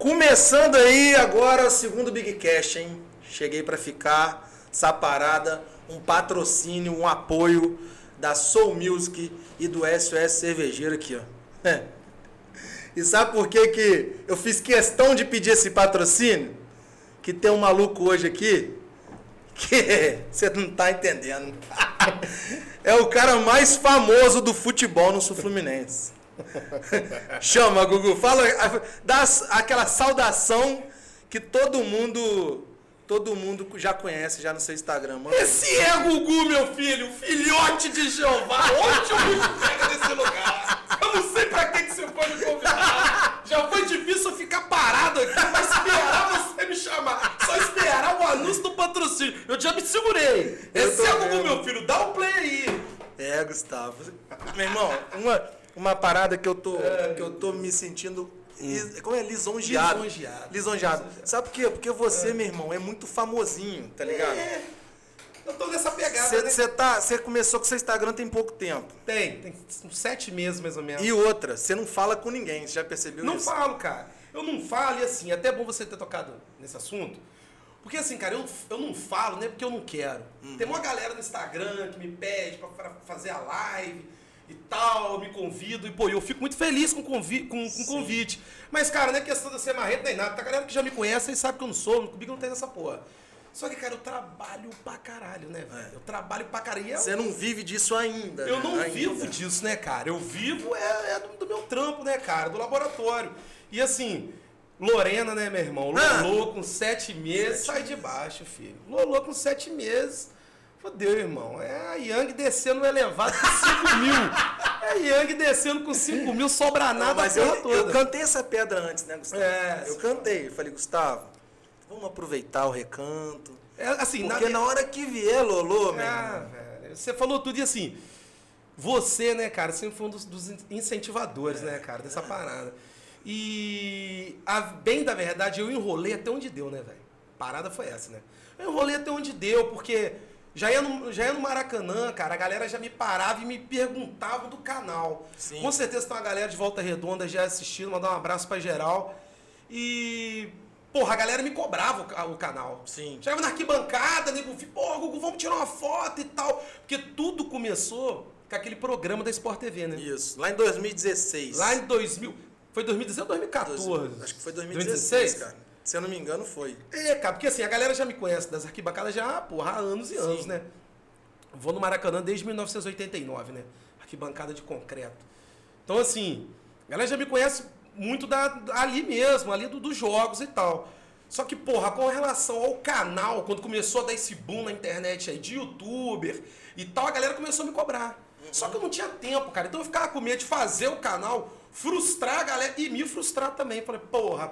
Começando aí agora o segundo Big Cash, hein? Cheguei pra ficar, essa parada, um patrocínio, um apoio da Soul Music e do SOS Cervejeiro aqui, ó. E sabe por que que eu fiz questão de pedir esse patrocínio? Que tem um maluco hoje aqui que você não tá entendendo. É o cara mais famoso do futebol no Sul Fluminense. Chama, Gugu. Fala, dá aquela saudação que todo mundo todo mundo já conhece já no seu Instagram. Mano. Esse é Gugu, meu filho, filhote de Jeová. Onde o bicho pega nesse lugar? Eu não sei pra que, que você pode me convidar. Já foi difícil eu ficar parado aqui, mas esperar você me chamar. Só esperar o anúncio do patrocínio. Eu já me segurei. Esse é Gugu, vendo. meu filho. Dá um play aí. É, Gustavo. Meu irmão, uma, uma parada que eu tô, que eu tô me sentindo. lis- Como é? Lisonjeado. Lisonjeado. Lisonjeado. Sabe por quê? Porque você, meu irmão, é muito famosinho, tá ligado? É. Eu tô nessa pegada, né? Você tá, você começou com seu Instagram tem pouco tempo. Tem, tem uns sete meses mais ou menos. E outra, você não fala com ninguém, você já percebeu Não isso? falo, cara. Eu não falo, e assim, é até bom você ter tocado nesse assunto. Porque assim, cara, eu, eu não falo, né? Porque eu não quero. Uhum. Tem uma galera no Instagram que me pede pra fa- fazer a live e tal, eu me convido. E, pô, eu fico muito feliz com o convi com, com convite. Mas, cara, não é questão de ser marreta nem nada. Tá galera que já me conhece e sabe que eu não sou, comigo não tem essa porra. Só que, cara, eu trabalho pra caralho, né, velho? Eu trabalho pra caralho. É Você não vive disso ainda. eu né? não Ainda. vivo disso, né, cara? Eu vivo é, é do, do meu trampo, né, cara? Do laboratório. E assim, Lorena, né, meu irmão? Ah. Lolô com sete meses, sai de baixo, filho. Lolô com sete meses. Fodeu, irmão. É a Yang descendo no elevado com 5 mil. É a Yang descendo com 5 mil, sobra Não, nada mas a porra eu, toda. eu cantei essa pedra antes, né, Gustavo? É, eu cantei. Eu falei, Gustavo, vamos aproveitar o recanto. É, assim, Porque na hora que vier, Lolô, meu Ah, velho. Você falou tudo e assim. Você, né, cara, sempre foi um dos, dos incentivadores, né, cara, dessa parada. E a bem da verdade, eu enrolei até onde deu, né, velho? Parada foi essa, né? Eu enrolei até onde deu, porque já ia, no, já ia no Maracanã, cara, a galera já me parava e me perguntava do canal. Sim. Com certeza tem uma galera de Volta Redonda já assistindo, mandar um abraço pra geral. E, porra, a galera me cobrava o, o canal. Sim. Chegava na arquibancada, nego, pô, Gugu, vamos tirar uma foto e tal. Porque tudo começou com aquele programa da Sport TV, né? Isso, lá em 2016. Lá em 2000. Foi 2016 ou 2014? Dois- Acho que foi 2016, 2016? cara. Se eu não me engano, foi. É, cara, porque assim, a galera já me conhece das arquibancadas já, porra, há anos e anos, Sim. né? Vou no Maracanã desde 1989, né? Arquibancada de concreto. Então, assim, a galera já me conhece muito da, ali mesmo, ali do- dos jogos e tal. Só que, porra, com relação ao canal, quando começou a dar esse boom na internet aí, de youtuber e tal, a galera começou a me cobrar. Só que eu não tinha tempo, cara. Então eu ficava com medo de fazer o canal, frustrar a galera e me frustrar também. Falei, porra,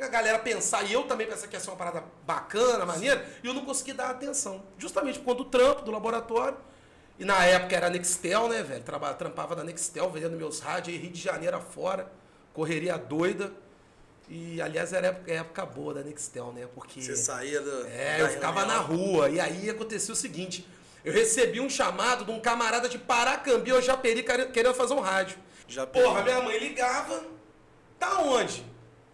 a galera pensar, e eu também pensar que ia ser uma parada bacana, maneira, e eu não consegui dar atenção. Justamente por conta do trampo, do laboratório. E na época era a Nextel, né, velho? Traba- Trampava na Nextel, vendendo meus rádios aí, Rio de Janeiro afora. Correria doida. E, aliás, era época, época boa da Nextel, né? Porque. Você saía do. É, eu ficava na reunião. rua. E aí aconteceu o seguinte: eu recebi um chamado de um camarada de Paracambi ou Japeri quer- querendo fazer um rádio. Já Porra, minha mãe ligava. Tá onde?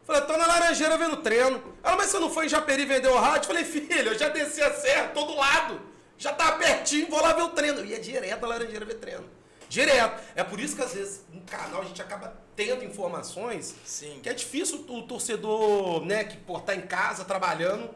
Falei, tô na Laranjeira vendo treino. Ela, mas você não foi em Japeri vender o rádio? Falei, filho, eu já desci a serra, tô do lado. Já tá pertinho, vou lá ver o treino. Eu ia direto na Laranjeira ver treino. Direto. É por isso que às vezes no canal a gente acaba tendo informações Sim. que é difícil o torcedor, né, que pô, tá em casa trabalhando,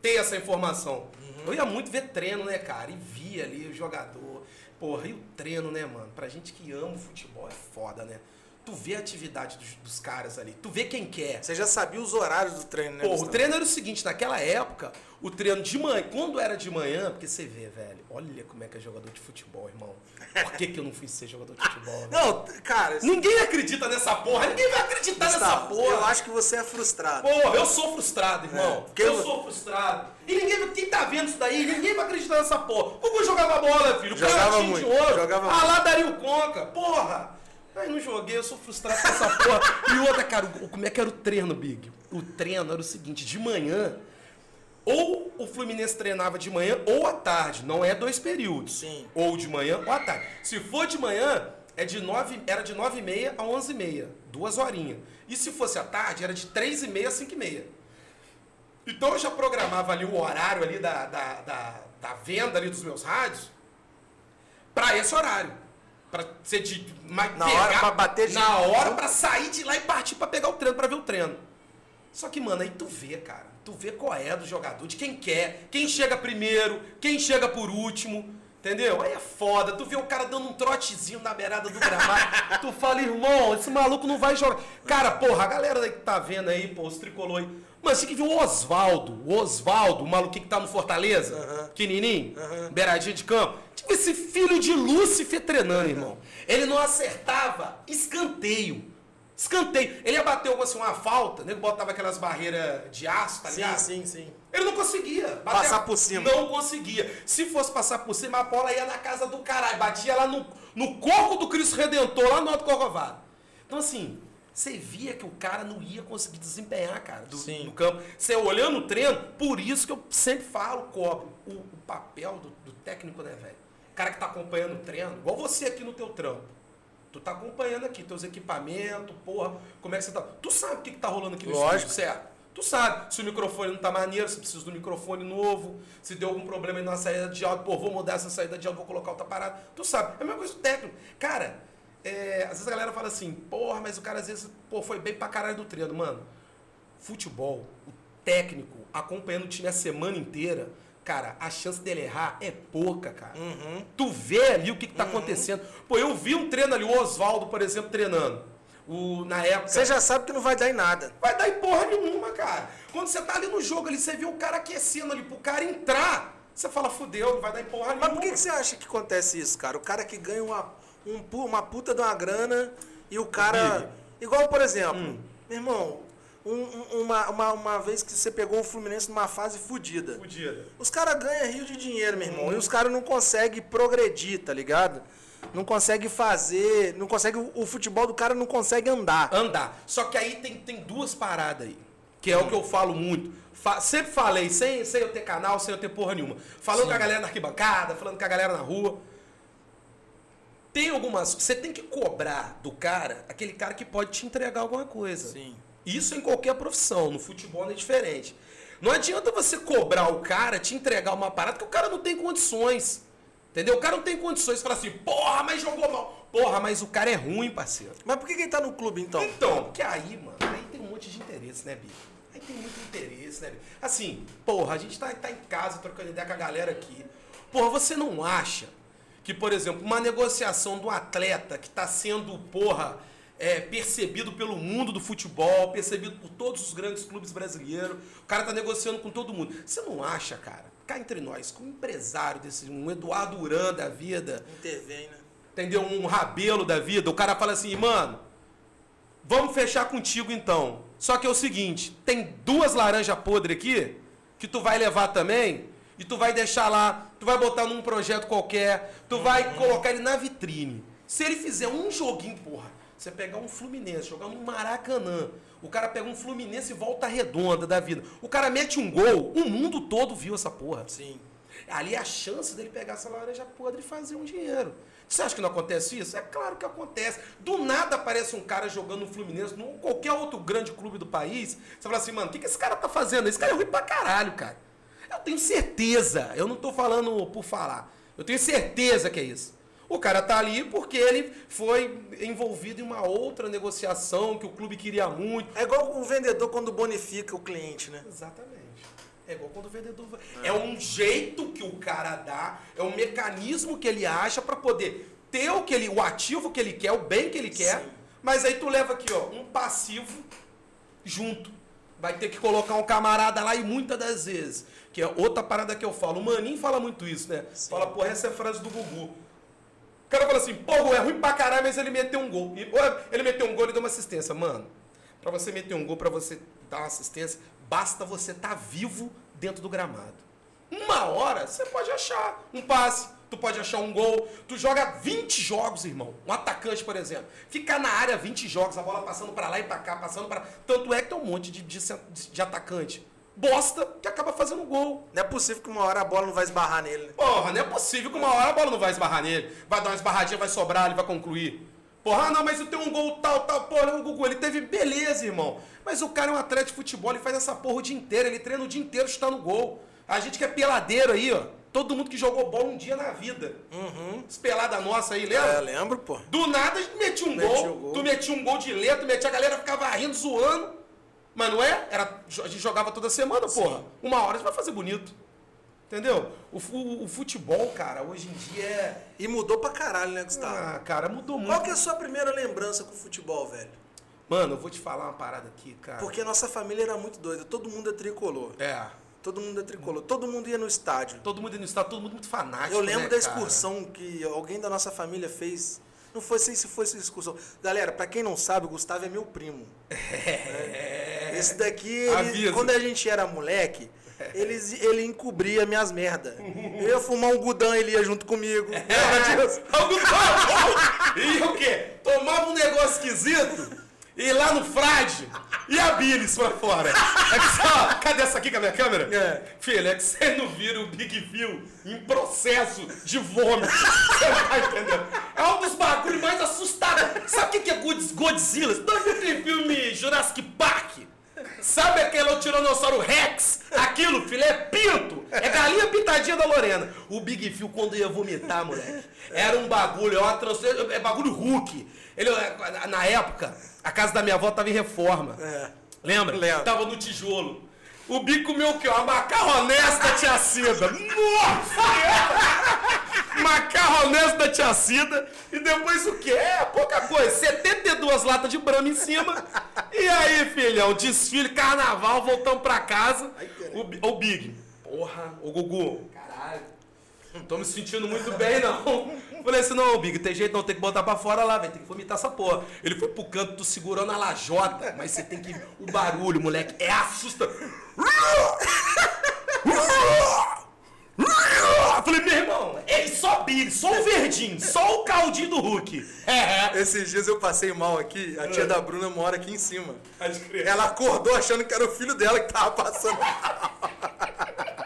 ter essa informação. Uhum. Eu ia muito ver treino, né, cara? E via ali o jogador. Porra, e o treino, né, mano? Pra gente que ama o futebol é foda, né? Tu vê a atividade dos, dos caras ali, tu vê quem quer. Você já sabia os horários do treino, né? Pô, o treino era o seguinte, naquela época, o treino de manhã, quando era de manhã, porque você vê, velho, olha como é que é jogador de futebol, irmão. Por que, que eu não fui ser jogador de futebol? velho? Não, cara. Ninguém acredita nessa porra, ninguém vai acreditar nessa Gustavo, porra. eu acho que você é frustrado. Porra, eu sou frustrado, irmão. É, eu eu- sou frustrado. E ninguém, quem tá vendo isso daí, ninguém vai acreditar nessa porra. O Gugu jogava bola, filho. Jogava muito, de ouro. jogava ah, lá daria o Conca. Porra. Aí não joguei, eu sou frustrado com essa porra. E outra, cara, o- como é que era o treino, Big? O treino era o seguinte, de manhã, ou o Fluminense treinava de manhã ou à tarde. Não é dois períodos. Sim. Ou de manhã ou à tarde. Se for de manhã, é de 9, era de 9 e meia a 11 e meia, duas horinhas. E se fosse à tarde, era de 3 e meia a 5 e meia. Então eu já programava ali o horário ali da, da, da, da venda ali dos meus rádios para esse horário. Pra ser de. mas Na hora, pra bater de- Na hora pra sair de lá e partir pra pegar o treino, pra ver o treino. Só que, mano, aí tu vê, cara. Tu vê qual é do jogador, de quem quer, quem chega primeiro, quem chega por último. Entendeu? Aí é foda. Tu vê o cara dando um trotezinho na beirada do gramado. tu fala, irmão, esse maluco não vai jogar. Cara, porra, a galera que tá vendo aí, pô, os tricolor aí. Mano, você que viu o Osvaldo, o Osvaldo, o maluquinho que tá no Fortaleza, Aham. pequenininho, beiradinha de campo. Tipo esse filho de Lúcifer treinando, irmão. Ele não acertava escanteio. Escanteio. Ele ia bater assim, uma falta, né? Botava aquelas barreiras de aço, tá Sim, ligado? sim, sim. Ele não conseguia. bater Passar por cima. Não conseguia. Se fosse passar por cima, a bola ia na casa do caralho. Batia lá no, no corpo do Cristo Redentor, lá no Alto Corcovado. Então, assim, você via que o cara não ia conseguir desempenhar, cara, do, Sim. no campo. Você olhando o treino, por isso que eu sempre falo, cobro, o, o papel do, do técnico, né, velho? Cara que tá acompanhando o treino, igual você aqui no teu trampo. Tu tá acompanhando aqui teus equipamentos, porra, como é que você tá. Tu sabe o que, que tá rolando aqui no Lógico. estúdio, certo? Tu sabe se o microfone não tá maneiro, se precisa de um microfone novo, se deu algum problema aí na saída de áudio, pô, vou mudar essa saída de áudio, vou colocar outra parada. Tu sabe. É a mesma coisa do técnico. Cara, é, às vezes a galera fala assim, porra, mas o cara às vezes, pô, foi bem pra caralho do treino. Mano, futebol, o técnico acompanhando o time a semana inteira, cara, a chance dele errar é pouca, cara. Uhum. Tu vê ali o que, que tá acontecendo. Pô, eu vi um treino ali, o Oswaldo, por exemplo, treinando. O, na época. Você já sabe que não vai dar em nada. Vai dar em porra nenhuma, cara. Quando você tá ali no jogo, ali, você vê o cara aquecendo ali pro cara entrar. Você fala, fudeu, não vai dar em porra nenhuma. Mas por que, que você acha que acontece isso, cara? O cara que ganha uma, um uma puta de uma grana e o cara. Igual, por exemplo, Hum. meu irmão, um- um- uma, uma, uma vez que você pegou o Fluminense numa fase fodida. Fudida. Os caras ganham rio de dinheiro, meu Hum. irmão. E os caras não conseguem progredir, tá ligado? Não consegue fazer. Não consegue. O, futebol do cara não consegue andar. Andar. Só que aí tem, tem duas paradas aí. Que é o que eu falo muito. Fa- sempre falei, sem, sem eu ter canal, sem eu ter porra nenhuma. Falando Sim. com a galera na arquibancada, falando com a galera na rua. Tem algumas. Você tem que cobrar do cara aquele cara que pode te entregar alguma coisa. Sim. Isso em qualquer profissão, no futebol não é diferente. Não adianta você cobrar o cara, te entregar uma parada que o cara não tem condições. Entendeu? O cara não tem condições de falar assim, porra, mas jogou mal. Porra, mas o cara é ruim, parceiro. Mas por que, que ele tá no clube então? Então, porque aí, mano, aí tem um monte de interesse, né, Bicho? Aí tem muito interesse, né, Bicho? Assim, porra, a gente tá, tá em casa trocando ideia com a galera aqui. Porra, você não acha que, por exemplo, uma negociação do atleta que tá sendo, porra, é, percebido pelo mundo do futebol, percebido por todos os grandes clubes brasileiros, o cara tá negociando com todo mundo. Você não acha, cara, cá entre nós, com um empresário desse, um Eduardo Uran da vida, Intervém, né? entendeu? Um rabelo da vida, o cara fala assim, mano, vamos fechar contigo então. Só que é o seguinte, tem duas laranjas podres aqui, que tu vai levar também, e tu vai deixar lá, tu vai botar num projeto qualquer, tu vai colocar ele na vitrine. Se ele fizer um joguinho, porra, você pegar um Fluminense, jogar no Maracanã, o cara pega um Fluminense e volta redonda da vida. O cara mete um gol, o mundo todo viu essa porra. Sim. Ali a chance dele pegar essa laranja podre e fazer um dinheiro. Você acha que não acontece isso? É claro que acontece. Do nada aparece um cara jogando no Fluminense, num qualquer outro grande clube do país. Você fala assim, mano, o que, que esse cara tá fazendo? Esse cara é ruim pra caralho, cara. Eu tenho certeza, eu não tô falando por falar. Eu tenho certeza que é isso. O cara tá ali porque ele foi envolvido em uma outra negociação que o clube queria muito. É igual o vendedor quando bonifica o cliente, né? Exatamente. É igual quando o vendedor. vai- É um jeito que o cara dá, é um mecanismo que ele acha para poder ter o que ele, o ativo que ele quer, o bem que ele quer. Sim. Mas aí tu leva aqui, ó, um passivo junto. Vai ter que colocar um camarada lá e muitas das vezes. Que é outra parada que eu falo. O Maninho fala muito isso, né? Sim. Fala, porra, essa é a frase do Gugu. Cara fala assim, pô, é ruim pra caralho, mas ele meteu um gol. Ele meteu um gol e deu uma assistência. Mano, pra você meter um gol, pra você dar uma assistência, basta você estar vivo dentro do gramado. Uma hora, você pode achar um passe, tu pode achar um gol. Tu joga 20 jogos, irmão. Um atacante, por exemplo. Fica na área 20 jogos, a bola passando pra lá e pra cá, passando pra... Tanto é que tem um monte de, de, de atacante. Bosta que acaba fazendo gol. Não é possível que uma hora a bola não vai esbarrar nele, né? Porra, não é possível que uma hora a bola não vai esbarrar nele. Vai dar uma esbarradinha, vai sobrar, ele vai concluir. Porra, não, mas eu tenho um gol tal, tal, porra, o Gugu, ele teve beleza, irmão. Mas o cara é um atleta de futebol, ele faz essa porra o dia inteiro, ele treina o dia inteiro chutando gol. A gente que é peladeiro aí, ó. Todo mundo que jogou bola um dia na vida. Uhum. Esse pelada nossa aí, lembra? É, lembro, pô. Do nada a gente metia um gol, gol. tu metia um gol de letra, tu metia a galera ficava rindo, zoando. Mas não é? Era, a gente jogava toda semana, porra. Uma hora a gente vai fazer bonito. Entendeu? O, fu- o futebol, cara, hoje em dia é. E mudou pra caralho, né, Gustavo? Ah, cara, mudou muito. Qual que é a sua primeira lembrança com o futebol, velho? Mano, eu vou te falar uma parada aqui, cara. Porque a nossa família era muito doida. Todo mundo é tricolor. É. Todo mundo é tricolor. Todo mundo ia no estádio. Todo mundo no estado, todo mundo muito fanático. Eu lembro né, da cara? excursão que alguém da nossa família fez. Não foi sei se foi essa excursão. Galera, pra quem não sabe, o Gustavo é meu primo. É. Esse daqui, ele- quando a gente era moleque, eles, ele encobria minhas merda. Eu ia fumar um gudão, ele ia junto comigo. Lembra disso? Algum bom. E o quê? Tomava um negócio esquisito e lá no frade e a bilis pra fora. É que só, cadê essa aqui com a minha câmera? É. Filho, é que você não vira o Big Phil em processo de vômito. Você não tá entendendo? É um dos bagulhos mais assustadores. Sabe o que é Godz- Godzilla? Não viu aquele filme Jurassic Park? Sabe aquele Tiranossauro Rex? Aquilo, filho, é pinto. É galinha pintadinha da Lorena. O Big Phil, quando ia vomitar, moleque, era um bagulho, é, uma trans- é bagulho Hulk. Ele, na época, a casa da minha avó tava em reforma. É. Lembra? Lembro. Tava no tijolo. O Bico comeu o quê? Uma macarronese da tia Cida. Nossa! macarronese da tia Cida. E depois o quê? É pouca coisa. 72 latas de brama em cima. E aí, filhão, desfile, carnaval, voltamos pra casa. Ai. O, o Big. Porra, o Gugu. Caralho. Não tô me sentindo muito bem, não. Falei assim, não, Big, tem jeito não, tem que botar pra fora lá, velho. Tem que vomitar essa porra. Ele foi pro canto, tu segurando a lajota, mas você tem que. O barulho, moleque, é assusta. Falei, meu irmão, é só Big, só o verdinho, só o caldinho do Hulk. É, é. Esses dias eu passei mal aqui, a tia da Bruna mora aqui em cima. Ela acordou achando que era o filho dela que tava passando.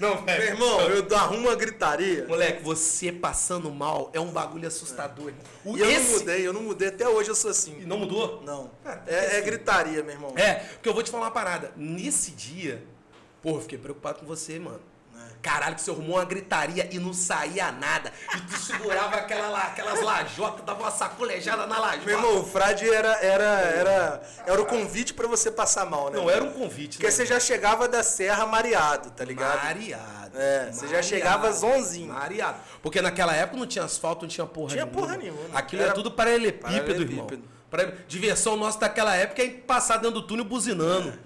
Não, Meu velho. irmão, eu arrumo uma gritaria. Moleque, você passando mal é um bagulho assustador. O, E eu esse- não mudei, eu não mudei, até hoje eu sou E assim. não mudou? Não. Cara, É, é gritaria, meu irmão. É, porque eu vou te falar uma parada. Nesse dia, porra, eu fiquei preocupado com você, mano. Caralho, que você arrumou uma gritaria e não saía nada. E tu segurava aquela, lá- aquelas lajotas, dava uma sacolejada na lajota. Meu irmão, o frade era, era, era, era o convite pra você passar mal, né? Não era um convite, Porque né? você já chegava da serra mareado, tá ligado? Mareado. É, você já chegava zonzinho. Mareado. Porque naquela época não tinha asfalto, não tinha porra Tinha nenhuma. porra nenhuma. Aquilo Era é tudo paralelepípedo, irmão. paralelepípedo. Pra- Diversão nossa daquela época é passar dentro do túnel buzinando.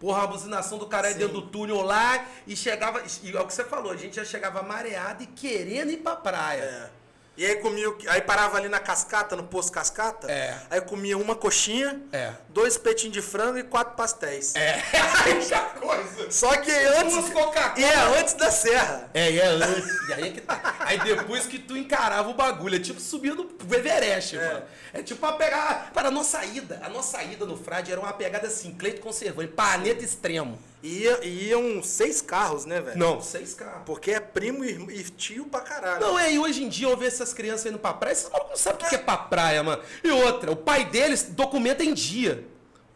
Porra, a buzinação do cara é dentro do túnel lá e chegava. E é o que você falou, a gente já chegava mareado e querendo ir pra praia. É. E aí comia, o aí parava ali na cascata, no posto cascata. É. Aí comia uma coxinha, É. dois peitinhos de frango e quatro pastéis. É, coisa. Só que antes. Duas Coca-Cola. E é antes da serra. É, e é antes. E aí é que tá. Aí depois que tu encarava o bagulho, é tipo subir no Everest, mano. É tipo uma pegada. Para a nossa ida. A nossa ida no Frade era uma pegada assim, Cleito Conservante, planeta extremo. E ia, e iam seis carros, né, velho? Não, seis carros. Porque é primo e, e tio pra caralho. Não, é, e hoje em dia eu vejo essas crianças indo pra praia, esses malucos não sabem o que é pra praia, mano. E outra, o pai deles documenta em dia.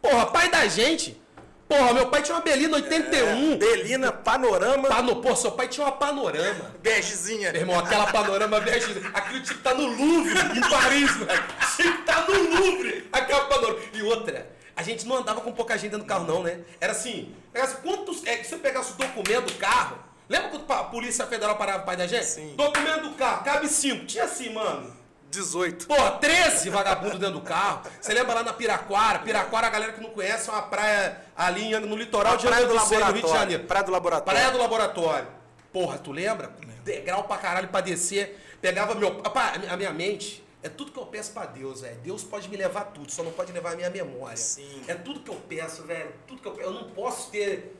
Porra, pai da gente. Porra, meu pai tinha uma Belina 81. Belina, panorama, Pano, pô, seu pai tinha uma panorama. begezinha. Meu irmão, aquela panorama verde, aquilo tinha que estar no Louvre, em Paris, velho. Tinha que estar no Louvre, aquela panorama. E outra, a gente não andava com pouca gente dentro do carro, não, né? Era assim, pegasse quantos. É, se você pegasse o documento do carro, lembra quando a Polícia Federal parava o pai da gente? Sim. Documento do carro, cabe cinco. Tinha assim, mano. 18. Porra, 13 vagabundos dentro do carro. Você lembra lá na Piraquara? Piraquara, a galera que não conhece, é uma praia ali no litoral de Praia do Rio de Janeiro. Laboratório. Praia do Laboratório. Praia do Laboratório. Porra, tu lembra? Degrau pra caralho pra descer. Pegava meu. A minha mente. É tudo que eu peço pra Deus, velho. Deus pode me levar tudo, só não pode levar a minha memória. Sim. É tudo que eu peço, velho. Tudo que eu peço. Eu não posso ter,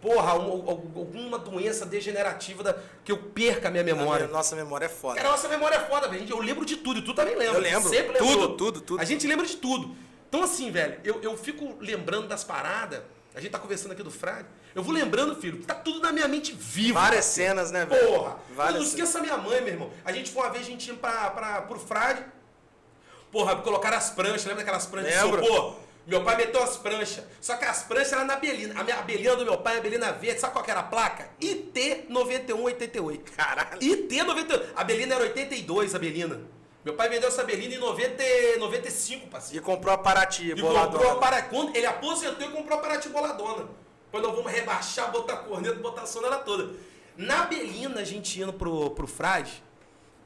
porra, um- alguma doença degenerativa da, que eu perca a minha memória. Nossa memória é foda. Cara, a nossa memória é foda, velho. Eu lembro de tudo, e tu também lembra. Eu lembro. Sempre Tudo, lembrou. tudo, tudo. A gente lembra de tudo. Então, assim, velho, eu, eu fico lembrando das paradas A gente tá conversando aqui do Frade. Eu vou lembrando, filho, tá tudo na minha mente viva. Várias cenas, né, velho? Porra! Várias não esqueça minha mãe, meu irmão. A gente foi uma vez, a gente ia pra, pra, pro Frade. Porra, colocaram as pranchas, lembra daquelas pranchas Lembro. de isopor? Meu pai meteu as pranchas. Só que as pranchas eram na Belina. A minha a Belina do meu pai, a Belina verde, sabe qual que era a placa? IT 9188. Caralho. IT 91. A Belina era 82, a Belina. Meu pai vendeu essa Belina em 90, e 95, parceiro. E comprou a Paraty, E boladona. comprou a para... Quando ele aposentou e comprou a Paraty boladona. Quando nós vamos rebaixar, botar corneta, botar a sonora toda. Na Belina, a gente indo pro, pro Frade,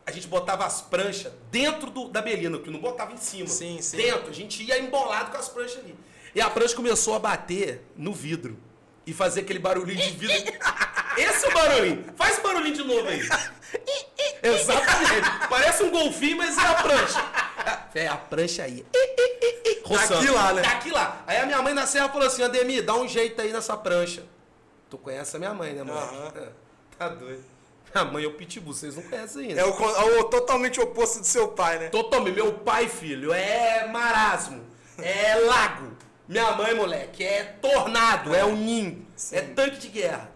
a gente botava as pranchas dentro do, da Belina, que não botava em cima. Sim, sim. Dentro. A gente ia embolado com as pranchas ali. E a prancha começou a bater no vidro. E fazer aquele barulhinho de vidro. Esse é o barulhinho. Faz o barulhinho de novo aí. Exatamente. Parece um golfinho, mas é a prancha. É a prancha aí. Roçando. Aqui lá, né? Aqui lá. Aí a minha mãe na serra falou assim, Ademir, dá um jeito aí nessa prancha. Tu conhece a minha mãe, né, mãe? Aham. Tá doido. Minha mãe é o Pitbull, vocês não conhecem ainda. É o, é o totalmente oposto do seu pai, né? Totalmente. Meu pai, filho, é marasmo. É lago. Minha mãe, moleque, é tornado, é um ninho. Sim. É tanque de guerra.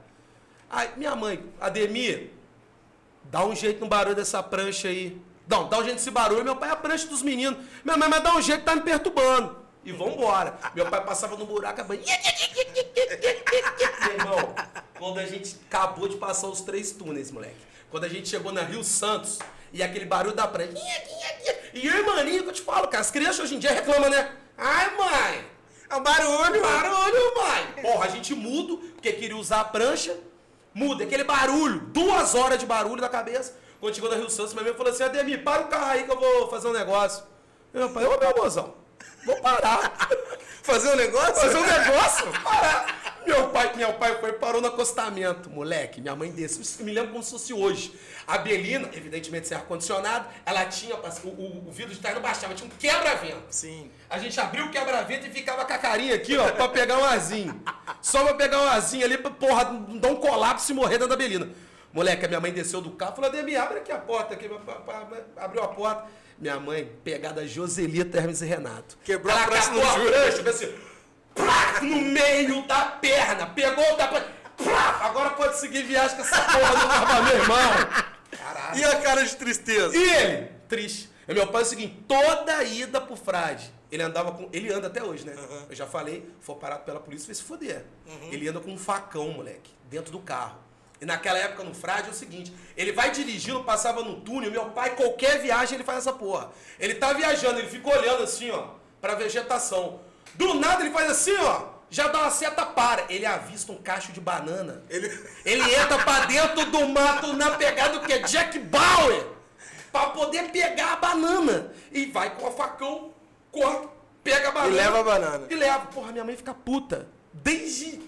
Aí, minha mãe, Ademir, dá um jeito no barulho dessa prancha aí. Não, dá um jeito nesse barulho. Meu pai é a prancha dos meninos. Minha mãe, mas dá um jeito, tá me perturbando. E vambora. Meu pai passava no buraco, a banha. Irmão, quando a gente acabou de passar os três túneis, moleque. Quando a gente chegou na Rio Santos e aquele barulho da prancha. E eu, maninho, que eu te falo, cara, as crianças hoje em dia reclamam, né? Ai, mãe, É o barulho, barulho, mãe. Porra, a gente muda, porque queria usar a prancha, muda aquele barulho, duas horas de barulho na cabeça. Quando chegou na Rio Santos, minha mãe falou assim: Ademir, para o carro aí que eu vou fazer um negócio. Meu pai, ô meu mozão, vou parar. Fazer um negócio? Fazer um negócio? Parar. Meu pai, meu pai foi parou no acostamento, moleque. Minha mãe desceu. Isso me lembro como se fosse hoje. A Belina, evidentemente sem ar-condicionado, ela tinha. O, o, o vidro de trás não baixava, tinha um quebra-vento. Sim. A gente abriu o quebra-vento e ficava com a carinha aqui, ó, pra pegar um azinho. Só pra pegar um azinho ali, pra, porra, não dar um colapso e morrer dentro da Belina. Moleque, a minha mãe desceu do carro e falou, Ademir, abre aqui a porta. Aqui, abriu a porta. Minha mãe, pegada Joselita Hermes e Renato. Quebrou a Ela prancha catou no a joelho. prancha, fez assim, plá, no meio da perna. Pegou da perna. plá, agora pode seguir viagem com essa porra do barba, meu irmão. Caralho. E a cara de tristeza? E ele? Triste. E meu pai é o seguinte, toda ida pro frade, ele andava com. Ele anda até hoje, né? Uhum. Eu já falei, foi parado pela polícia, vai se foder. Ele anda com um facão, moleque, dentro do carro. E naquela época no frade é o seguinte, ele vai dirigindo, passava no túnel, meu pai, qualquer viagem ele faz essa porra. Ele tá viajando, ele fica olhando assim, ó, pra vegetação. Do nada ele faz assim, ó, já dá uma seta para. Ele avista um cacho de banana. Ele... Ele entra pra dentro do mato na pegada do que? Jack Bauer! Pra poder pegar a banana. E vai com o facão, corta, pega a banana. E leva a banana. E leva. Porra, minha mãe fica puta. Desde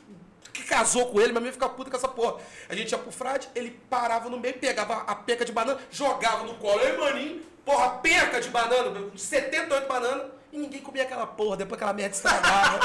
que casou com ele, minha mãe fica puta com essa porra. A gente ia pro frade, ele parava no meio, pegava a peca de banana, jogava no colo. Ei, maninho, porra, peca de banana, 78 bananas. E ninguém comia aquela porra, depois aquela merda estragava.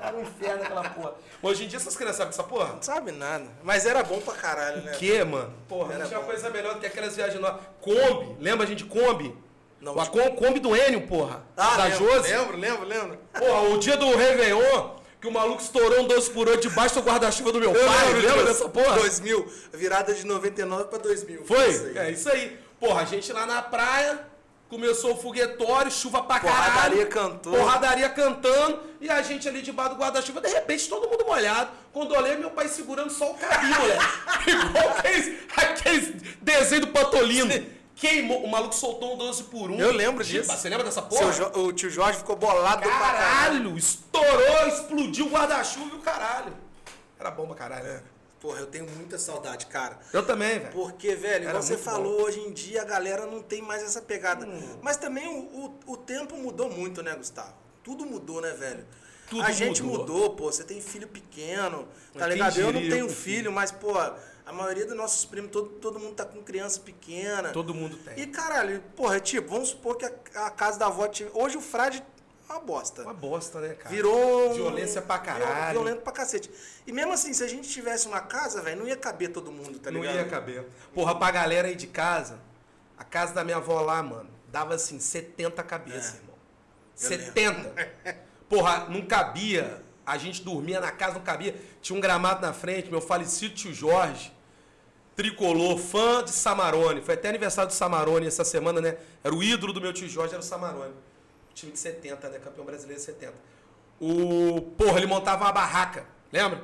Era um inferno aquela porra. Hoje em dia essas crianças sabem essa porra? Não sabe nada. Mas era bom pra caralho, né? que, mano? Porra, Era não tinha bom. coisa melhor do que aquelas viagens lá. Kombi, lembra a gente de Kombi? Não, a Com- Kombi do Enio, porra. Ah, da lembro, lembro, lembro, lembro. Porra, o dia do Réveillon, que o maluco estourou um 12 por 8 debaixo do guarda-chuva do meu Eu pai. lembro Lembra dessa porra? 2000, virada de 99 pra 2000. Foi? É isso aí. Porra, a gente lá na praia, começou o foguetório, chuva pra caralho. Porradaria cantou. Porradaria cantando, e a gente ali debaixo do guarda-chuva, de repente todo mundo molhado. Quando eu olhei, meu pai segurando só o cabelo, moleque. Igual aqueles, aqueles desenho do Patolino. Queimou, o maluco soltou um 12 por 1. Eu lembro disso. Você lembra dessa porra? Jo- o tio Jorge ficou bolado pra caralho. Caralho, estourou, explodiu o guarda-chuva e o caralho. Era bom pra caralho, né? Porra, eu tenho muita saudade, cara. Eu também, velho. Porque, velho, Era você falou, hoje em dia a galera não tem mais essa pegada. Hum. Mas também o, o, o tempo mudou muito, né, Gustavo? Tudo mudou, né, velho? Tudo a gente mudou. mudou, pô. Você tem filho pequeno, tá quem ligado? Eu não tenho filho, mas, pô, a maioria dos nossos primos, todo, todo mundo tá com criança pequena. Todo mundo tem. E, caralho, porra, tipo, vamos supor que a, a casa da avó... Hoje o frade uma bosta. Uma bosta, né, cara? Virou. Violência pra caralho. Violento pra cacete. E mesmo assim, se a gente tivesse uma casa, velho, não ia caber todo mundo, tá Não ligado? ia caber. Porra, pra galera aí de casa, a casa da minha avó lá, mano, dava assim, 70 cabeças, É. irmão. Eu 70. Porra, não cabia A gente dormia na casa, não cabia. Tinha um gramado na frente, meu falecido tio Jorge, tricolor, fã de Samarone. Foi até aniversário do Samarone essa semana, né? Era o ídolo do meu tio Jorge, era o Samarone. Time de 70, né? Campeão brasileiro de 70. O. Porra, ele montava uma barraca, lembra?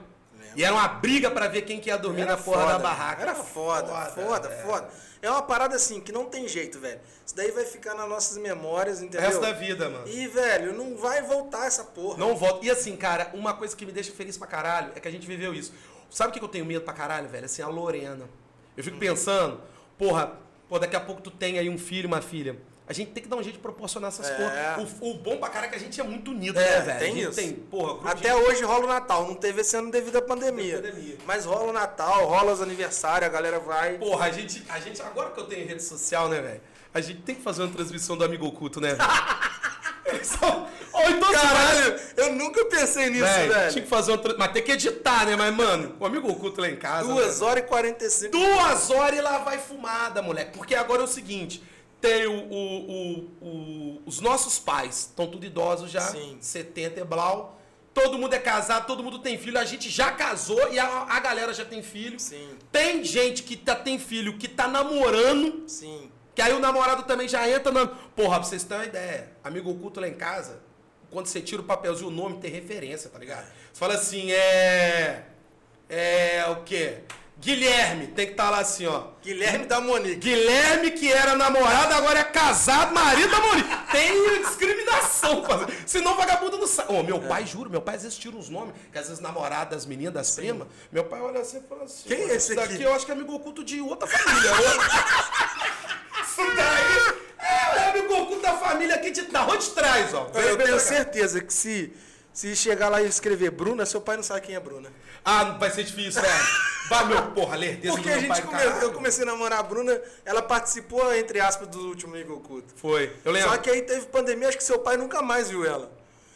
E era uma briga pra ver quem que ia dormir Era na porra foda, da barraca. Era foda, foda, foda, é. É uma parada assim que não tem jeito, velho. Isso daí vai ficar nas nossas memórias, O entendeu? resto da vida, mano. E, velho, não vai voltar essa porra. Não volto. E assim, cara, uma coisa que me deixa feliz pra caralho é que a gente viveu isso. Sabe o que eu tenho medo pra caralho, velho? Assim, a Lorena. Eu fico pensando, porra, pô, daqui a pouco tu tem aí um filho, uma filha. A gente tem que dar um jeito de proporcionar essas É. porra. O, o bom pra caralho é que a gente é muito unido, É, né, velho? tem gente isso. tem, porra, Até de... hoje rola o Natal. Não teve esse ano devido à pandemia. Pandemia. Mas rola o Natal, rola os aniversários, a galera vai. Porra, a gente, a gente, agora que eu tenho rede social, né, velho? A gente tem que fazer uma transmissão do Amigo Oculto, né, Ou então você vai- Caralho, eu nunca pensei nisso, Véi, velho. Tinha que fazer uma. tra- Mas tem que editar, né? Mas, mano, o amigo oculto lá em casa. Duas né? horas e 45. Duas horas e lá vai fumada, moleque. Porque agora é o seguinte: tem o, o- o- os nossos pais, estão tudo idosos já, Sim. 70 e blau. Todo mundo é casado, todo mundo tem filho. A gente já casou e a, a galera já tem filho. Sim. Tem gente que tá, tem filho que tá namorando, Sim. que aí o namorado também já entra na. Porra, pra vocês terem uma ideia, amigo oculto lá em casa, quando você tira o papelzinho, o nome tem referência, tá ligado? Você fala assim, é. É o quê? Guilherme, tem que estar lá assim, ó. Guilherme da Monique. Guilherme, que era namorado, agora é casado, marido da Monique. Tem discriminação, parceiro. Senão o vagabundo não sabe. Ô, meu pai, juro, meu pai às vezes tira uns nomes, que às vezes namorada das meninas, das primas. Meu pai olha assim e fala assim: Quem é "Olha, esse isso aqui?" daqui eu acho que é amigo oculto de outra família. Isso daí é o amigo oculto da família aqui de, da rua de trás, ó. Vem, Eu tenho certeza que se, se chegar lá e escrever Bruna, seu pai não sabe quem é Bruna. Ah, vai ser difícil, velho. Vai, meu porra, lerdeza Porque do a meu gente pai, come- caralho. eu comecei a namorar a Bruna, ela participou, entre aspas, do último Amigo Oculto. Foi, eu lembro. Só que aí teve pandemia, acho que seu pai nunca mais viu ela.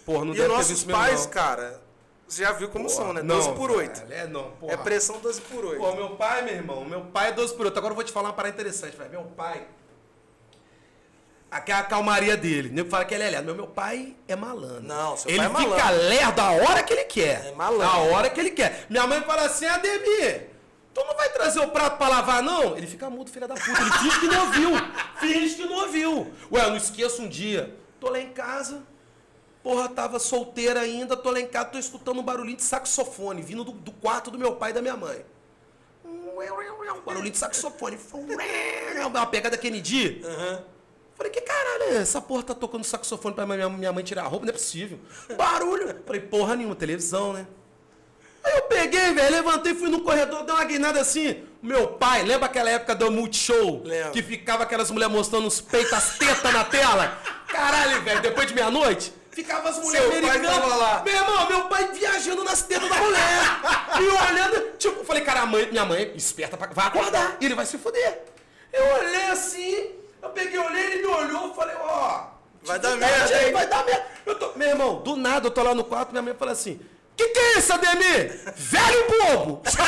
Porra, não e deve ter nossos mesmo, pais, não. cara, você já viu como Porra, são, né? não, 12 por 8. velho, É, não, porra. É pressão 12 por 8. Pô, meu pai, meu irmão, meu pai é 12 por 8. Agora eu vou te falar uma parada interessante, velho. Meu pai. Aquela calmaria dele. O nego fala que ele é lerdo. Meu, meu pai é malandro. Não, seu ele pai é fica malandro. lerdo a hora que ele quer. É malandro. A hora que ele quer. Minha mãe fala assim, Ademir, tu não vai trazer o prato pra lavar, não? Ele fica mudo, filha da puta. Ele finge que não ouviu. Finge que não ouviu. Ué, eu não esqueço um dia. Tô lá em casa. Porra, tava solteira ainda, tô lá em casa, tô escutando um barulhinho de saxofone vindo do, do quarto do meu pai e da minha mãe. Um barulhinho de saxofone. Uma pegada Kennedy. Aham. Falei, que caralho é essa porra tá tocando saxofone pra minha, minha mãe tirar a roupa? Não é possível. Barulho. Falei, porra nenhuma, televisão, né? Aí eu peguei, velho, levantei, fui no corredor, dei uma guinada assim. Meu pai, lembra aquela época do Multishow? Lembro. Que ficava aquelas mulheres mostrando os peitos, as tetas na tela? Caralho, velho, depois de meia-noite, ficava as mulheres americanas. lá. Meu irmão, meu pai viajando nas tetas da mulher. e olhando, tipo, falei, cara, mãe, minha mãe, esperta, pra, vai acordar. E ele vai se fuder. Eu olhei assim, eu peguei, olhei, ele me olhou, falei, ó. Vai dar merda, hein? Vai dar merda. Eu tô, meu irmão, do nada eu tô lá no quarto, minha mãe fala assim: Que que é isso, Ademir? Velho bobo! Assim.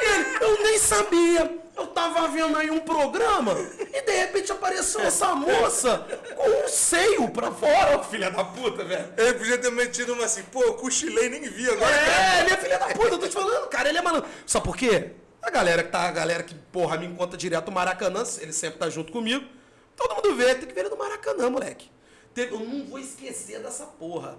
Ele, eu nem sabia. Eu tava vendo aí um programa e de repente apareceu essa moça com um seio pra fora, ô filha da puta, velho. Ele podia ter metido uma assim, pô, eu cochilei nem vi agora. É, minha filha da puta, eu tô te falando, cara, ele é malandro. Sabe por quê? A galera que tá, a galera que, porra, me encontra direto no Maracanã, ele sempre tá junto comigo. Todo mundo vê, tem que ver ele no Maracanã, moleque. Teve- Eu não vou esquecer dessa porra.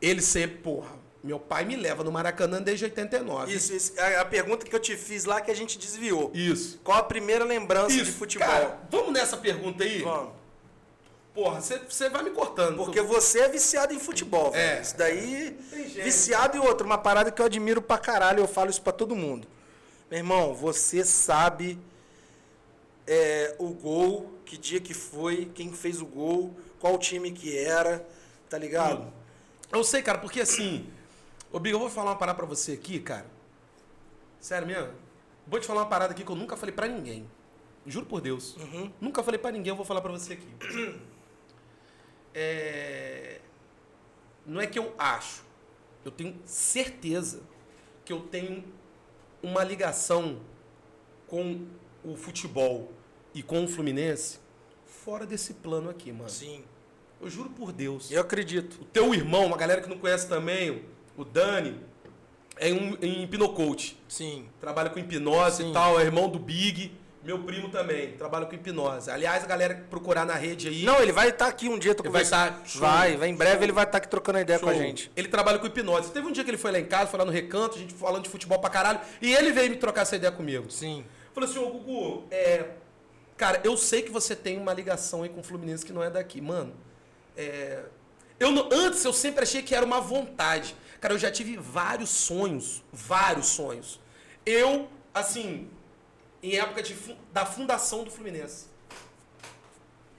Ele sempre, porra, meu pai me leva no Maracanã desde 89. Isso, isso. A, a pergunta que eu te fiz lá que a gente desviou. Isso. Qual a primeira lembrança Isso, de futebol? Cara, vamos nessa pergunta aí? Vamos. Porra, você vai me cortando. Porque você é viciado em futebol, velho. É. Isso daí. Viciado e outro. Uma parada que eu admiro pra caralho, eu falo isso pra todo mundo. Meu irmão, você sabe é, o gol, que dia que foi, quem fez o gol, qual time que era, tá ligado? Eu sei, cara, porque assim. Ô, Biga, eu vou falar uma parada pra você aqui, cara. Sério mesmo? Vou te falar uma parada aqui que eu nunca falei pra ninguém. Juro por Deus. Nunca falei pra ninguém, eu vou falar pra você aqui. É... Não é que eu acho. Eu tenho certeza que eu tenho uma ligação com o futebol e com o Fluminense fora desse plano aqui, mano. Sim. Eu juro por Deus. Eu acredito. O teu irmão, uma galera que não conhece também, o Dani, é um, em hipnocoach. Sim. Trabalha com hipnose Sim. e tal, é irmão do Big. Meu primo também, trabalha com hipnose. Aliás, a galera procurar na rede aí. Não, ele vai estar aqui um dia, tô vai conversando. tá- show. Vai, vai em breve Show. ele vai estar aqui trocando ideia com a Show. gente. Ele trabalha com hipnose. Teve um dia que ele foi lá em casa, foi lá no recanto, a gente falando de futebol pra caralho, e ele veio me trocar essa ideia comigo. Sim. Falou assim, ô Gugu, é. Cara, eu sei que você tem uma ligação aí com o Fluminense que não é daqui. Mano, é. Eu não- antes eu sempre achei que era uma vontade. Cara, eu já tive vários sonhos. Vários sonhos. Eu, assim, em época de, da fundação do Fluminense.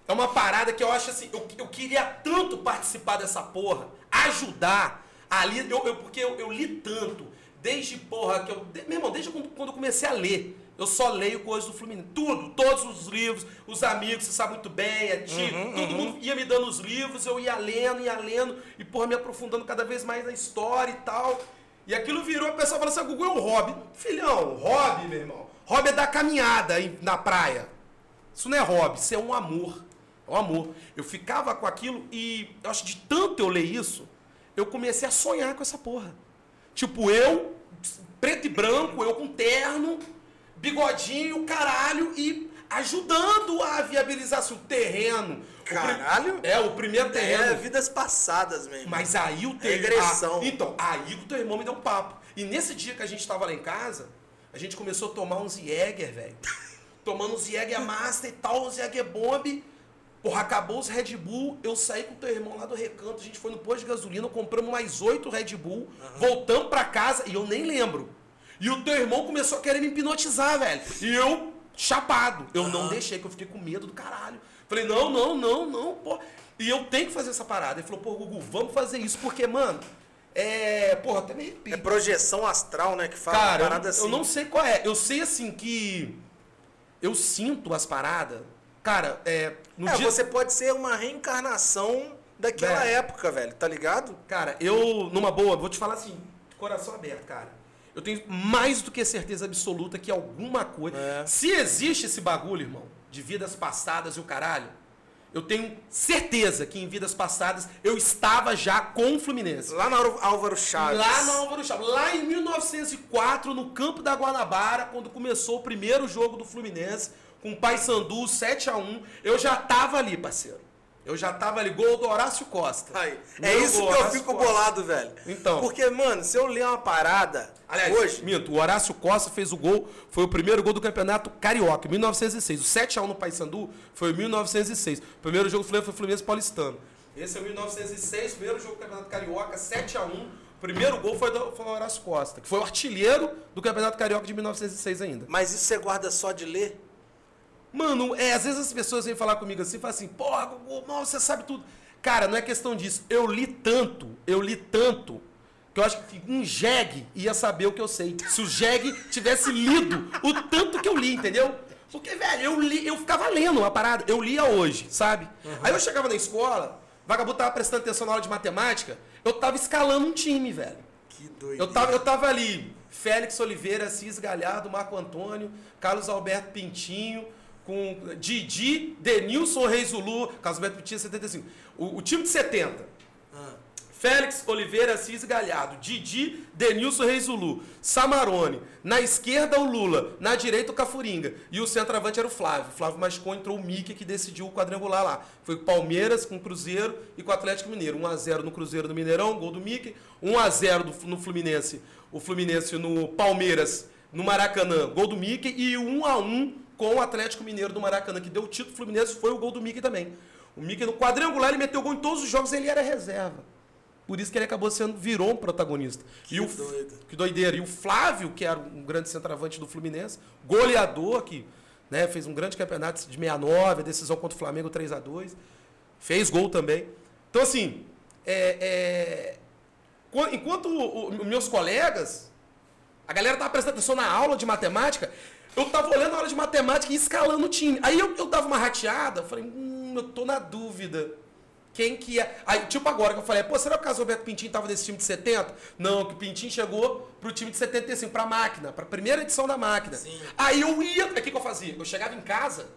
É uma parada que eu acho assim, eu, eu queria tanto participar dessa porra, ajudar ali, eu, eu- porque eu, eu li tanto, desde porra, que eu, de- meu irmão, desde quando, quando eu comecei a ler, eu só leio coisas do Fluminense, tudo, todos os livros, os amigos, você sabe muito bem, é tio, todo mundo ia me dando os livros, eu ia lendo, ia lendo, e porra, me aprofundando cada vez mais na história e tal, e aquilo virou, a pessoa fala assim, ah, Gugu é um hobby, filhão, hobby, meu irmão, hobby é dar caminhada aí na praia, isso não é hobby, isso é um amor. É um amor. Eu ficava com aquilo e eu acho de tanto eu ler isso, eu comecei a sonhar com essa porra. Tipo, eu, preto e branco, eu com terno, bigodinho, caralho, e ajudando a viabilizar assim, o terreno. O Caralho? É, o primeiro terreno. É, vidas passadas mesmo. Mas aí o teu Regressão. Ah, então, aí o teu irmão me deu um papo. E nesse dia que a gente tava lá em casa, a gente começou a tomar uns Jäger, velho. Tomando uns Jäger Master e tal, uns Jäger Bomb. Porra, acabou os Red Bull. Eu saí com o teu irmão lá do recanto, a gente foi no posto de gasolina, compramos mais oito Red Bull, voltamos pra casa e eu nem lembro. E o teu irmão começou a querer me hipnotizar, velho. E eu, chapado. Eu não deixei, que eu fiquei com medo do caralho. Falei, não, não, não, não, pô. E eu tenho que fazer essa parada. Ele falou, pô, Gugu, vamos fazer isso, porque, mano, é. Porra, até me. É projeção astral, né? Que fala uma Cara, parada eu, assim. eu não sei qual é. Eu sei assim que. Eu sinto as paradas. Cara, é. No É, dia... você pode ser uma reencarnação daquela Velho. época, velho, tá ligado? Cara, eu, numa boa, vou te falar assim, coração aberto, cara. Eu tenho mais do que certeza absoluta que alguma coisa. É. Se existe esse bagulho, irmão, de vidas passadas e o caralho, eu tenho certeza que em vidas passadas eu estava já com o Fluminense. Lá na Álvaro- Chaves. Lá no Álvaro Chaves. Lá em 1904, no campo da Guanabara, quando começou o primeiro jogo do Fluminense, com o Paysandu 7 a 1 eu já tava ali, parceiro. Eu já tava ali, gol do Horácio Costa. Aí, é isso que eu fico Costa. bolado, velho. Então. Porque, mano, se eu ler uma parada Aliás, hoje. minto, o Horácio Costa fez o gol, foi o primeiro gol do Campeonato Carioca, em 1906. O 7x1 no Paysandu foi em 1906. O primeiro jogo do Fluminense foi o Fluminense Paulistano. Esse é 1906, primeiro jogo do Campeonato Carioca, 7x1. O primeiro gol foi do, foi do Horácio Costa, que foi o artilheiro do Campeonato Carioca de 1906 ainda. Mas isso você guarda só de ler? Mano, é, às vezes as pessoas vêm falar comigo assim, falam assim, porra, mal, você sabe tudo. Cara, não é questão disso. Eu li tanto, eu li tanto, que eu acho que um jegue ia saber o que eu sei. Se o jegue tivesse lido o tanto que eu li, entendeu? Porque, velho, eu li, eu ficava lendo a parada, eu lia hoje, sabe? Aí eu chegava na escola, vagabundo tava prestando atenção na aula de matemática, eu tava escalando um time, velho. Que doido. Eu tava, eu tava ali, Félix Oliveira, Cis Galhardo, Marco Antônio, Carlos Alberto Pintinho, com Didi, Denilson Reis Zulu, Carlos Alberto Pintinho 75. O, o time de 70. Ah, Félix Oliveira, Assis Galhardo, Didi, Denilson Reis Zulu, Samarone, na esquerda o Lula, na direita o Cafuringa, e o centroavante era o Flávio. O Flávio machucou, entrou o Mickey que decidiu o quadrangular lá. Foi com o Palmeiras, com o Cruzeiro e com o Atlético Mineiro. 1x0 no Cruzeiro no Mineirão, gol do Mickey. 1x0 do- no Fluminense, o Fluminense no Palmeiras, no Maracanã, gol do Mickey. E 1x1 com o Atlético Mineiro do Maracanã, que deu o título Fluminense, foi o gol do Mickey também. O Mickey no quadrangular, ele meteu gol em todos os jogos, ele era reserva. Por isso que ele acabou sendo, virou um protagonista. Que e o, doido. Que doideira. E o Flávio, que era um grande centroavante do Fluminense, goleador, que né, fez um grande campeonato de 69, a decisão contra o Flamengo 3 a 2 Fez gol também. Então, assim, é, é, qu- enquanto o- o- meus colegas, a galera tava prestando atenção na aula de matemática, eu tava olhando a aula de matemática e escalando o time. Aí eu, eu dava uma rateada, eu falei, hum, eu tô na dúvida. Quem que é? Aí, tipo agora que eu falei, pô, será que o Carlos Roberto Pintinho tava nesse time de 70? Não, que o Pintinho chegou pro time de 75, pra máquina, pra primeira edição da máquina. Sim. Aí eu ia, o que, que eu fazia? Eu chegava em casa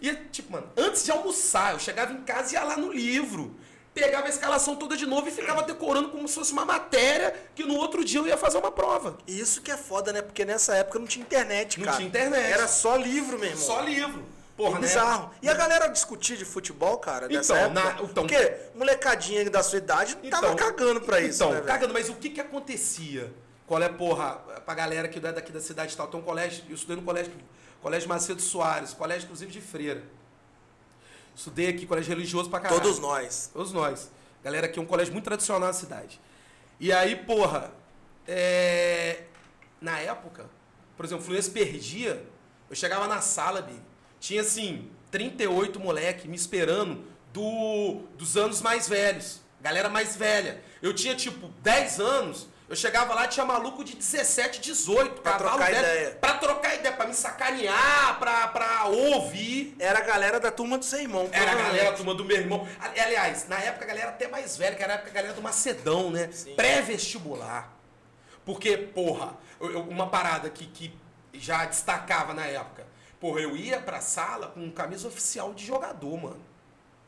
E, tipo, mano, antes de almoçar, eu chegava em casa e ia lá no livro. Pegava a escalação toda de novo e ficava decorando como se fosse uma matéria que no outro dia eu ia fazer uma prova. E isso que é foda, né? Porque nessa época não tinha internet, Não cara. tinha internet. Era só livro, meu irmão. Só livro. Porra, né? Bizarro. E a galera discutir de futebol, cara, nessa Então, época? na- então- Porque molecadinha da sua idade tava cagando pra isso, então, né, cagando, mas o que que acontecia? Qual é, porra, pra galera que é daqui da cidade e tal, tem um colégio, eu estudei no colégio, colégio Macedo Soares, colégio inclusive de freira. Estudei aqui, colégio religioso pra caralho. Todos nós. Todos nós. Galera aqui é um colégio muito tradicional na cidade. E aí, porra, é... na época, por exemplo, o Fluminense perdia, eu chegava na sala, tinha assim, 38 moleque me esperando do, dos anos mais velhos. Galera mais velha. Eu tinha, tipo, 10 anos, eu chegava lá, tinha maluco de 17, 18, Pra cavalo trocar velho, ideia. Pra trocar ideia, pra me sacanear, pra, pra ouvir. Era a galera da turma do seu irmão. Era a galera, a turma do meu irmão. Ali- Aliás, na época a galera até mais velha, que era a época a galera do Macedão, né? Pré-vestibular. Porque, porra, eu- uma parada que, que já destacava na época. Porra, eu ia pra sala com camisa oficial de jogador, mano.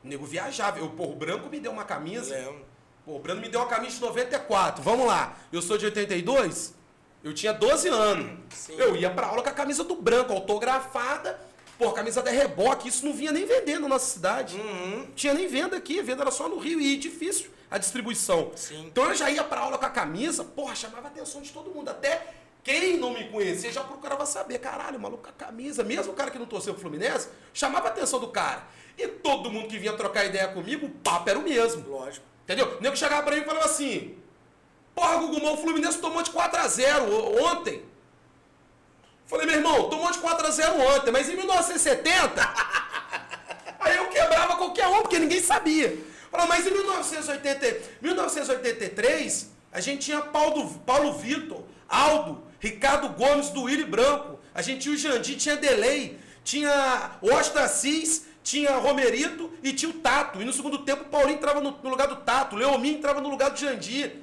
O nego viajava. Eu, porra, o branco me deu uma camisa. Lembro. Pô, o Brando me deu uma camisa de 94. Vamos lá. Eu sou de 82. Eu tinha 12 anos. Sim. Eu ia pra aula com a camisa do branco, autografada. Pô, camisa da reboque. Isso não vinha nem vendendo na nossa cidade. Uhum. Tinha nem venda aqui. A venda era só no Rio e difícil a distribuição. Sim. Então eu já ia pra aula com a camisa. Porra, chamava a atenção de todo mundo. Até quem não me conhecia já procurava saber. Caralho, o maluco com a camisa. Mesmo o cara que não torceu o Fluminense, chamava a atenção do cara. E todo mundo que vinha trocar ideia comigo, o papo era o mesmo. Lógico. Entendeu? O nego chegava pra mim e falava assim: Porra, Gugumão, o Fluminense tomou de 4x0 o- ontem. Falei, meu irmão, tomou de 4x0 ontem, mas em 1970. aí eu quebrava qualquer um, porque ninguém sabia. Falei, mas em 1980, 1983, a gente tinha Paulo, Paulo Vitor, Aldo, Ricardo Gomes do Willy Branco. A gente tinha o Jandir, tinha Delay, tinha Washington Assis, tinha Romerito e tinha o Tato. E no segundo tempo o Paulinho entrava no, no lugar do Tato, o Leomin entrava no lugar do Jandir.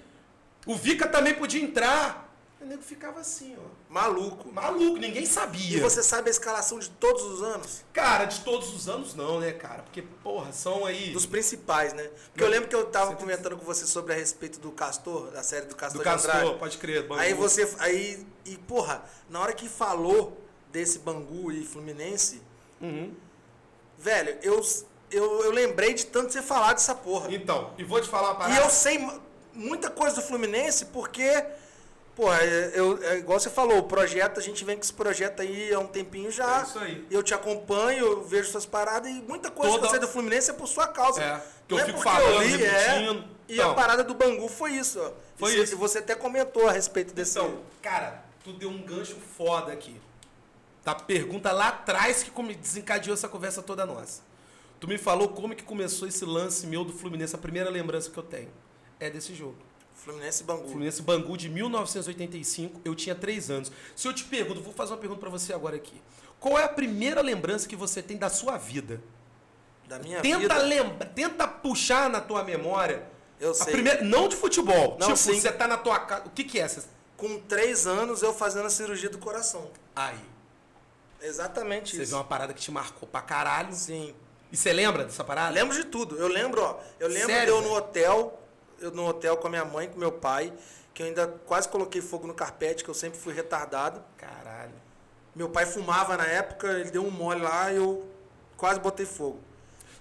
O Vica também podia entrar. O nego ficava assim, ó. Maluco. Maluco, ninguém sabia. E você sabe a escalação de todos os anos? Cara, de todos os anos não, né, cara? Porque, porra, são aí. Dos principais, né? Porque eu lembro que eu tava comentando com você sobre a respeito do Castor, da série do Castor do de Andrade. Castor, pode crer. Bangu. Aí você. Aí. E, porra, na hora que falou desse Bangu e Fluminense, Uhum. Velho, eu, eu, eu lembrei de tanto você falar dessa porra. Então, e vou te falar uma E parada. eu sei mu- muita coisa do Fluminense porque, porra, é- eu, é igual você falou, o projeto, a gente vem com esse projeto aí há um tempinho já. É isso aí. Eu te acompanho, eu vejo suas paradas e muita coisa Toda- que você do Fluminense é por sua causa. É, que eu é fico falando, li, é. E Então. a parada do Bangu foi isso, ó. Foi E você- isso. E você até comentou a respeito desse. Então, cara, tu deu um gancho foda aqui. Da pergunta lá atrás que desencadeou essa conversa toda nossa. Tu me falou como que começou esse lance meu do Fluminense, a primeira lembrança que eu tenho. É desse jogo. Fluminense Bangu. Fluminense Bangu de 1985, eu tinha 3 anos. Se eu te pergunto, vou fazer uma pergunta pra você agora aqui. Qual é a primeira lembrança que você tem da sua vida? Da minha Tenta vida. lembra, tenta puxar na tua memória. Eu a sei. primeira, não de futebol. Não, tipo, sim. você tá na tua casa. O que que é essa? Com três anos eu fazendo a cirurgia do coração. Aí. Exatamente Você isso. viu uma parada que te marcou pra caralho. Sim. E você lembra dessa parada? Lembro de tudo. Eu lembro, ó. Eu lembro Sério, de eu no hotel, eu no hotel com a minha mãe, com meu pai, que eu ainda quase coloquei fogo no carpete, que eu sempre fui retardado. Caralho. Meu pai fumava na época, ele deu um mole lá e eu quase botei fogo.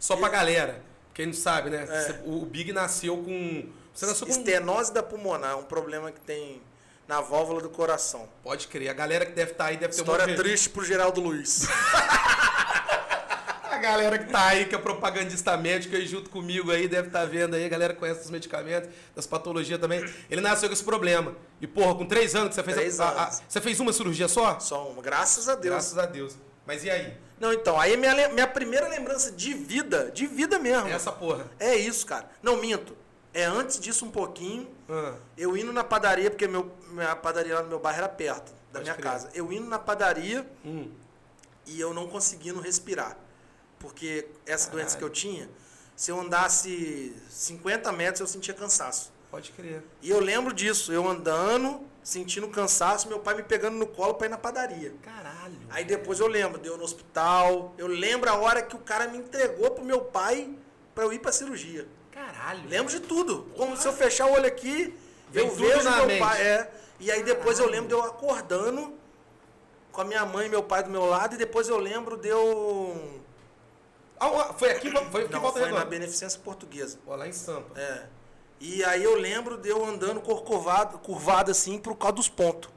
Só pra galera, quem não sabe, né? É. Você- o, o Big nasceu com. Você nasceu com. Estenose da pulmonar, um problema que tem na válvula do coração. Pode crer. A galera que deve estar aí deve ter História um monte de- triste pro Geraldo Luiz. A galera que tá aí, que é propagandista médico aí junto comigo aí, deve estar vendo aí, a galera que conhece os medicamentos, das patologias também. Ele nasceu com esse problema. E, porra, com três anos que você fez. Três a- a- você fez uma cirurgia só? Só uma, graças a Deus. Graças a Deus. Mas e aí? Não, então, aí minha, le- minha primeira lembrança de vida, de vida mesmo. Essa porra. É isso, cara. Não, minto. É antes disso um pouquinho, Ah, eu indo na padaria, porque meu, minha padaria lá no meu bairro era perto da Pode minha casa. Eu indo na padaria hum. e eu não conseguindo respirar. Porque essa doença Caralho. que eu tinha, se eu andasse 50 metros eu sentia cansaço. Pode crer. E eu lembro disso, eu andando, sentindo cansaço, meu pai me pegando no colo pra ir na padaria. Caralho. Aí depois eu lembro, deu no hospital. Eu lembro a hora que o cara me entregou pro meu pai pra eu ir pra cirurgia. Caralho. Lembro de tudo. Como se eu fechar o olho aqui, Vem eu vejo meu mente. pai. É. E aí depois eu Caralho. lembro de eu acordando com a minha mãe e meu pai do meu lado. E depois eu lembro de eu. Ah, foi aqui, foi aqui Não, Volta foi na. Beneficência Portuguesa. Ó, lá em Sampa. É. E aí eu lembro de eu andando corcovado, curvado assim por causa dos pontos.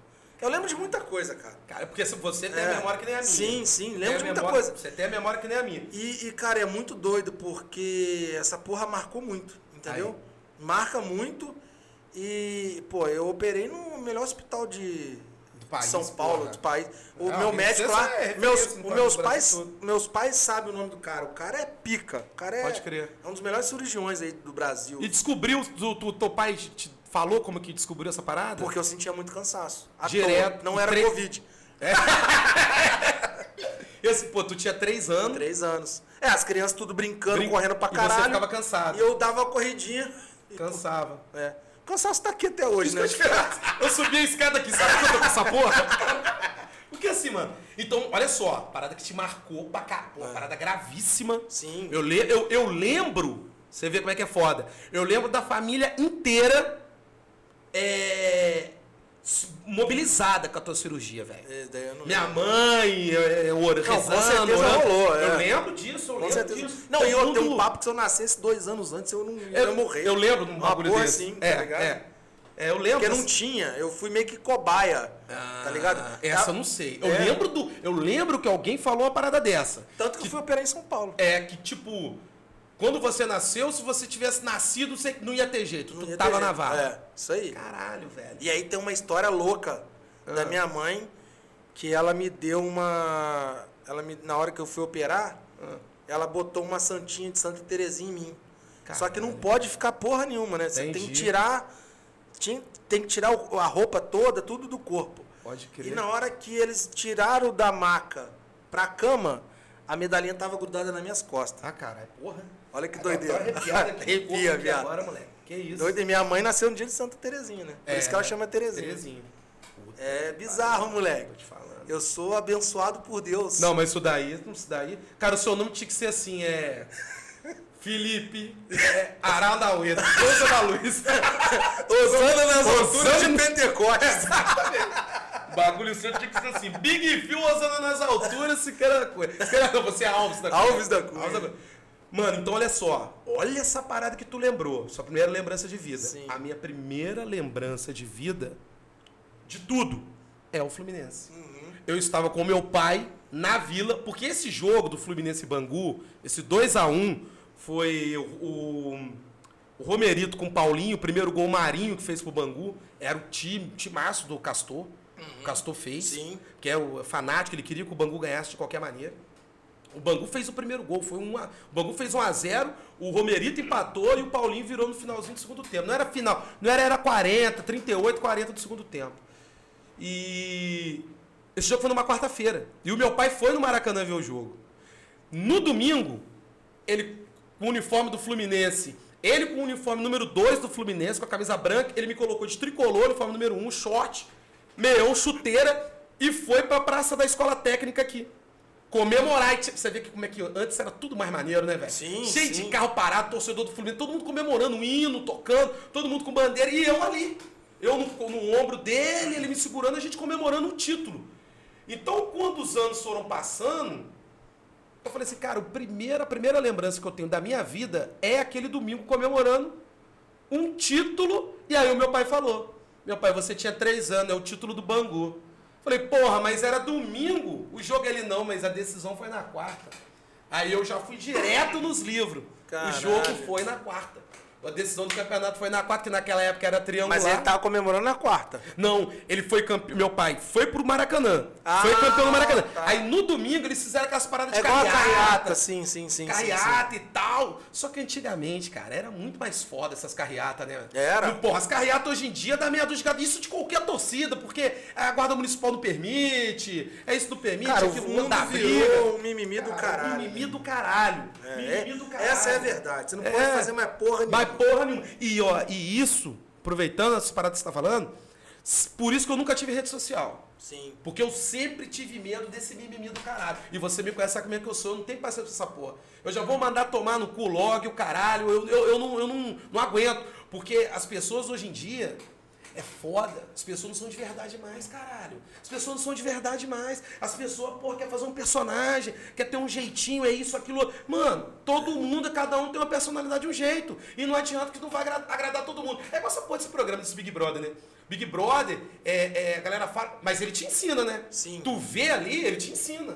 Eu lembro de muita coisa, cara. Cara, porque você tem É. a memória que nem a minha. Sim, sim, lembro de muita memória- coisa. Você tem a memória que nem a minha. E, e, cara, é muito doido porque essa porra marcou muito, entendeu? Marca muito. E, pô, eu operei no melhor hospital de país, São Paulo, porra. do país. O Não, meu médico lá, é meus, Brasil meus pais, todo. meus pais sabem o nome do cara. O cara é pica. O cara é, Pode crer. é um dos melhores cirurgiões aí do Brasil. E descobriu, tu, teu pai te falou como que descobriu essa parada? Porque eu sentia muito cansaço. À Direto, toa. Não e era tre- Covid. E assim, pô, tu tinha três anos. Três anos. É, as crianças tudo brincando, brin- correndo pra e caralho. você ficava cansado. E eu dava uma corridinha. e, Cansava. É. O cansaço tá aqui até hoje, né? Eu subi a escada aqui, sabe que eu tô com essa porra? Porque assim, mano. Então, olha só, parada que te marcou pra cá. Pô, parada gravíssima. Sim. Eu, le, eu, eu lembro, você vê como é que é foda. Eu lembro da família inteira é, mobilizada com a tua cirurgia, velho. É, eu Minha mãe, eu, eu, eu com rezando, certeza orando. rolou, é. Eu lembro disso, eu Com lembro certeza. disso. Não, e eu mundo- tenho um papo que se eu nascesse dois anos antes, eu não eu, ia morrer. Eu lembro de um bagulho desse. assim, tá é, ligado? É. É, eu lembro. Porque não tinha, eu fui meio que cobaia, tá ligado? Ah, Essa eu É- não sei. Eu é. lembro do. Eu lembro que alguém falou uma parada dessa. Tanto que eu fui operar em São Paulo. É que, tipo, quando você nasceu, se você tivesse nascido, você não ia ter jeito. Não Tu tava ter na jeito. vaga. É, isso aí. Caralho, velho. E aí tem uma história louca Ah. da minha mãe, que ela me deu uma. Ela me, na hora que eu fui operar, Ah. ela botou uma santinha de Santa Terezinha em mim. Só que não Caralho. pode ficar porra nenhuma, né? Você tem que tirar. Tem que tirar a roupa toda, tudo do corpo. Pode E crer. na hora que eles tiraram da maca pra cama, a medalhinha tava grudada nas minhas costas. Ah, caralho, porra. Olha que Cara, doideira. Arrepia, viado. Agora, moleque. Que isso? Doido, e minha mãe nasceu no dia de Santa Terezinha, né? Por É, isso que ela chama Terezinha. Terezinha. Puta É bizarro, pariu, moleque. Tô te falando. Eu sou abençoado por Deus. Não, mas isso daí, isso daí. Cara, o seu nome tinha que ser assim, é. Felipe é, Araldaueta, Souza da Luz. Osana nas Osana- alturas de Pentecostes. O bagulho seu tinha que ser assim, Big Phil usando nas alturas, se cara coisa. Se cara não, você é Alves da. Alves da Cunha. Alves da Cunha. Mano, então olha só. Olha essa parada que tu lembrou. Sua primeira lembrança de vida. Sim. A minha primeira lembrança de vida, de tudo, é o Fluminense. Uhum. Eu estava com meu pai na vila, porque esse jogo do Fluminense Bangu, esse 2 a 1 foi o, o, Romerito com o Paulinho, o primeiro gol Marinho que fez pro Bangu, era o time, timaço do Castor. O Castor fez, Uhum. Sim. que é o fanático, ele queria que o Bangu ganhasse de qualquer maneira. O Bangu fez o primeiro gol, foi uma, o Bangu fez 1 a 0, o Romerito empatou e o Paulinho virou no finalzinho do segundo tempo. Não era final, não era era 40, 38, 40 do segundo tempo. E esse jogo foi numa quarta-feira. E o meu pai foi no Maracanã ver o jogo. No domingo, ele com o uniforme do Fluminense, ele com o uniforme número 2 do Fluminense, com a camisa branca, ele me colocou de tricolor, uniforme número 1, um, short, meião, chuteira, e foi pra praça da escola técnica aqui. Comemorar, e t- você vê que como é que antes era tudo mais maneiro, né, velho? Sim, Cheio sim. de carro parado, torcedor do Fluminense, todo mundo comemorando, um hino, tocando, todo mundo com bandeira, e eu ali. Eu no, no ombro dele, ele me segurando, a gente comemorando um título. Então, quando os anos foram passando, eu falei assim, cara, a primeira lembrança que eu tenho da minha vida é aquele domingo comemorando um título. E aí o meu pai falou: Meu pai, você tinha três anos, é o título do Bangu. Falei, porra, mas era domingo. O jogo ele não, mas a decisão foi na quarta. Aí eu já fui direto nos livros. Caralho. O jogo foi na quarta. A decisão do campeonato foi na quarta, que naquela época era triangular. Mas ele tava comemorando na quarta. Não, ele foi campeão. Meu pai foi pro Maracanã. Ah, foi campeão no Maracanã. tá. Aí no domingo eles fizeram aquelas paradas É de carreata. carreata, sim, sim, sim. sim, Carreata e tal. Só que antigamente, cara, era muito mais foda essas carreatas, né? Era. No, porra, as carreatas hoje em dia dá meia dúzia de. Isso de qualquer torcida, porque a guarda municipal não permite, é isso não permite, Cara, o aquilo mundo não dá briga. um mimimi do Cara, caralho. Mimimi do caralho. É, mimimi do caralho. essa é a verdade. Você não É. pode fazer mais porra nenhuma. Porra nenhuma. E, ó, e isso, aproveitando essas paradas que você tá falando, por isso que eu nunca tive rede social. Sim. Porque eu sempre tive medo desse mimimi do caralho. E você me conhece, sabe como é que eu sou, eu não tenho paciência com essa porra. Eu já vou mandar tomar no cu log, o caralho, eu, eu, eu, não, eu não, não aguento. Porque as pessoas hoje em dia, é foda. As pessoas não são de verdade mais, caralho. As pessoas não são de verdade mais. As pessoas, porra, quer fazer um personagem, quer ter um jeitinho, é isso, aquilo. Mano, todo mundo, cada um tem uma personalidade de um jeito. E não adianta que não vai agra- agradar todo mundo. É igual essa porra desse programa, desse Big Brother, né? Big Brother, é, é, a galera fala. Mas ele te ensina, né? Sim. Tu vê ali, ele te ensina.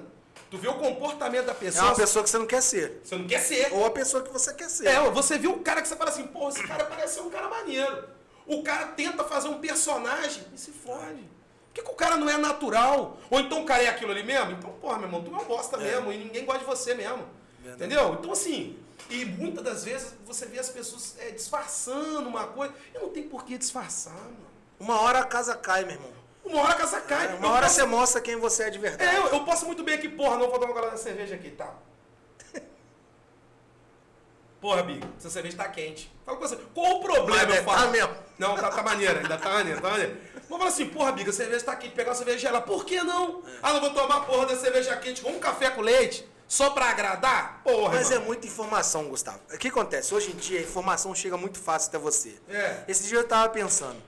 Tu vê o comportamento da É pessoa. uma pessoa que você não quer ser. Você não quer ser. Ou a pessoa que você quer ser. É, você viu o cara que você fala assim, pô, esse cara parece ser um cara maneiro. O cara tenta fazer um personagem e se fode. Por que, que o cara não é natural? Ou então o cara é aquilo ali mesmo? Então, porra, meu irmão, tu é uma bosta mesmo e ninguém gosta de você mesmo. Verdade. Entendeu? Então, assim, e muitas das vezes você vê as pessoas é, disfarçando uma coisa. E não tem por que disfarçar, mano. Uma hora a casa cai, meu irmão. Uma hora a casa cai. É, uma Eu hora posso- você mostra quem você é de verdade. É, eu, eu posso muito bem aqui, porra, não vou dar uma galera de cerveja aqui, tá? Porra, Big, essa cerveja tá quente. Fala com você, qual o problema? Mas eu tá falo? mesmo. Não, tá, tá maneira, ainda tá maneira, tá maneira. Vou falar assim, porra, Big, a cerveja tá quente, pegar uma cerveja gelada. Por que não? Ah, não vou tomar porra da cerveja quente com um café com leite? Só pra agradar? Porra, Mas é irmão. muita informação, Gustavo. O que acontece? Hoje em dia a informação chega muito fácil até você. É. Esse dia eu tava pensando.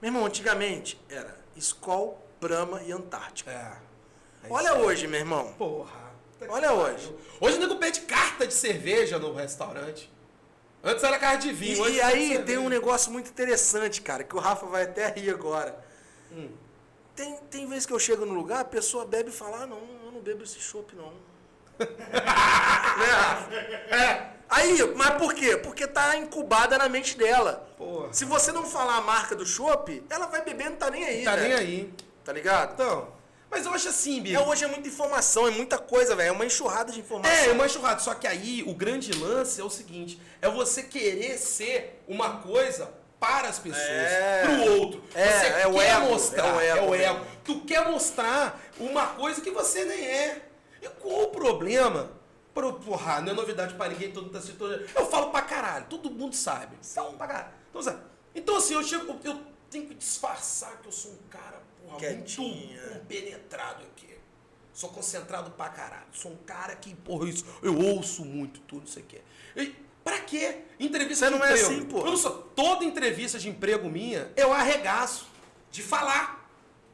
Meu irmão, antigamente era Skol, Brahma e Antártica. É. é Olha aí. hoje, meu irmão. Porra. Olha hoje. Hoje o nego pede carta de cerveja no restaurante. Antes era carta de vinho. E, e aí tem um negócio muito interessante, cara, que o Rafa vai até rir agora. Hum. Tem, tem vezes que eu chego no lugar, a pessoa bebe e fala, ah, não, eu não bebo esse chopp, não. né, Rafa? É. Aí, mas por quê? Porque tá incubada na mente dela. Porra. Se você não falar a marca do chopp, ela vai beber, não tá nem aí, Tá velho. nem aí. Tá ligado? Então, mas eu acho assim, Bia. É, hoje é muita informação, é muita coisa, velho. É uma enxurrada de informação. É, uma enxurrada. Só que aí o grande lance é o seguinte: é você querer ser uma coisa para as pessoas, É. pro outro. É, você é o quer ego, mostrar, é o ego, é o velho. ego. Tu quer mostrar uma coisa que você nem é. E qual o problema? Pro, porra, não é novidade pra ninguém, todo mundo tá assistindo. Eu falo pra caralho, todo mundo sabe. Falo pra caralho. Então, então assim, eu chego, eu tenho que disfarçar que eu sou um cara, muito é. compenetrado aqui. Sou concentrado pra caralho. Sou um cara que, porra, isso, eu ouço muito tudo, não sei o quê. E pra quê? Entrevista Você de não é emprego. assim, pô. Eu não sou. Toda entrevista de emprego minha, eu arregaço de falar.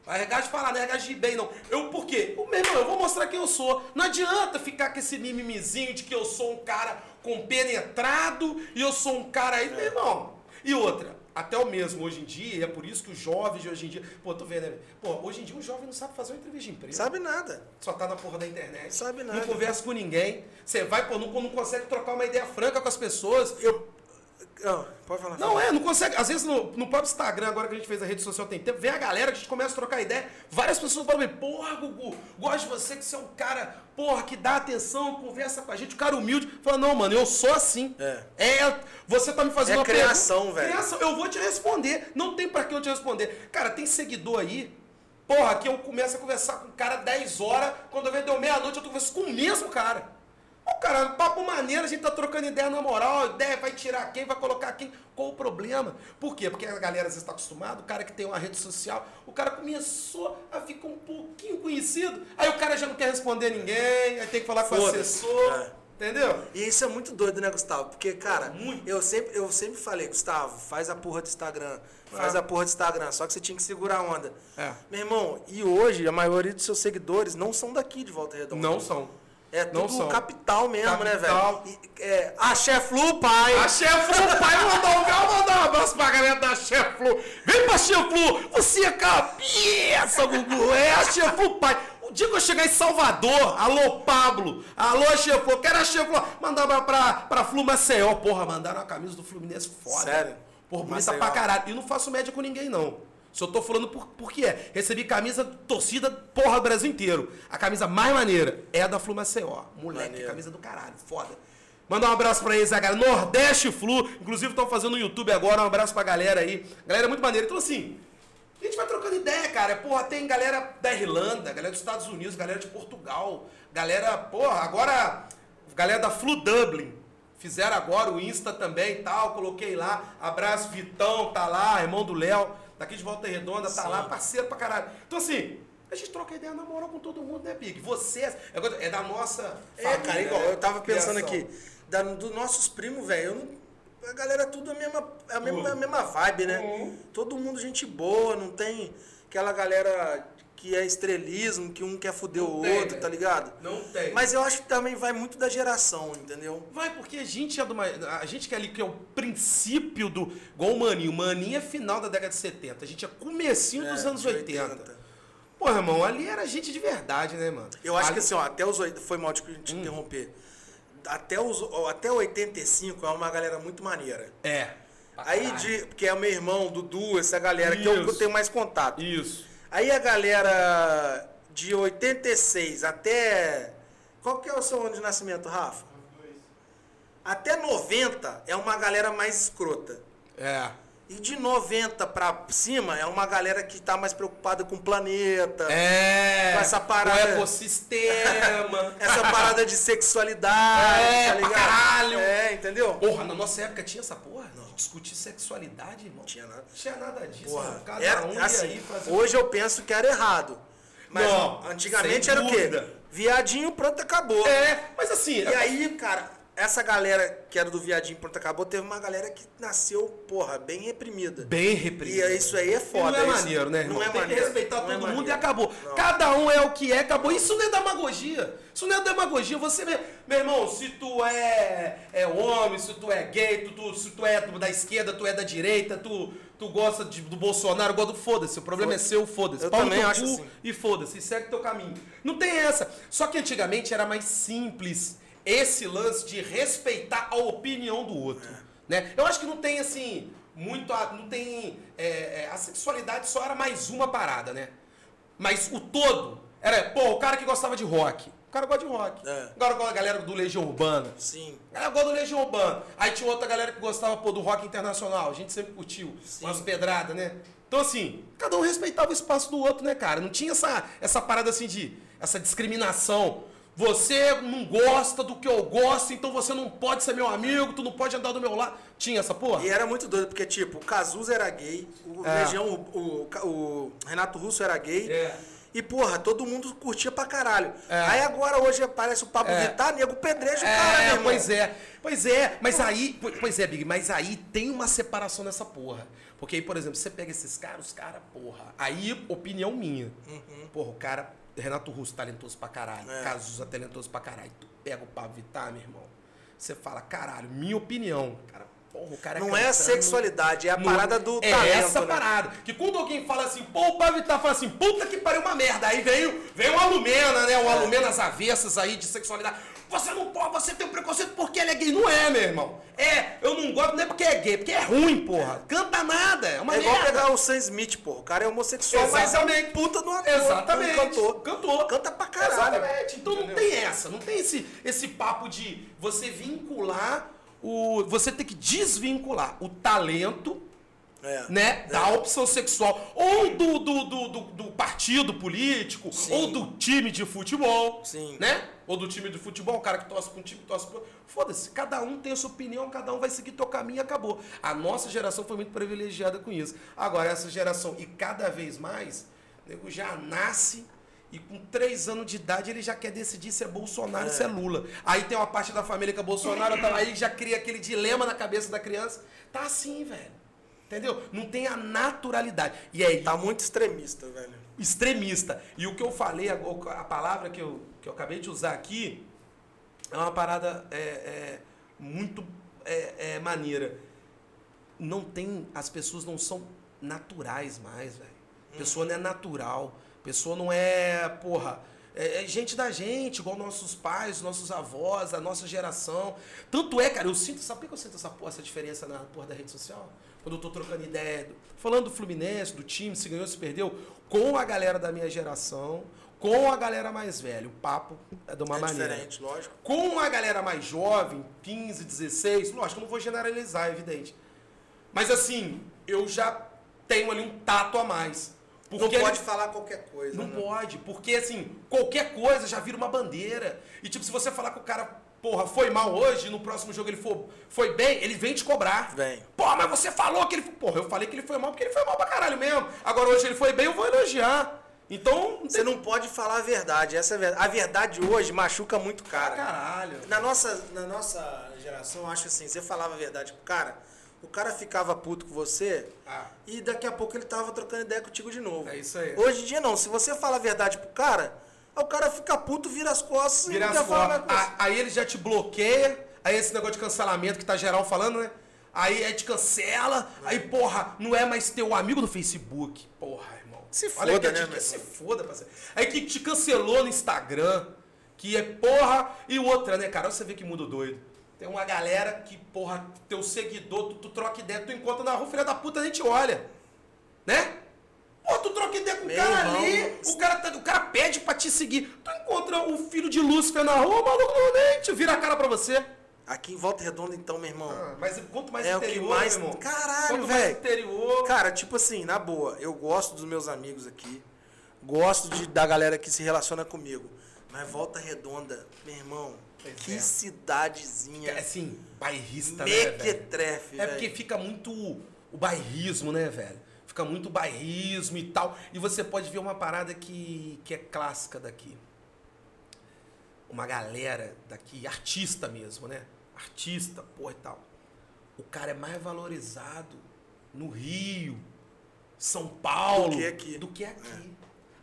Arregaço de falar, não é arregaço de bem, não. Eu, por quê? O meu irmão, eu vou mostrar quem eu sou. Não adianta ficar com esse mimimizinho de que eu sou um cara compenetrado e eu sou um cara aí, meu irmão. E outra, até o mesmo hoje em dia, e é por isso que os jovens de hoje em dia. Pô, tô vendo, né? Pô, hoje em dia o jovem não sabe fazer uma entrevista de emprego. Sabe nada. Só tá na porra da internet. Sabe nada. Não conversa com ninguém. Você vai, pô, não, não consegue trocar uma ideia franca com as pessoas. Eu. Ah, pode falar. Não é, não consegue. Às vezes no, no próprio Instagram, agora que a gente fez a rede social tem tempo, vem a galera que a gente começa a trocar ideia. Várias pessoas falam, mim, porra, Gugu, gosto de você, que você é um cara, porra, que dá atenção, conversa com a gente, um cara humilde. Fala, não, mano, eu sou assim. É. É, você tá me fazendo É uma criação, pergunta- velho. Criação, eu vou te responder. Não tem pra que eu te responder. Cara, tem seguidor aí. Porra, que eu começo a conversar com o cara 10 horas, quando eu vejo deu meia-noite, eu tô conversando com o mesmo cara. Ô, cara, papo maneiro, a gente tá trocando ideia na moral, ideia vai tirar quem, vai colocar quem. Qual o problema? Por quê? Porque a galera às vezes está acostumada, o cara que tem uma rede social, o cara começou a ficar um pouquinho conhecido, aí o cara já não quer responder ninguém, aí tem que falar com o assessor, É. entendeu? E isso é muito doido, né, Gustavo? Porque, cara, Muito. eu sempre, eu sempre falei, Gustavo, faz a porra do Instagram. Faz É. a porra do Instagram. Só que você tinha que segurar a onda. É. Meu irmão, e hoje a maioria dos seus seguidores não são daqui de Volta Redonda. Não são. É não tudo são. capital mesmo, Capital. né, velho? É, a Cheflu, pai! A Cheflu, pai, mandou um mandar um abraço pra galera da Cheflu. Vem pra Cheflu, você é cabeça, Gugu. É a Cheflu, pai. O dia que eu chegar em Salvador, alô Pablo, alô Cheflu, quero a Cheflu. Mandar pra, pra, Flu Maceió. Porra, mandaram a camisa do Fluminense foda. Sério? Porra, bonita pra caralho. E não faço média com ninguém, não. Se eu tô falando por, por que é. Recebi camisa torcida, porra, Brasil inteiro. A camisa mais maneira é a da Flu Maceió. Moleque, Maneiro. camisa do caralho, foda. Mandar um abraço pra eles, a galera. Nordeste Flu. Inclusive, estão fazendo no YouTube agora. Um abraço pra galera aí. Galera muito maneira. Então, assim, a gente vai trocando ideia, cara. Porra, tem galera da Irlanda, galera dos Estados Unidos, galera de Portugal. Galera, porra, agora. Galera da Flu Dublin. Fizeram agora o Insta também e tal, coloquei lá. Abraço Vitão, tá lá, irmão do Léo, daqui de Volta Redonda, tá Sim. lá, parceiro pra caralho. Então assim, a gente troca ideia na moral com todo mundo, né, Big? Você é coisa- é da nossa. É, cara, igual, né? eu tava pensando aqui, da, dos nossos primos, velho, a galera tudo a mesma, a mesma, a mesma vibe, né? Uhum. Todo mundo gente boa, não tem aquela galera que é estrelismo, que um quer foder Não o tem, outro, tá ligado? Não tem. Mas eu acho que também vai muito da geração, entendeu? Vai, porque a gente é do. A gente que é ali que é o princípio do. Igual o Maninho. O Maninho é final da década de 70. A gente é comecinho dos É, anos de 80. Pô, irmão, ali era gente de verdade, né, mano? Eu acho Ali- que assim, ó, até os foi mal de te Hum. interromper. Até os até 85 é uma galera muito maneira. É. Aí de, porque é o meu irmão, Dudu, essa galera que eu, que eu Isso. tenho mais contato. Isso. Aí a galera de 86 até. Qual que é o seu ano de nascimento, Rafa? Até 90 é uma galera mais escrota. É. E de 90 pra cima é uma galera que tá mais preocupada com o planeta. É. Com essa parada- Com o ecossistema. Essa parada de sexualidade, É, tá ligado? caralho. É, entendeu? Porra, na nossa época tinha essa porra? Discutir sexualidade, irmão. Não tinha nada. Tinha nada disso. Porra. Cada era, um assim, fazer. hoje eu penso que era errado. Mas Não, antigamente era o quê? dúvida. Viadinho, pronto, acabou. É, mas assim. E aí, cara, essa galera que era do viadinho, pronto, acabou, teve uma galera que nasceu, porra, bem reprimida. Bem E reprimido. é- isso aí é E foda. não é isso- maneiro, né? Não irmão? é Tem que maneiro. respeitar não todo é mundo maneiro. e acabou. Não. Cada um é o que é, acabou. Isso não é demagogia. Isso não é demagogia. Você, meu, meu irmão, se tu é, é homem, se tu é gay, tu, tu- se tu é da esquerda, tu é da direita, tu, tu gosta de- do Bolsonaro, gosta do foda-se. O problema é seu, foda-se. Eu Pau no também acho assim. E foda-se, segue teu caminho. Não tem essa. Só que antigamente era mais simples esse lance de respeitar a opinião do outro. Né? Eu acho que não tem assim, muito. a- Não tem. é, é, a sexualidade só era mais uma parada, né? Mas o todo era, pô, o cara que gostava de rock. O cara gosta de rock. É. Agora a galera do Legião Urbana. Sim. A galera gosta do Legião Urbana. Aí tinha outra galera que gostava, pô, do rock internacional. A gente sempre curtiu. Sim. Umas pedradas, né? Então, assim, cada um respeitava o espaço do outro, né, cara? Não tinha essa, essa parada assim de. essa discriminação. Você não gosta do que eu gosto, então você não pode ser meu amigo, tu não pode andar do meu lado. Tinha essa porra? E era muito doido, porque, tipo, o Cazuza era gay, o É. Legião, o, o- o Renato Russo era gay. É. E, porra, todo mundo curtia pra caralho. É. Aí agora, hoje, aparece o Pablo É. Vittar, nego pedreja o cara, meu É, irmão. pois é. Pois é, mas aí, po- pois é, Big, mas aí tem uma separação nessa porra. Porque aí, por exemplo, você pega esses caras, os caras, porra. Aí, opinião minha. Porra, o cara, Renato Russo, talentoso pra caralho. É. Cazuza, talentoso pra caralho. Tu pega o Pablo Vittar, meu irmão. Você fala, caralho, minha opinião. Cara, porra, o cara Não é a cantando- sexualidade, é a não- parada do é talento, essa né? parada. Que quando alguém fala assim, pô, o Pablo Vittar fala assim, puta que pariu uma merda. Aí veio, veio uma Lumena, né? É. Uma Lumena às avessas aí de sexualidade. Você não pode, você tem um preconceito porque ele é gay. Não é, meu irmão. É, eu não gosto, não é porque é gay, porque é ruim, porra. Canta nada, é uma É igual merda. pegar o Sam Smith, pô. O cara é homossexual, mas é um Exatamente. puta do ator. Exatamente. cantor. Cantor. Canta pra caralho. Exatamente. Então não Entendeu? tem essa. Não tem esse, esse papo de você vincular o. Você tem que desvincular o talento É. né, É. da opção sexual, ou do, do, do, do- do partido político, Sim. ou do time de futebol, Sim. né? Ou do time de futebol, o cara que torce pra um time, torce pra... Foda-se, cada um tem a sua opinião, cada um vai seguir teu caminho e acabou. A nossa geração foi muito privilegiada com isso. Agora, essa geração, e cada vez mais, o nego já nasce e com três anos de idade ele já quer decidir se é Bolsonaro ou se é Lula. Aí tem uma parte da família que é Bolsonaro, tá, aí já cria aquele dilema na cabeça da criança. Tá assim, velho. Entendeu? Não tem a naturalidade. E é Tá muito extremista, velho. extremista. E o que eu falei, a palavra que eu, que eu acabei de usar aqui, é uma parada é, é, muito é, é, maneira. Não tem, as pessoas não são naturais mais, velho. Pessoa não é natural. Pessoa não é, porra, é, é gente da gente, igual nossos pais, nossos avós, a nossa geração. Tanto é, cara, eu sinto, sabe por que eu sinto essa, porra, essa diferença na porra da rede social? Quando eu tô trocando ideia, do- falando do Fluminense, do time, se ganhou, se perdeu, com a galera da minha geração, com a galera mais velha. O papo é de uma é maneira. diferente, lógico. Com a galera mais jovem, 15, 16, lógico, eu não vou generalizar, é evidente. Mas assim, eu já tenho ali um tato a mais. Não Porque pode ele- falar qualquer coisa, Não né? pode, porque assim, qualquer coisa já vira uma bandeira. E tipo, se você falar com o cara porra, foi mal hoje, no próximo jogo ele foi, foi bem, ele vem te cobrar. Vem. Porra, mas você falou que ele. Porra, eu falei que ele foi mal porque ele foi mal pra caralho mesmo. Agora hoje ele foi bem, eu vou elogiar. Então, Você não pode falar a verdade. Essa é a verdade. A verdade hoje machuca muito o cara. Caralho. Na nossa, na nossa geração, eu acho assim, você falava a verdade pro cara, o cara ficava puto com você Ah. e daqui a pouco ele tava trocando ideia contigo de novo. É isso aí. Hoje em dia não, se você fala a verdade pro cara, o cara fica puto, vira as costas Virar e não as costas. A- Aí ele já te bloqueia, aí esse negócio de cancelamento que tá geral falando, né? Aí, aí te cancela, aí, porra, não é mais teu amigo do Facebook. Porra, irmão. Se Olha foda, que né, te- Se foda, parceiro. Aí que te cancelou no Instagram, que é porra, e outra, né, cara? Olha Você vê que mundo doido. Tem uma galera que, porra, teu seguidor, tu, tu troca ideia, tu encontra na rua, filha da puta, nem te olha. Né? Pô, tu troca ideia com o cara irmão, ali, o cara, tá- o cara pede pra te seguir. Tu encontra o filho de Lúcifer na rua, o maluco não nem te vira a cara pra você. Aqui em Volta Redonda, então, meu irmão. Ah, mas quanto mais É o que interior, mais- meu irmão. Caralho, quanto mais velho. interior. Cara, tipo assim, na boa, eu gosto dos meus amigos aqui. Gosto de, da galera que se relaciona comigo. Mas Volta Redonda, meu irmão, Pois que é. cidadezinha. é assim, bairrista, né, velho? Mequetrefe, É porque fica muito o bairrismo, né, velho? Fica muito bairrismo e tal. E você pode ver uma parada que, que é clássica daqui. Uma galera daqui, artista mesmo, né? Artista, porra e tal. O cara é mais valorizado no Rio, São Paulo, Do que aqui. do que aqui.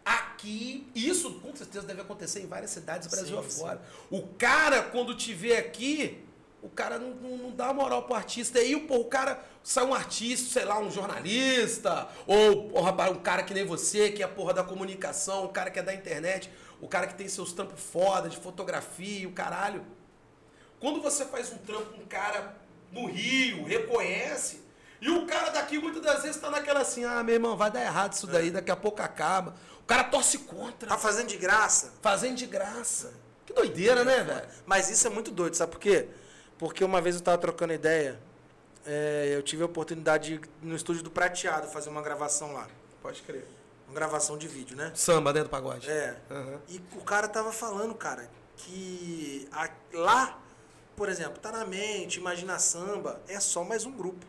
Aqui, isso com certeza deve acontecer em várias cidades do Brasil Sim, afora. O cara, quando te vê aqui, o cara não, não, não dá moral pro artista. Aí, pô, o cara sai um artista, sei lá, um jornalista, ou porra, um cara que nem você, que é a porra da comunicação, o cara que é da internet, o cara que tem seus trampos foda de fotografia e o caralho. Quando você faz um trampo com um cara no Rio, reconhece, e o cara daqui muitas das vezes tá naquela assim, ah, meu irmão, vai dar errado isso daí, daqui a pouco acaba. O cara torce contra, Tá fazendo de graça. fazendo de graça. Que doideira, né, velho? Mas isso é muito doido, sabe por quê? Porque uma vez eu tava trocando ideia, é, eu tive a oportunidade de ir no estúdio do Prateado fazer uma gravação lá. Pode crer. Uma gravação de vídeo, né? Samba, né, do pagode? É. Aham. E o cara tava falando, cara, que a- lá, por exemplo, tá na mente, Imagina Samba, é só mais um grupo.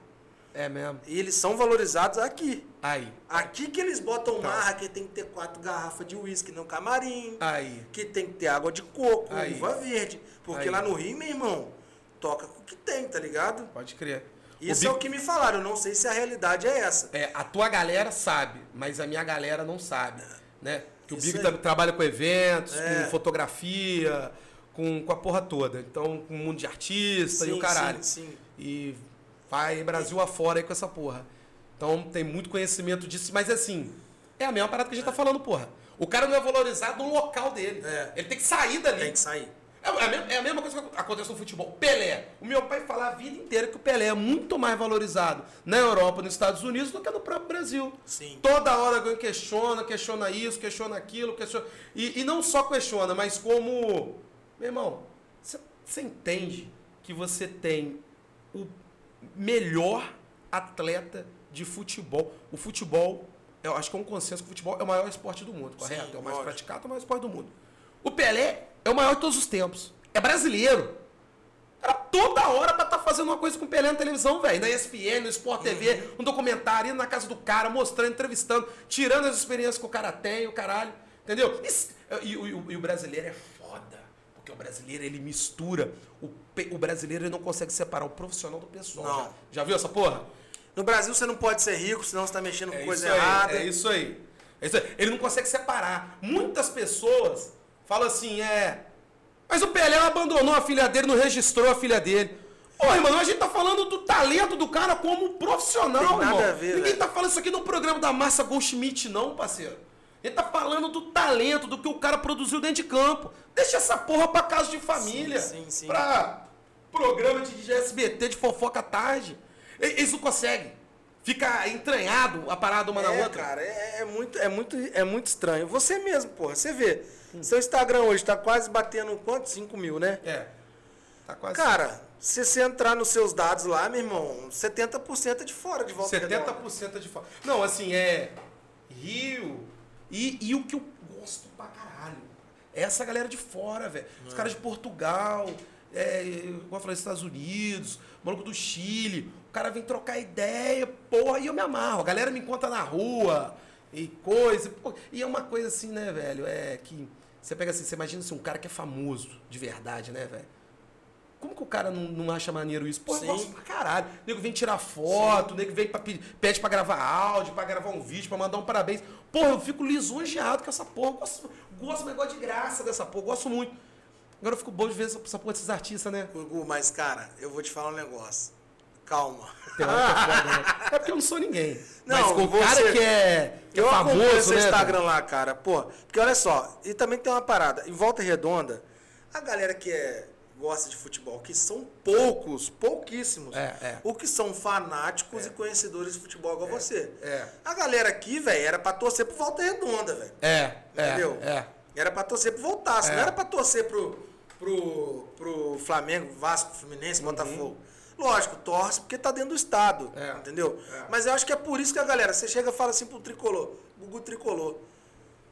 É mesmo. E eles são valorizados aqui. Aí. Aqui que eles botam Tá. marra, que tem que ter quatro garrafas de uísque no camarim, Aí. que tem que ter água de coco, Aí. uva verde. Porque Aí. lá no Rio, meu irmão, toca com o que tem, tá ligado? Pode crer. Isso é o que me falaram, eu não sei se a realidade é essa. É, a tua galera sabe, mas a minha galera não sabe, né? Que o Big trabalha com eventos, É. com fotografia, com, com a porra toda. Então, com o mundo de artista e Sim, o caralho. sim, sim. E vai Brasil afora aí com essa porra. Então, tem muito conhecimento disso, mas assim, é a mesma parada que a gente tá falando, porra. O cara não é valorizado no local dele. É. Ele tem que sair dali. Tem que sair. É a, mesma, é a mesma coisa que acontece no futebol. Pelé. O meu pai fala a vida inteira que o Pelé é muito mais valorizado na Europa, nos Estados Unidos, do que no próprio Brasil. Sim. Toda hora alguém questiona, questiona isso, questiona aquilo, questiona. E, e não só questiona, mas como. Meu irmão, você entende que você tem o melhor atleta de futebol. O futebol, eu acho que é um consenso que o futebol é o maior esporte do mundo, correto? Sim, é o mais lógico. praticado, é o maior esporte do mundo. O Pelé é o maior de todos os tempos. É brasileiro. Era toda hora pra estar fazendo uma coisa com o Pelé na televisão, velho. Na ESPN, no Sport TV, um documentário, indo na casa do cara, mostrando, entrevistando, tirando as experiências que o cara tem, o caralho. Entendeu? Isso- E, e o- e o brasileiro é. Porque o brasileiro, ele mistura. O, pe- o brasileiro, ele não consegue separar o profissional do pessoal. Não. Já, já viu essa porra? No Brasil você não pode ser rico, senão você tá mexendo com coisa isso aí, errada. É isso aí. É isso aí. Ele não consegue separar. Muitas pessoas falam assim, é. Mas o Pelé abandonou a filha dele, não registrou a filha dele. Pô, irmão, a gente tá falando do talento do cara como profissional, Tem nada irmão. a ver, Ninguém velho. tá falando isso aqui no programa da Massa Goldschmidt, não, parceiro. Ele tá falando do talento, do que o cara produziu dentro de campo. Deixa essa porra pra casa de família. Sim, sim, sim. Pra programa de, de SBT, de fofoca à tarde. Eles não conseguem. Fica entranhado a parada uma na É, outra. cara, é, é muito, é, muito, é muito estranho. Você mesmo, porra, você vê. Seu Instagram hoje tá quase batendo quanto? 5 mil, né? É. Tá quase. Cara, se você entrar nos seus dados lá, meu irmão, 70% é de fora de volta redonda. 70% de fora. Não, assim, é. Rio. E, e o que eu gosto pra caralho. É essa galera de fora, velho. Os É. caras de Portugal. é, igual eu falei, Estados Unidos, maluco do Chile. O cara vem trocar ideia, porra, e eu me amarro. A galera me encontra na rua e coisa. pô, e é uma coisa assim, né, velho? É que você pega assim, você imagina assim, um cara que é famoso de verdade, né, velho? Como que o cara não, não acha maneiro isso? Pô, eu Sim. gosto pra caralho. O nego vem tirar foto, o nego vem pra, pe- pede pra gravar áudio, pra gravar um vídeo, pra mandar um parabéns. Porra, eu fico lisonjeado com essa porra. Eu Gosto, gosto um negócio de graça dessa porra, gosto muito. Agora eu fico bom de ver essa, essa porra desses artistas, né? Gugu, mas cara, eu vou te falar um negócio. Calma. É né? É porque eu não sou ninguém. Não, Mas o você- cara que é, que é eu acompanho famoso, seu né? Instagram lá, cara. Pô, porque olha só, e também tem uma parada. Em Volta Redonda, a galera que é, gosta de futebol, que são poucos, pouquíssimos. É, é. O que são fanáticos e conhecedores de futebol igual você. é. A galera aqui, velho, era pra torcer pro Volta Redonda, velho. É, é, Entendeu? é. Era pra torcer pro Voltaço, É. não era pra torcer pro, pro, pro Flamengo, Vasco, Fluminense, Botafogo. Lógico, torce porque tá dentro do estado, Uhum. É. entendeu? É. Mas eu acho que é por isso que a galera, você chega e fala assim pro tricolor, Gugu tricolor.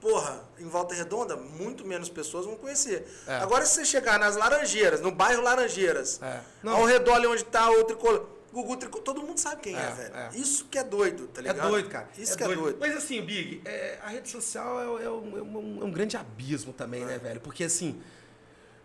Porra, em Volta Redonda, muito menos pessoas vão conhecer. É. Agora, se você chegar nas Laranjeiras, no bairro Laranjeiras, É. Não. ao redor ali onde tá o tricolor, Gugu tricolor, todo mundo sabe quem é, É, velho. é. Isso que é doido, tá É ligado? doido, cara. Isso que é doido. Mas assim, Big, é, a rede social é, é um, é um- é um grande abismo também, né, velho? Porque assim,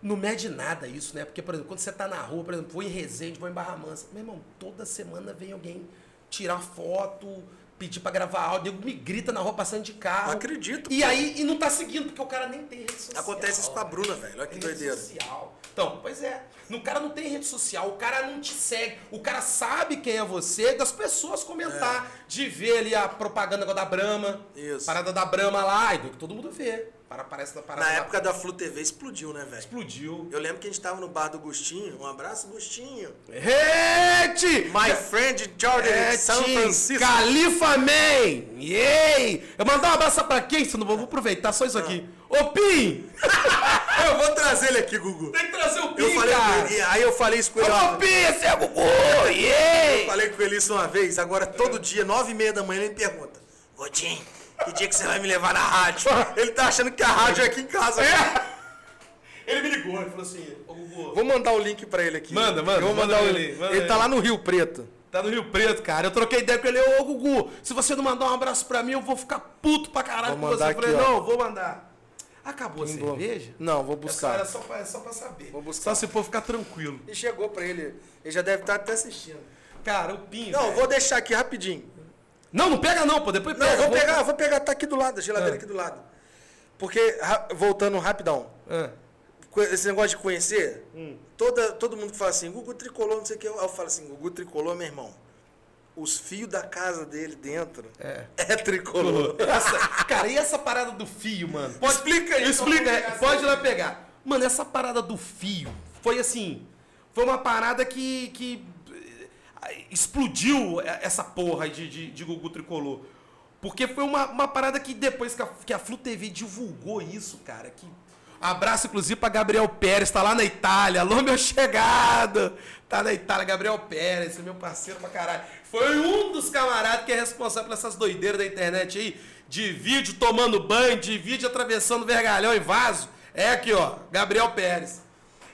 não mede nada isso, né? Porque, por exemplo, quando você tá na rua, por exemplo, vou em Resende, vou em Barra Mansa, meu irmão, toda semana vem alguém tirar foto, pedir pra gravar áudio, me grita na rua passando de carro. Não acredito, E aí, e não tá seguindo, porque o cara nem tem rede social. Acontece isso com a Bruna, velho. Olha que Rede doideira. social. Então, pois é. O cara não tem rede social, o cara não te segue, o cara sabe quem é você, das pessoas comentar, de ver ali a propaganda da Brahma, É. Isso. parada da Brahma lá, e todo mundo vê. Para, parece da parada Na da- época da Flu TV explodiu, né, velho? explodiu. Eu lembro que a gente tava no bar do Gustinho. Um abraço, Gustinho. Rede! My friend Jordan, É, São Francisco. Califa Man! Yay! Eu mandar um abraço pra quem? Se eu não vou, aproveitar só isso aqui. Ô, Pim! Eu vou trazer ele aqui, Gugu. Tem que trazer o Pim, Eu falei cara! ele, aí eu falei isso com ele. Ô, Pim, esse é o Gugu! Yay! Falei com ele isso uma vez, agora todo dia, nove e meia da manhã, ele me pergunta: Ô que dia que você vai me levar na rádio? Ele tá achando que a rádio é aqui em casa. cara. Ele me ligou, ele falou assim, ô Gugu, Vou mandar o link pra ele aqui. Manda, manda, Eu vou manda mandar o ele, link. manda Ele tá ele. lá no Rio Preto. tá no Rio Preto, cara. Eu troquei ideia com ele, ô Gugu, se você não mandar um abraço pra mim, eu vou ficar puto pra caralho Vou com você. Eu falei, aqui, não, vou mandar. Acabou a Pingou. cerveja? Não, vou É só, buscar. era só, pra, é só pra saber. Vou buscar. Só se for ficar tranquilo. E chegou pra ele. Ele já deve estar até assistindo. Cara, o Pim, Não, velho. vou deixar aqui rapidinho. Não, não pega não, pô, depois Não, pega. vou pegar, vou pegar, tá aqui do lado, a geladeira Ah. aqui do lado. Porque, voltando rapidão, co- esse negócio de conhecer, Hum. toda, todo mundo que fala assim, Gugu tricolor, não sei o que, eu, falo assim, Gugu tricolor, meu irmão. Os fios da casa dele dentro É. é tricolor. Essa- cara, e essa parada do fio, mano? Pode, Explica aí, Explica, pra é, pegar pode ir lá pegar. Mano, essa parada do fio foi assim. Foi uma parada que. que explodiu essa porra de, de, de Gugu Tricolor. Porque foi uma, uma parada que depois que a, que a Flu TV divulgou isso, cara, que. Abraço, inclusive, pra Gabriel Pérez, tá lá na Itália. Alô, meu chegado! Tá na Itália, Gabriel Pérez, é meu parceiro pra caralho. Foi um dos camaradas que é responsável por essas doideiras da internet aí, de vídeo tomando banho, de vídeo atravessando vergalhão e vaso. É aqui, ó, Gabriel Pérez.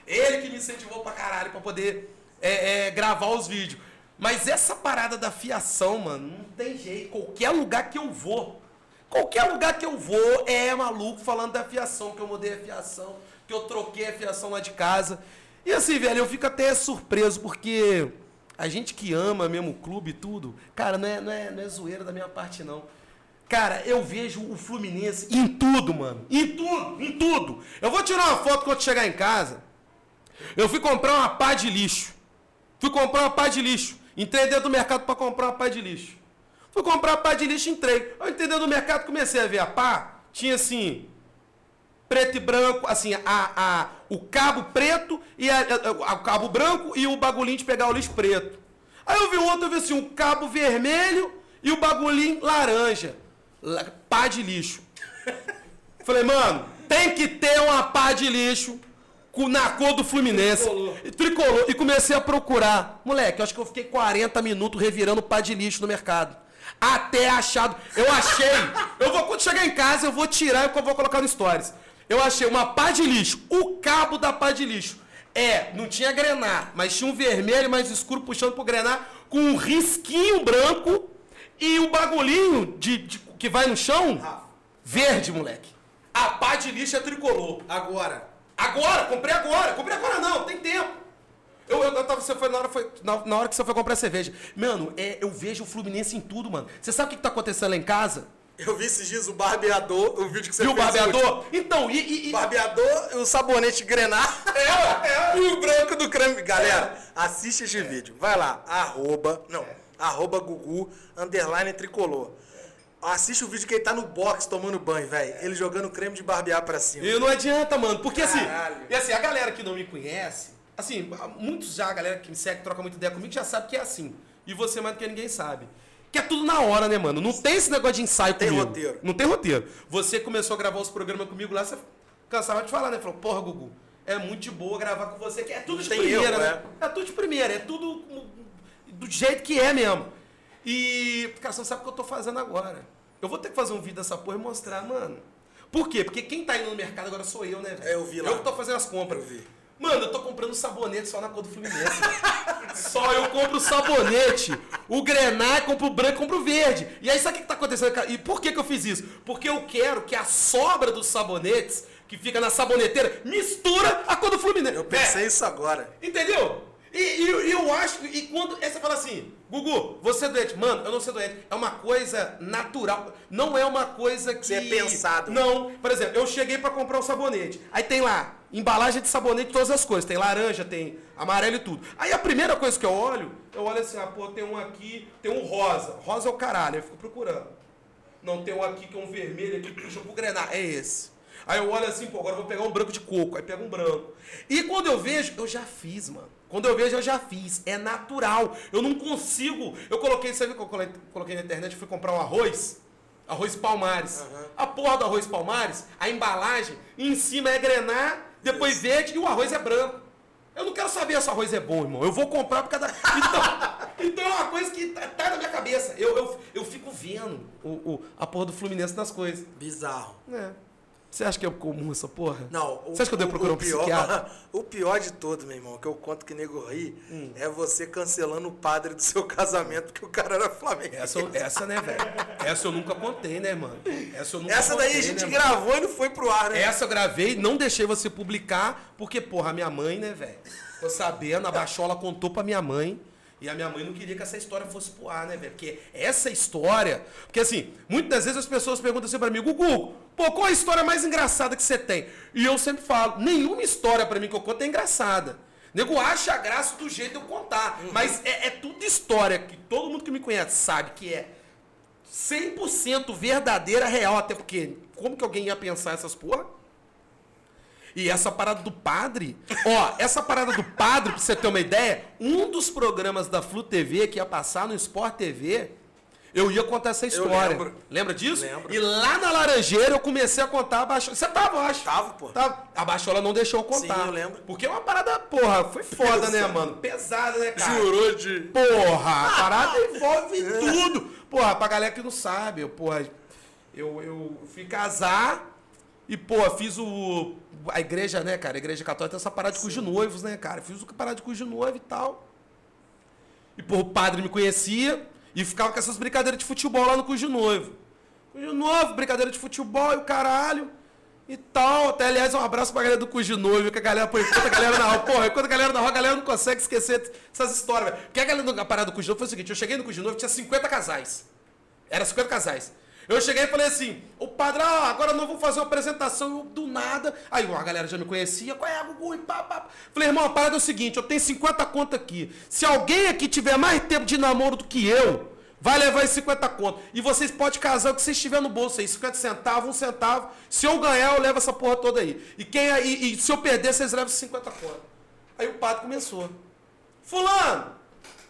Ele que me incentivou pra caralho pra poder é, é, gravar os vídeos. Mas essa parada da fiação, mano, não tem jeito. Qualquer lugar que eu vou, qualquer lugar que eu vou é maluco falando da fiação, que eu mudei a fiação, que eu troquei a fiação lá de casa. E assim, velho, eu fico até surpreso porque a gente que ama mesmo o clube e tudo, cara, não é, não é, não é zoeira da minha parte, não. Cara, eu vejo o Fluminense em tudo, mano. Em tudo, em tudo. Eu vou tirar uma foto quando chegar em casa. Eu fui comprar uma pá de lixo. Fui comprar uma pá de lixo. Entrei dentro do mercado para comprar uma pá de lixo. Fui comprar uma pá de lixo, entrei. Eu entrei dentro do mercado, comecei a ver a pá. Tinha assim, preto e branco, assim, a, a, o cabo preto e a, a- o cabo branco e o bagulhinho de pegar o lixo preto. Aí eu vi um outro, eu vi assim, um cabo vermelho e o bagulhinho laranja. La- Pá de lixo. Falei, mano, tem que ter uma pá de lixo na cor do Fluminense. Tricolor. E tricolor. E comecei a procurar. Moleque, eu acho que eu fiquei 40 minutos revirando pá de lixo no mercado. Até achado. Eu achei. Eu vou, quando chegar em casa, eu vou tirar e eu vou colocar no Stories. Eu achei uma pá de lixo. O cabo da pá de lixo É, não tinha grená, mas tinha um vermelho mais escuro puxando pro grená com um risquinho branco e o bagulhinho de, de- que vai no chão verde, moleque. A pá de lixo é tricolor. Agora, Agora, comprei agora. Comprei agora não, tem tempo. Eu, eu, eu tava, você foi na hora, foi na, na hora que você foi comprar cerveja. Mano, é, eu vejo o Fluminense em tudo, mano. Você sabe o que, que tá acontecendo lá em casa? eu vi esses dias o barbeador, o vídeo que você Viu o fez hoje. barbeador? Então, e. e- e- O barbeador, o sabonete grenar É, é. e o branco do creme. Galera, assiste esse vídeo. Vai lá, arroba, não, arroba Gugu, underline tricolor. Assiste o vídeo que ele tá no box tomando banho, velho. Ele jogando creme de barbear pra cima. E não adianta, mano. Porque assim, Caralho. e assim, a galera que não me conhece, assim, muitos já, a galera que me segue, troca muita ideia comigo, já sabe que é assim. E você mais do que ninguém sabe. Que é tudo na hora, né, mano? Não tem esse negócio de ensaio Tem comigo. roteiro. Não tem roteiro. Você começou a gravar os programas comigo lá, você cansava de falar, né? Falou, porra, Gugu, é muito de boa gravar com você, que é tudo de Tem primeira, né? É tudo de primeira, é tudo do jeito que é mesmo. E, cara, você não sabe o que eu tô fazendo agora. Eu vou ter que fazer um vídeo dessa porra e mostrar, mano. Por quê? Porque quem tá indo no mercado agora sou eu, né? É, eu vi lá. Eu que tô fazendo as compras. Eu vi. Mano, eu tô comprando sabonete só na cor do Fluminense. só eu compro o sabonete, o grená, compro o branco, compro o verde. E aí sabe o que que tá acontecendo? E por que que eu fiz isso? Porque eu quero que a sobra dos sabonetes, que fica na saboneteira, mistura a cor do Fluminense. Eu pensei isso agora. Entendeu? E, e- eu acho, e quando aí você fala assim, Gugu, você é doente. Mano, eu não sou doente. É uma coisa natural. Não é uma coisa que. Você é pensado. Não. Por exemplo, eu cheguei pra comprar um sabonete. Aí tem lá, embalagem de sabonete, todas as cores. Tem laranja, tem amarelo e tudo. Aí a primeira coisa que eu olho, eu olho assim, ah, pô, tem um aqui, tem um rosa. Rosa é o caralho, eu fico procurando. Não, tem um aqui que é um vermelho aqui puxa pro grenar. É esse. Aí eu olho assim, pô, agora eu vou pegar um branco de coco. Aí pego um branco. E quando eu vejo, eu já fiz, mano. Quando eu vejo, eu já fiz. É natural. Eu não consigo. Eu coloquei, sabe o que eu colo- coloquei na internet? Fui comprar um arroz. Arroz Palmares. A porra do arroz Palmares, a embalagem, em cima é grenar, depois verde e o arroz é branco. Eu não quero saber se o arroz é bom, irmão. Eu vou comprar por causa da. Então, então é uma coisa que tá, tá na minha cabeça. Eu, eu, eu fico vendo o, o- a porra do Fluminense nas coisas. Bizarro. É. Você acha que é comum essa porra? Não, o, Você acha que eu devo procurar o um pior, psiquiatra? O pior de tudo, meu irmão, que eu conto que nego ri, Hum. é você cancelando o padre do seu casamento porque o cara era Flamengo. Essa, essa, né, velho? Essa eu nunca contei, né, mano? Essa eu nunca Essa daí contei, a gente né, gravou e não foi pro ar, né? Essa eu gravei, não deixei você publicar, porque, porra, a minha mãe, né, velho? Ficou sabendo, a Bachola contou pra minha mãe. E a minha mãe não queria que essa história fosse pro ar, né, velho? Porque essa história. Porque assim, muitas vezes as pessoas perguntam assim pra mim, Gugu, pô, qual a história mais engraçada que você tem? E eu sempre falo, nenhuma história pra mim que eu conto é engraçada. Nego acha a graça do jeito de eu contar. Mas é, é tudo história que todo mundo que me conhece sabe que é 100% verdadeira, real. Até porque, como que alguém ia pensar essas porra? E essa parada do padre, ó, essa parada do padre, pra você ter uma ideia, um dos programas da Flu TV que ia passar no Sport TV, eu ia contar essa história. Lembra disso? Lembro. E lá na Laranjeira eu comecei a contar a Baixola. Você tava, eu acho. Tava, pô. Tava. A Baixola não deixou eu contar. Sim, eu lembro. Porque é uma parada, porra, foi foda, né, mano? Pesada, né, cara? Jurou de. Porra, a parada envolve tudo. Porra, pra galera que não sabe, eu, porra, eu, eu fui casar e, pô, fiz o. A igreja, né, cara? A igreja católica tem essa parada de cujo noivos, né, cara? Fiz o parada de cujo noivo e tal. E, pô, o padre me conhecia e ficava com essas brincadeiras de futebol lá no cujo noivo. Cujo noivo, brincadeira de futebol e o caralho. E tal, até aliás, um abraço pra galera do Cujo Noivo, que a galera, pô, enquanto a galera na rua, porra, enquanto a galera na rua, a galera não consegue esquecer essas histórias, velho. Porque a galera a parada do Cujo Noivo foi o seguinte, eu cheguei no Cujo Noivo, tinha 50 casais. Era 50 casais. Eu cheguei e falei assim, o padre, ah, agora nós vamos fazer uma apresentação eu, do nada. Aí a galera já me conhecia, qual é, Gugu? E pá, pá. Falei, irmão, a parada é o seguinte, eu tenho 50 conto aqui. Se alguém aqui tiver mais tempo de namoro do que eu, vai levar esses 50 conto. E vocês podem casar o que vocês tiver no bolso aí, 50 centavos, um centavo. Se eu ganhar, eu levo essa porra toda aí. E, quem, e, e se eu perder, vocês levam esses 50 conto. Aí o padre começou. Fulano,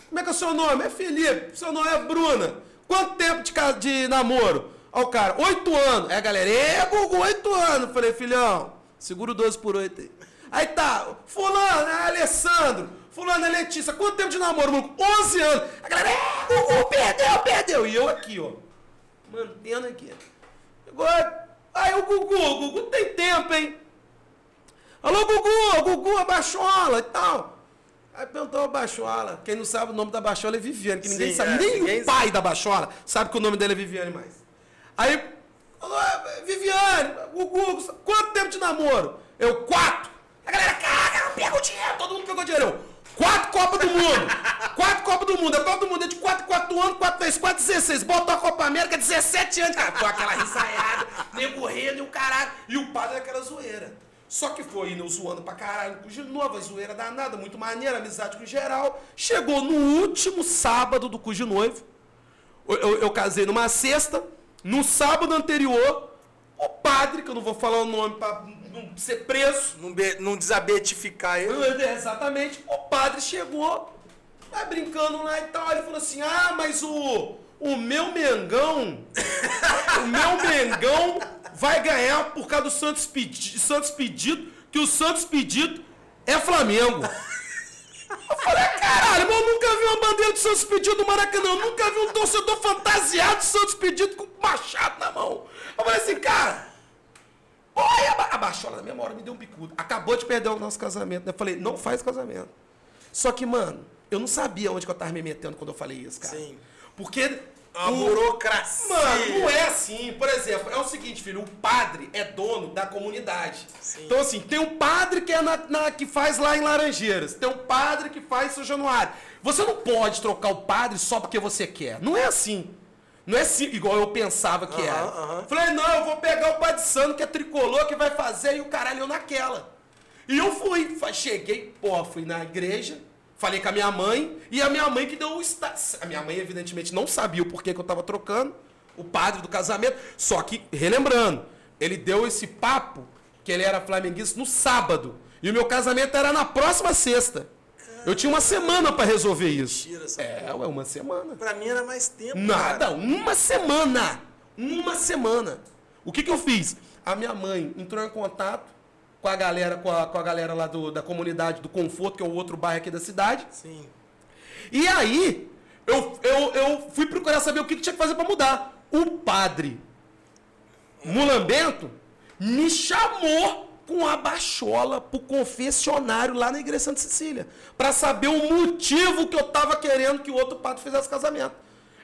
como é que é o seu nome? É Felipe. Seu nome é Bruna. Quanto tempo de, de namoro? Ó o cara, oito anos. A galera, é, Gugu, oito anos. Falei, filhão, segura o 12 por oito aí. Aí tá, fulano, é Alessandro. Fulano é Letícia. Quanto tempo de namoro, maluco? 11 anos. A galera, é, Gugu, perdeu, perdeu. E eu aqui, ó, mantendo aqui. Agora, aí o Gugu, o Gugu tem tempo, hein? Alô, Gugu, Gugu, a Bachola e tal. Aí perguntou a Bachola. Quem não sabe o nome da Bachola é Viviane, que ninguém Sim, sabe. é, Nem ninguém o pai da Bachola sabe que o nome dele é Viviane mais. Aí, falou, "Ah, Viviane, Gugu, quanto tempo de namoro? Eu, quatro. A galera, caraca, pega o dinheiro, todo mundo pegou dinheiro. Eu, Quatro Copas do Mundo. Quatro Copas do Mundo. A Copa do Mundo é de 4 4 anos, 4 vezes 4, 16. Botou a Copa América, 17 anos. Cara, com aquela risaiada, nego rindo e o caralho. E o padre aquela zoeira. Só que foi indo zoando pra caralho com o Noivo, a zoeira danada, muito maneira, amizade com o geral. Chegou no último sábado do Cujo Noivo. Eu, eu- eu casei numa sexta. No sábado anterior, o padre, que eu não vou falar o nome pra não ser preso, Não, be- não desabetificar ele. é, Exatamente. O padre chegou, vai brincando lá e tal. Ele falou assim: Ah, mas o, o meu Mengão, o meu Mengão vai ganhar por causa do Santos, pedi, Santos pedido, que o Santos pedido é Flamengo. Eu falei, caralho, mas eu nunca vi uma bandeira do Santos pedido no Maracanã. Eu nunca vi um torcedor fantasiado de Santos pedido com machado na mão. Eu falei assim, cara, Olha, a ba- a baixola na mesma hora me deu um bicudo. Acabou de perder o nosso casamento. né? Eu falei, não faz casamento. Só que, mano, eu não sabia onde eu tava me metendo quando eu falei isso, cara. Sim. Porque. A o- burocracia. Mano, não é assim. Por exemplo, é o seguinte, filho, o padre é dono da comunidade. Sim. Então, assim, tem um padre que é na, na- que faz lá em Laranjeiras, tem um padre que faz em São Januário. Você não pode trocar o padre só porque você quer. Não é assim. Não é assim, igual eu pensava que era. Falei, não, eu vou pegar o padre Sano, que é tricolor, que vai fazer, e o caralho eu naquela. E eu fui, cheguei, pô, fui na igreja, falei com a minha mãe, e a minha mãe que deu o status. A minha mãe, evidentemente, não sabia o porquê que eu tava trocando, o padre do casamento. Só que, relembrando, ele deu esse papo que ele era flamenguista no sábado. E o meu casamento era na próxima sexta. Eu tinha uma semana pra resolver isso. Mentira essa É, ué, uma semana. Pra mim era mais tempo. Nada, cara. uma semana. Uma semana. O que, que eu fiz? A minha mãe entrou em contato com a galera, com a, com a galera lá do- da comunidade do Conforto, que é o outro bairro aqui da cidade. Sim. E aí, eu, eu, eu fui procurar saber o que, que tinha que fazer para mudar. O padre Mulambento me chamou com a bachola pro confessionário lá na igreja Santa Cecília, para saber o motivo que eu tava querendo que o outro padre fizesse casamento.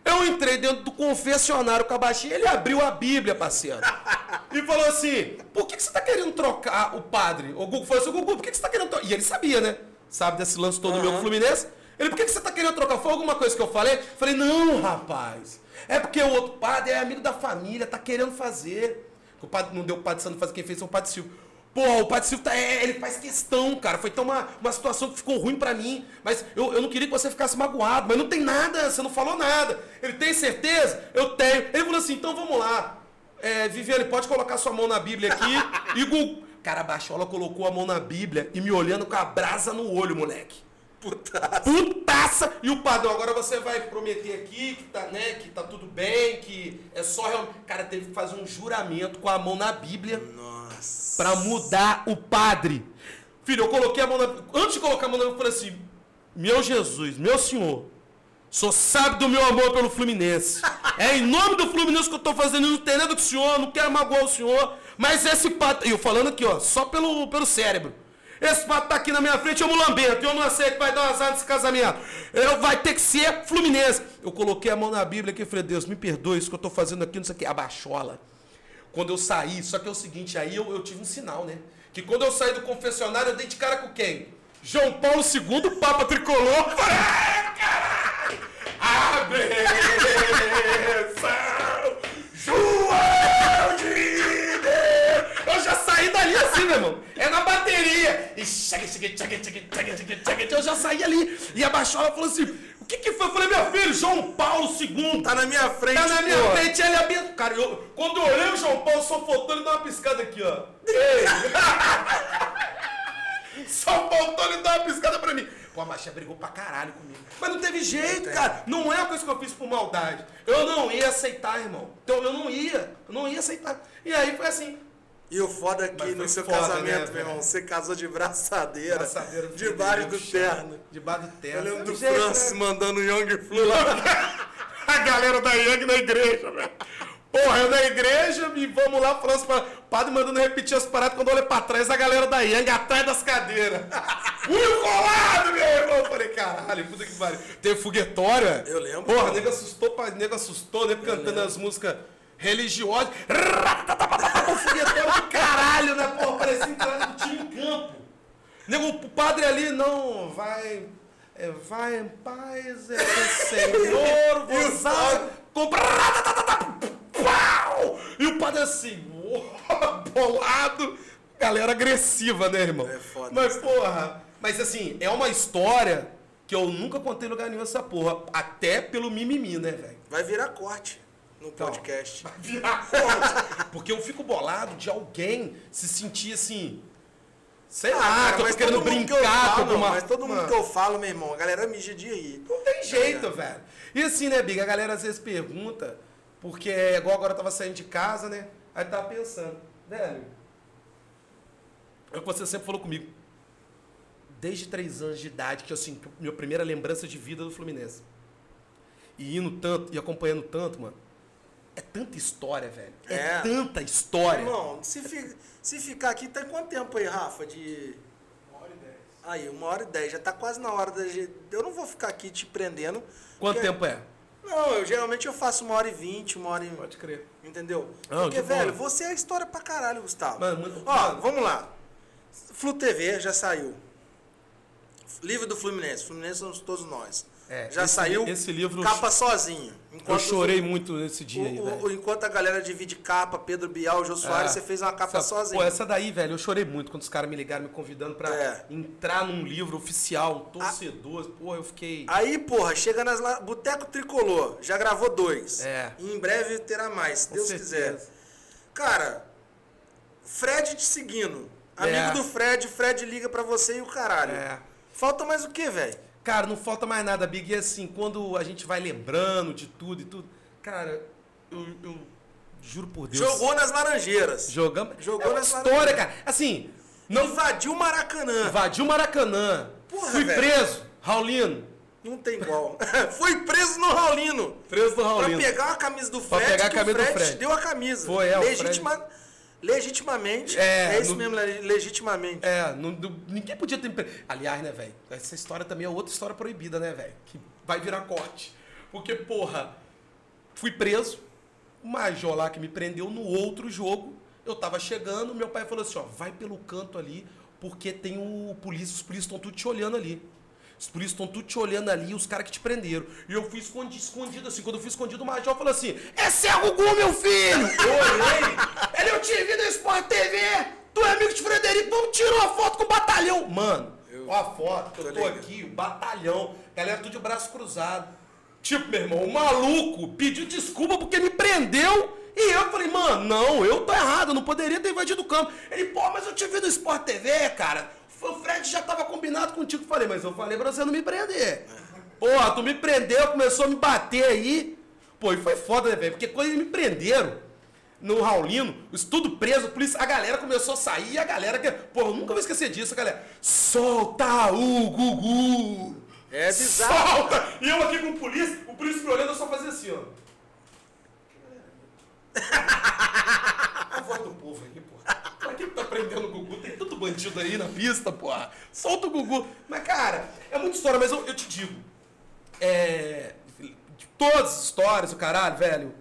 Eu entrei dentro do confessionário com a baixinha, ele abriu a Bíblia, parceiro. E falou assim: por que, que você tá querendo trocar o padre? O Gugu falou assim: Gugu, por que, que você tá querendo trocar? E ele sabia, né? Sabe desse lance todo meu com o Fluminense? Ele, por que, que você tá querendo trocar? Foi alguma coisa que eu falei? Falei, não, rapaz. É porque o outro padre é amigo da família, tá querendo fazer. O padre não deu o padre Sandro fazer, quem fez foi o padre Silvio. Pô, o padre Silvio tá, é, ele faz questão, cara. Foi tão uma, uma situação que ficou ruim pra mim. Mas eu, eu não queria que você ficasse magoado. Mas não tem nada, você não falou nada. Ele tem certeza? Eu tenho. Ele falou assim, então vamos lá. É, Viviane, pode colocar sua mão na Bíblia aqui. e Gu... Cara, a Bachola colocou a mão na Bíblia e me olhando com a brasa no olho, moleque. Puta. Putaça! E o padrão, agora você vai prometer aqui que tá, né, que tá tudo bem, que é só realmente. Cara, teve que fazer um juramento com a mão na Bíblia Nossa. pra mudar o padre. Filho, eu coloquei a mão na. Antes de colocar a mão na Bíblia, eu falei assim: Meu Jesus, meu senhor, só sabe do meu amor pelo Fluminense. É em nome do Fluminense que eu tô fazendo isso, não tem nada com o senhor, não quero magoar o senhor. Mas esse padre. E eu falando aqui, ó, só pelo, pelo cérebro. Esse padre tá aqui na minha frente, é mulambento. Eu não aceito, vai dar um azar nesse casamento. Eu, vai ter que ser Fluminense. Eu coloquei a mão na Bíblia aqui falei, Deus, me perdoe isso que eu tô fazendo aqui, não sei o que. A bachola. Quando eu saí, só que é o seguinte, aí eu, eu tive um sinal, né? Que quando eu saí do confessionário, eu dei de cara com quem? João Paulo II, Papa Tricolor. Eu Falei, "Ah, caralho! saí dali assim, meu irmão. É na bateria. E chega, chega, chega, chega, chega, chega, chega. Eu já saí ali. E a baixola falou assim: o que que foi? Eu falei, meu filho, João Paulo II. Tá na minha frente, Tá na minha pô. frente, ele abençoou. Cara, eu, quando eu olhei o João Paulo, só faltou ele dar uma piscada aqui, ó. Ei. só faltou ele dar uma piscada pra mim. Pô, a Machia brigou pra caralho comigo. Mas não teve jeito, cara. Não é uma coisa que eu fiz por maldade. Eu não ia aceitar, irmão. Então eu não ia. Eu não ia aceitar. E aí foi assim. E o foda aqui Mas no seu foda, casamento, né, meu irmão, você casou de braçadeira, Braçadeira do debaixo do terno. Debaixo do terno. Eu lembro do Francis né? mandando o Young Flu lá. a galera da Yang na igreja, velho. Porra, eu na igreja e vamos lá paradas. O padre mandando repetir as paradas quando eu olho pra trás, a galera da Yang atrás das cadeiras. Fui colado, meu irmão. Eu falei, caralho, puta que pariu. Teve foguetória. Eu lembro, Porra, nego assustou, nego assustou, nego cantando lembro. as músicas religiosas. O foguetório do caralho, né, porra? Parecia no time em campo. Nego, o padre ali, não, vai. é, vai em paz, é o Senhor. Compra- Pau! E o padre assim, bolado. Galera agressiva, né, irmão? É foda Mas, porra, mas assim, é uma história que eu nunca contei em lugar nenhum essa porra. Até pelo mimimi, né, velho? Vai virar corte no podcast. Porque eu fico bolado de alguém se sentir assim. Sei lá, cara, que eu mas tô querendo mundo que eu brincar falo, com alguma. Mas todo mundo Mano, que eu falo, meu irmão, a galera mija de rir. Não tem jeito, velho. E assim, né, Biga? A galera às vezes pergunta, porque é igual agora eu tava saindo de casa, né? Aí tava pensando, velho. É o que você sempre falou comigo. Desde três anos de idade, que assim, minha primeira lembrança de vida do Fluminense. E indo tanto, e acompanhando tanto, mano. É tanta história, velho. É, É. tanta história. Irmão, se, fi- se ficar aqui, tá quanto tempo aí, Rafa? De. Aí, uma hora e dez. Já tá quase na hora da gente. Eu não vou ficar aqui te prendendo. Quanto porque- tempo é? Não, eu geralmente eu faço uma hora e vinte, uma hora e. Pode crer. Entendeu? Não, Porque, velho, você é história pra caralho, Gustavo. Mano, muito- Ó, mano. vamos lá. Flu TV já saiu. Livro do Fluminense. Fluminense somos todos nós. É, já esse saiu. esse livro- Capa sozinho. Eu chorei muito nesse O, dia aí, o- velho. o- enquanto a galera divide capa, Pedro Bial, Jô Soares, É. você fez uma capa Essa- sozinho. Pô, essa daí, velho, eu chorei muito quando os caras me ligaram me convidando pra É. entrar num livro oficial, um torcedor. Pô, eu fiquei. Aí, porra, chega nas. la- Boteco Tricolor, já gravou dois. É. E em breve terá mais, se Com Deus certeza. quiser. Cara, Fred te seguindo. Amigo É. do Fred, Fred liga pra você e o caralho. É. Falta mais o que, velho? Cara, não falta mais nada, Big. E assim, quando a gente vai lembrando de tudo e tudo. Cara, eu, eu juro por Deus. Jogou nas Laranjeiras. Jogamos. Jogou é uma história, cara. Assim, não Invadiu o Maracanã. invadiu o Maracanã. Porra, fui velho. preso. Raulino. Não tem igual. Foi preso no Raulino. Preso Pra Raulino. pegar a camisa do Pra Fred, pegar a camisa do Fred, Fred. deu a camisa. Foi, é, o Legitima- Legitimamente. É, É, isso no- mesmo, le- legitimamente. É, não- ninguém podia ter. Aliás, né, velho? Essa história também é outra história proibida, né, velho? Que vai virar corte. Porque, porra, fui preso, o major lá que me prendeu no outro jogo, eu tava chegando, meu pai falou assim: ó, vai pelo canto ali, porque tem o polícia, os polícias estão tudo te olhando ali. Os polícias estão tudo te olhando ali, os caras que te prenderam. E eu fui escondido, escondido assim. Quando eu fui escondido, o major falou assim: Esse é o Gugu, meu filho! Eu olhei, ele eu te vi no Sport TV! Tu é amigo de Frederico, vamos tirar uma foto com o batalhão! Mano, ó a foto, que eu tô tô aqui, o batalhão, galera tudo de braço cruzado. Tipo, meu irmão, o maluco pediu desculpa porque me prendeu. E eu falei, mano, não, eu tô errado, eu não poderia ter invadido o campo. Ele, pô, mas eu te vi no Sport TV, cara. O Fred já tava combinado contigo. Falei, mas eu falei pra você não me prender. Porra, tu me prendeu, começou a me bater aí. Pô, e foi foda, né, velho? Porque quando eles me prenderam no Raulino, isso tudo preso, a polícia, a galera começou a sair e a galera que. Pô, eu nunca vou esquecer disso, galera. Solta o Gugu! É bizarro. Solta! E eu aqui com o polícia, o polícia me olhando, eu só fazia assim, ó. A voz do povo aí, porra. Pra que tá prendendo o Gugu? Tem tanto bandido aí na pista, porra. Solta o Gugu. Mas, cara, é muita história, mas eu, eu te digo. É. De todas as histórias, o caralho, velho.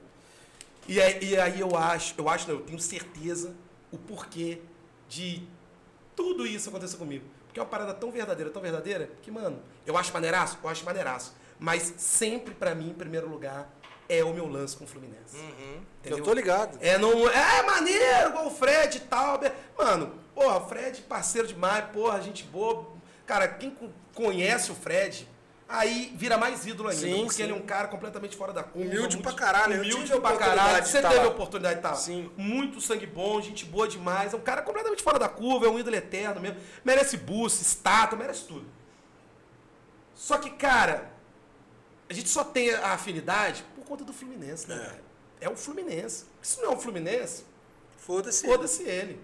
E aí, e aí eu acho, eu acho, não, eu tenho certeza o porquê de tudo isso acontecer comigo. Porque é uma parada tão verdadeira, tão verdadeira, que, mano, eu acho maneiraço, eu acho maneiraço. Mas sempre, pra mim, em primeiro lugar, é o meu lance com o Fluminense. Entendeu? Eu tô ligado. É, não, é maneiro, igual o Fred e tal. Mano, porra, o Fred, parceiro demais, porra, gente boa. Cara, quem co- conhece o Fred, aí vira mais ídolo ainda. Sim, porque sim. ele é um cara completamente fora da curva. Humilde muito- pra caralho, Humilde pra caralho. Você teve a oportunidade de estar lá. Sim. Muito sangue bom, gente boa demais. É um cara completamente fora da curva, é um ídolo eterno mesmo. Merece busto, estátua, merece tudo. Só que, cara, a gente só tem a afinidade conta do Fluminense, né, É. É o Fluminense. Se não é o Fluminense, Foda-se. foda-se ele.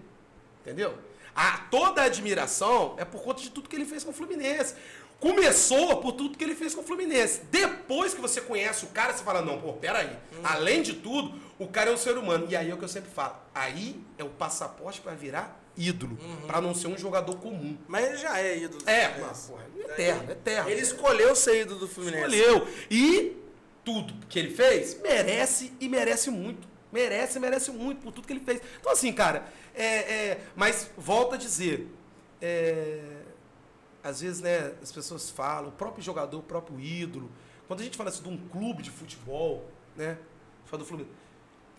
Entendeu? A, toda a admiração é por conta de tudo que ele fez com o Fluminense. Começou por tudo que ele fez com o Fluminense. Depois que você conhece o cara, você fala, não, pô, peraí. Hum. Além de tudo, o cara é um ser humano. E aí é o que eu sempre falo. Aí é o passaporte para virar ídolo. Uhum. para não ser um jogador comum. Mas ele já é ídolo. É, mas, porra, é eterno, é eterno. Ele escolheu ser ídolo do Fluminense. Escolheu. E tudo que ele fez, merece e merece muito. Merece, merece muito por tudo que ele fez. Então, assim, cara, é, é, mas volta a dizer, é, às vezes, né, as pessoas falam, o próprio jogador, o próprio ídolo. Quando a gente fala assim de um clube de futebol, né? Fala do Fluminense.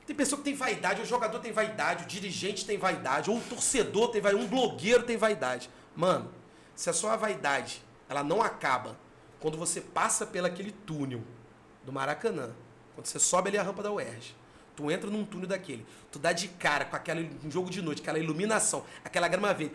Tem pessoa que tem vaidade, o jogador tem vaidade, o dirigente tem vaidade, ou o torcedor tem vaidade, um blogueiro tem vaidade. Mano, se a sua vaidade ela não acaba quando você passa pelo aquele túnel do Maracanã, quando você sobe ali a rampa da UERJ, tu entra num túnel daquele, tu dá de cara com aquele um jogo de noite, aquela iluminação, aquela grama verde.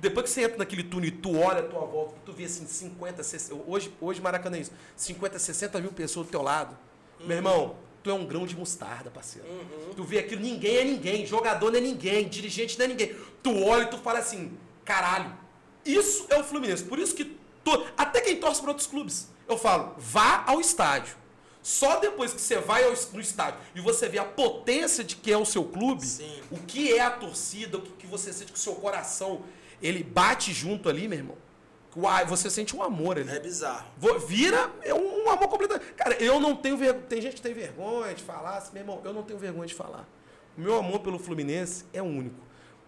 Depois que você entra naquele túnel e tu olha a tua volta, tu vê assim 50, 60, hoje, hoje Maracanã é isso, 50, 60 mil pessoas do teu lado. Uhum. Meu irmão, tu é um grão de mostarda, parceiro. Uhum. Tu vê aquilo, ninguém é ninguém, jogador não é ninguém, dirigente não é ninguém. Tu olha e tu fala assim, caralho, isso é o Fluminense. Por isso que tu, até quem torce para outros clubes, eu falo, vá ao estádio. Só depois que você vai ao, no estádio e você vê a potência de que é o seu clube, Sim. o que é a torcida, o que, que você sente que o seu coração ele bate junto ali, meu irmão você sente um amor ali. É bizarro. Vira é um, amor completo. Cara, eu não tenho vergonha. Tem gente que tem vergonha de falar, assim, meu irmão, eu não tenho vergonha de falar. O meu amor pelo Fluminense é único.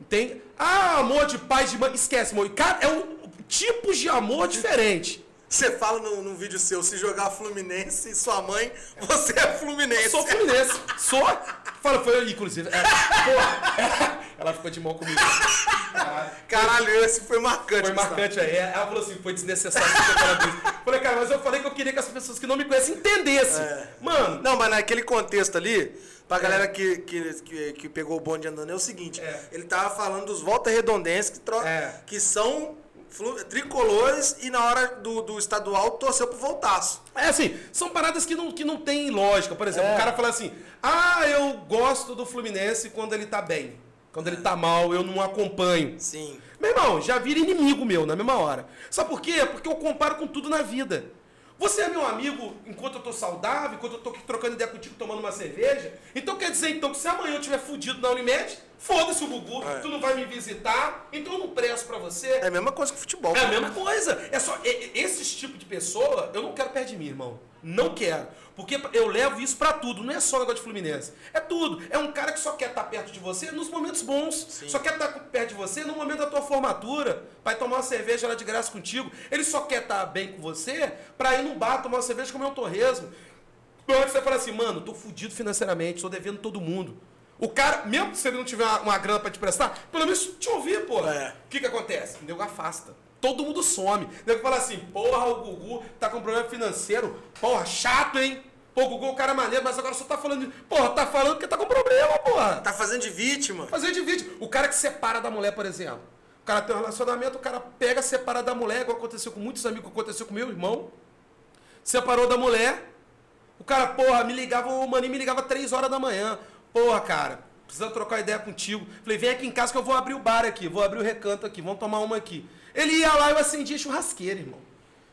Tem. Ah, amor de pai, de mãe. Esquece, amor. Cara, é um tipo de amor diferente. Você fala num, num vídeo seu, se jogar Fluminense e sua mãe, você é Fluminense. Eu sou Fluminense. Sou. Fala, foi, inclusive. É, porra, ela ficou de mal comigo. Caralho, esse foi marcante. Foi marcante, é. Ela falou assim, foi desnecessário. falei, cara, mas eu falei que eu queria que as pessoas que não me conhecem entendessem. É. Mano. Não, mas naquele contexto ali, pra galera é. que, que, que, que, pegou o bonde andando, é o seguinte: é. ele tava falando dos volta redondenses que. É. que são tricolores e na hora do, do estadual torceu pro voltaço. É assim, são paradas que não, que não tem lógica. Por exemplo, é. o cara fala assim: ah, eu gosto do Fluminense quando ele tá bem. Quando ele tá mal, eu não acompanho. Sim. Meu irmão, já vira inimigo meu na mesma hora. Sabe por quê? Porque eu comparo com tudo na vida. Você é meu amigo enquanto eu tô saudável, enquanto eu tô aqui trocando ideia contigo, tomando uma cerveja. Então quer dizer então que se amanhã eu tiver fudido na Unimed, foda-se o Gugu, é. tu não vai me visitar, então eu não presto pra você. É a mesma coisa que futebol. É a mesma coisa. É só esses tipos de pessoa, eu não quero perto de mim, irmão. Não quero. Porque eu levo isso para tudo, não é só negócio de Fluminense. É tudo. É um cara que só quer estar tá perto de você nos momentos bons. Sim. Só quer estar tá perto de você no momento da tua formatura, ir tomar uma cerveja lá de graça contigo. Ele só quer estar tá bem com você para ir no bar tomar uma cerveja comer um torresmo. Que você fala assim, mano, tô fudido financeiramente, tô devendo todo mundo. O cara, mesmo se ele não tiver uma, uma grana para te prestar, pelo menos te ouvir, pô. É. O que que acontece? O nego afasta todo mundo some. Nego fala assim, porra, o Gugu tá com problema financeiro. Porra, chato, hein? Pô, o Gugu é um cara maneiro, mas agora só tá falando. Porra, tá falando porque tá com problema, porra. Tá fazendo de vítima. Fazendo de vítima. O cara que separa da mulher, por exemplo. O cara tem um relacionamento, o cara pega, separa da mulher, igual aconteceu com muitos amigos, aconteceu com meu irmão. Separou da mulher. O cara, porra, me ligava, o maninho me ligava três horas da manhã. Porra, cara, precisando trocar ideia contigo. Falei, vem aqui em casa que eu vou abrir o bar aqui, vou abrir o recanto aqui, vamos tomar uma aqui. Ele ia lá e eu acendia churrasqueira, irmão.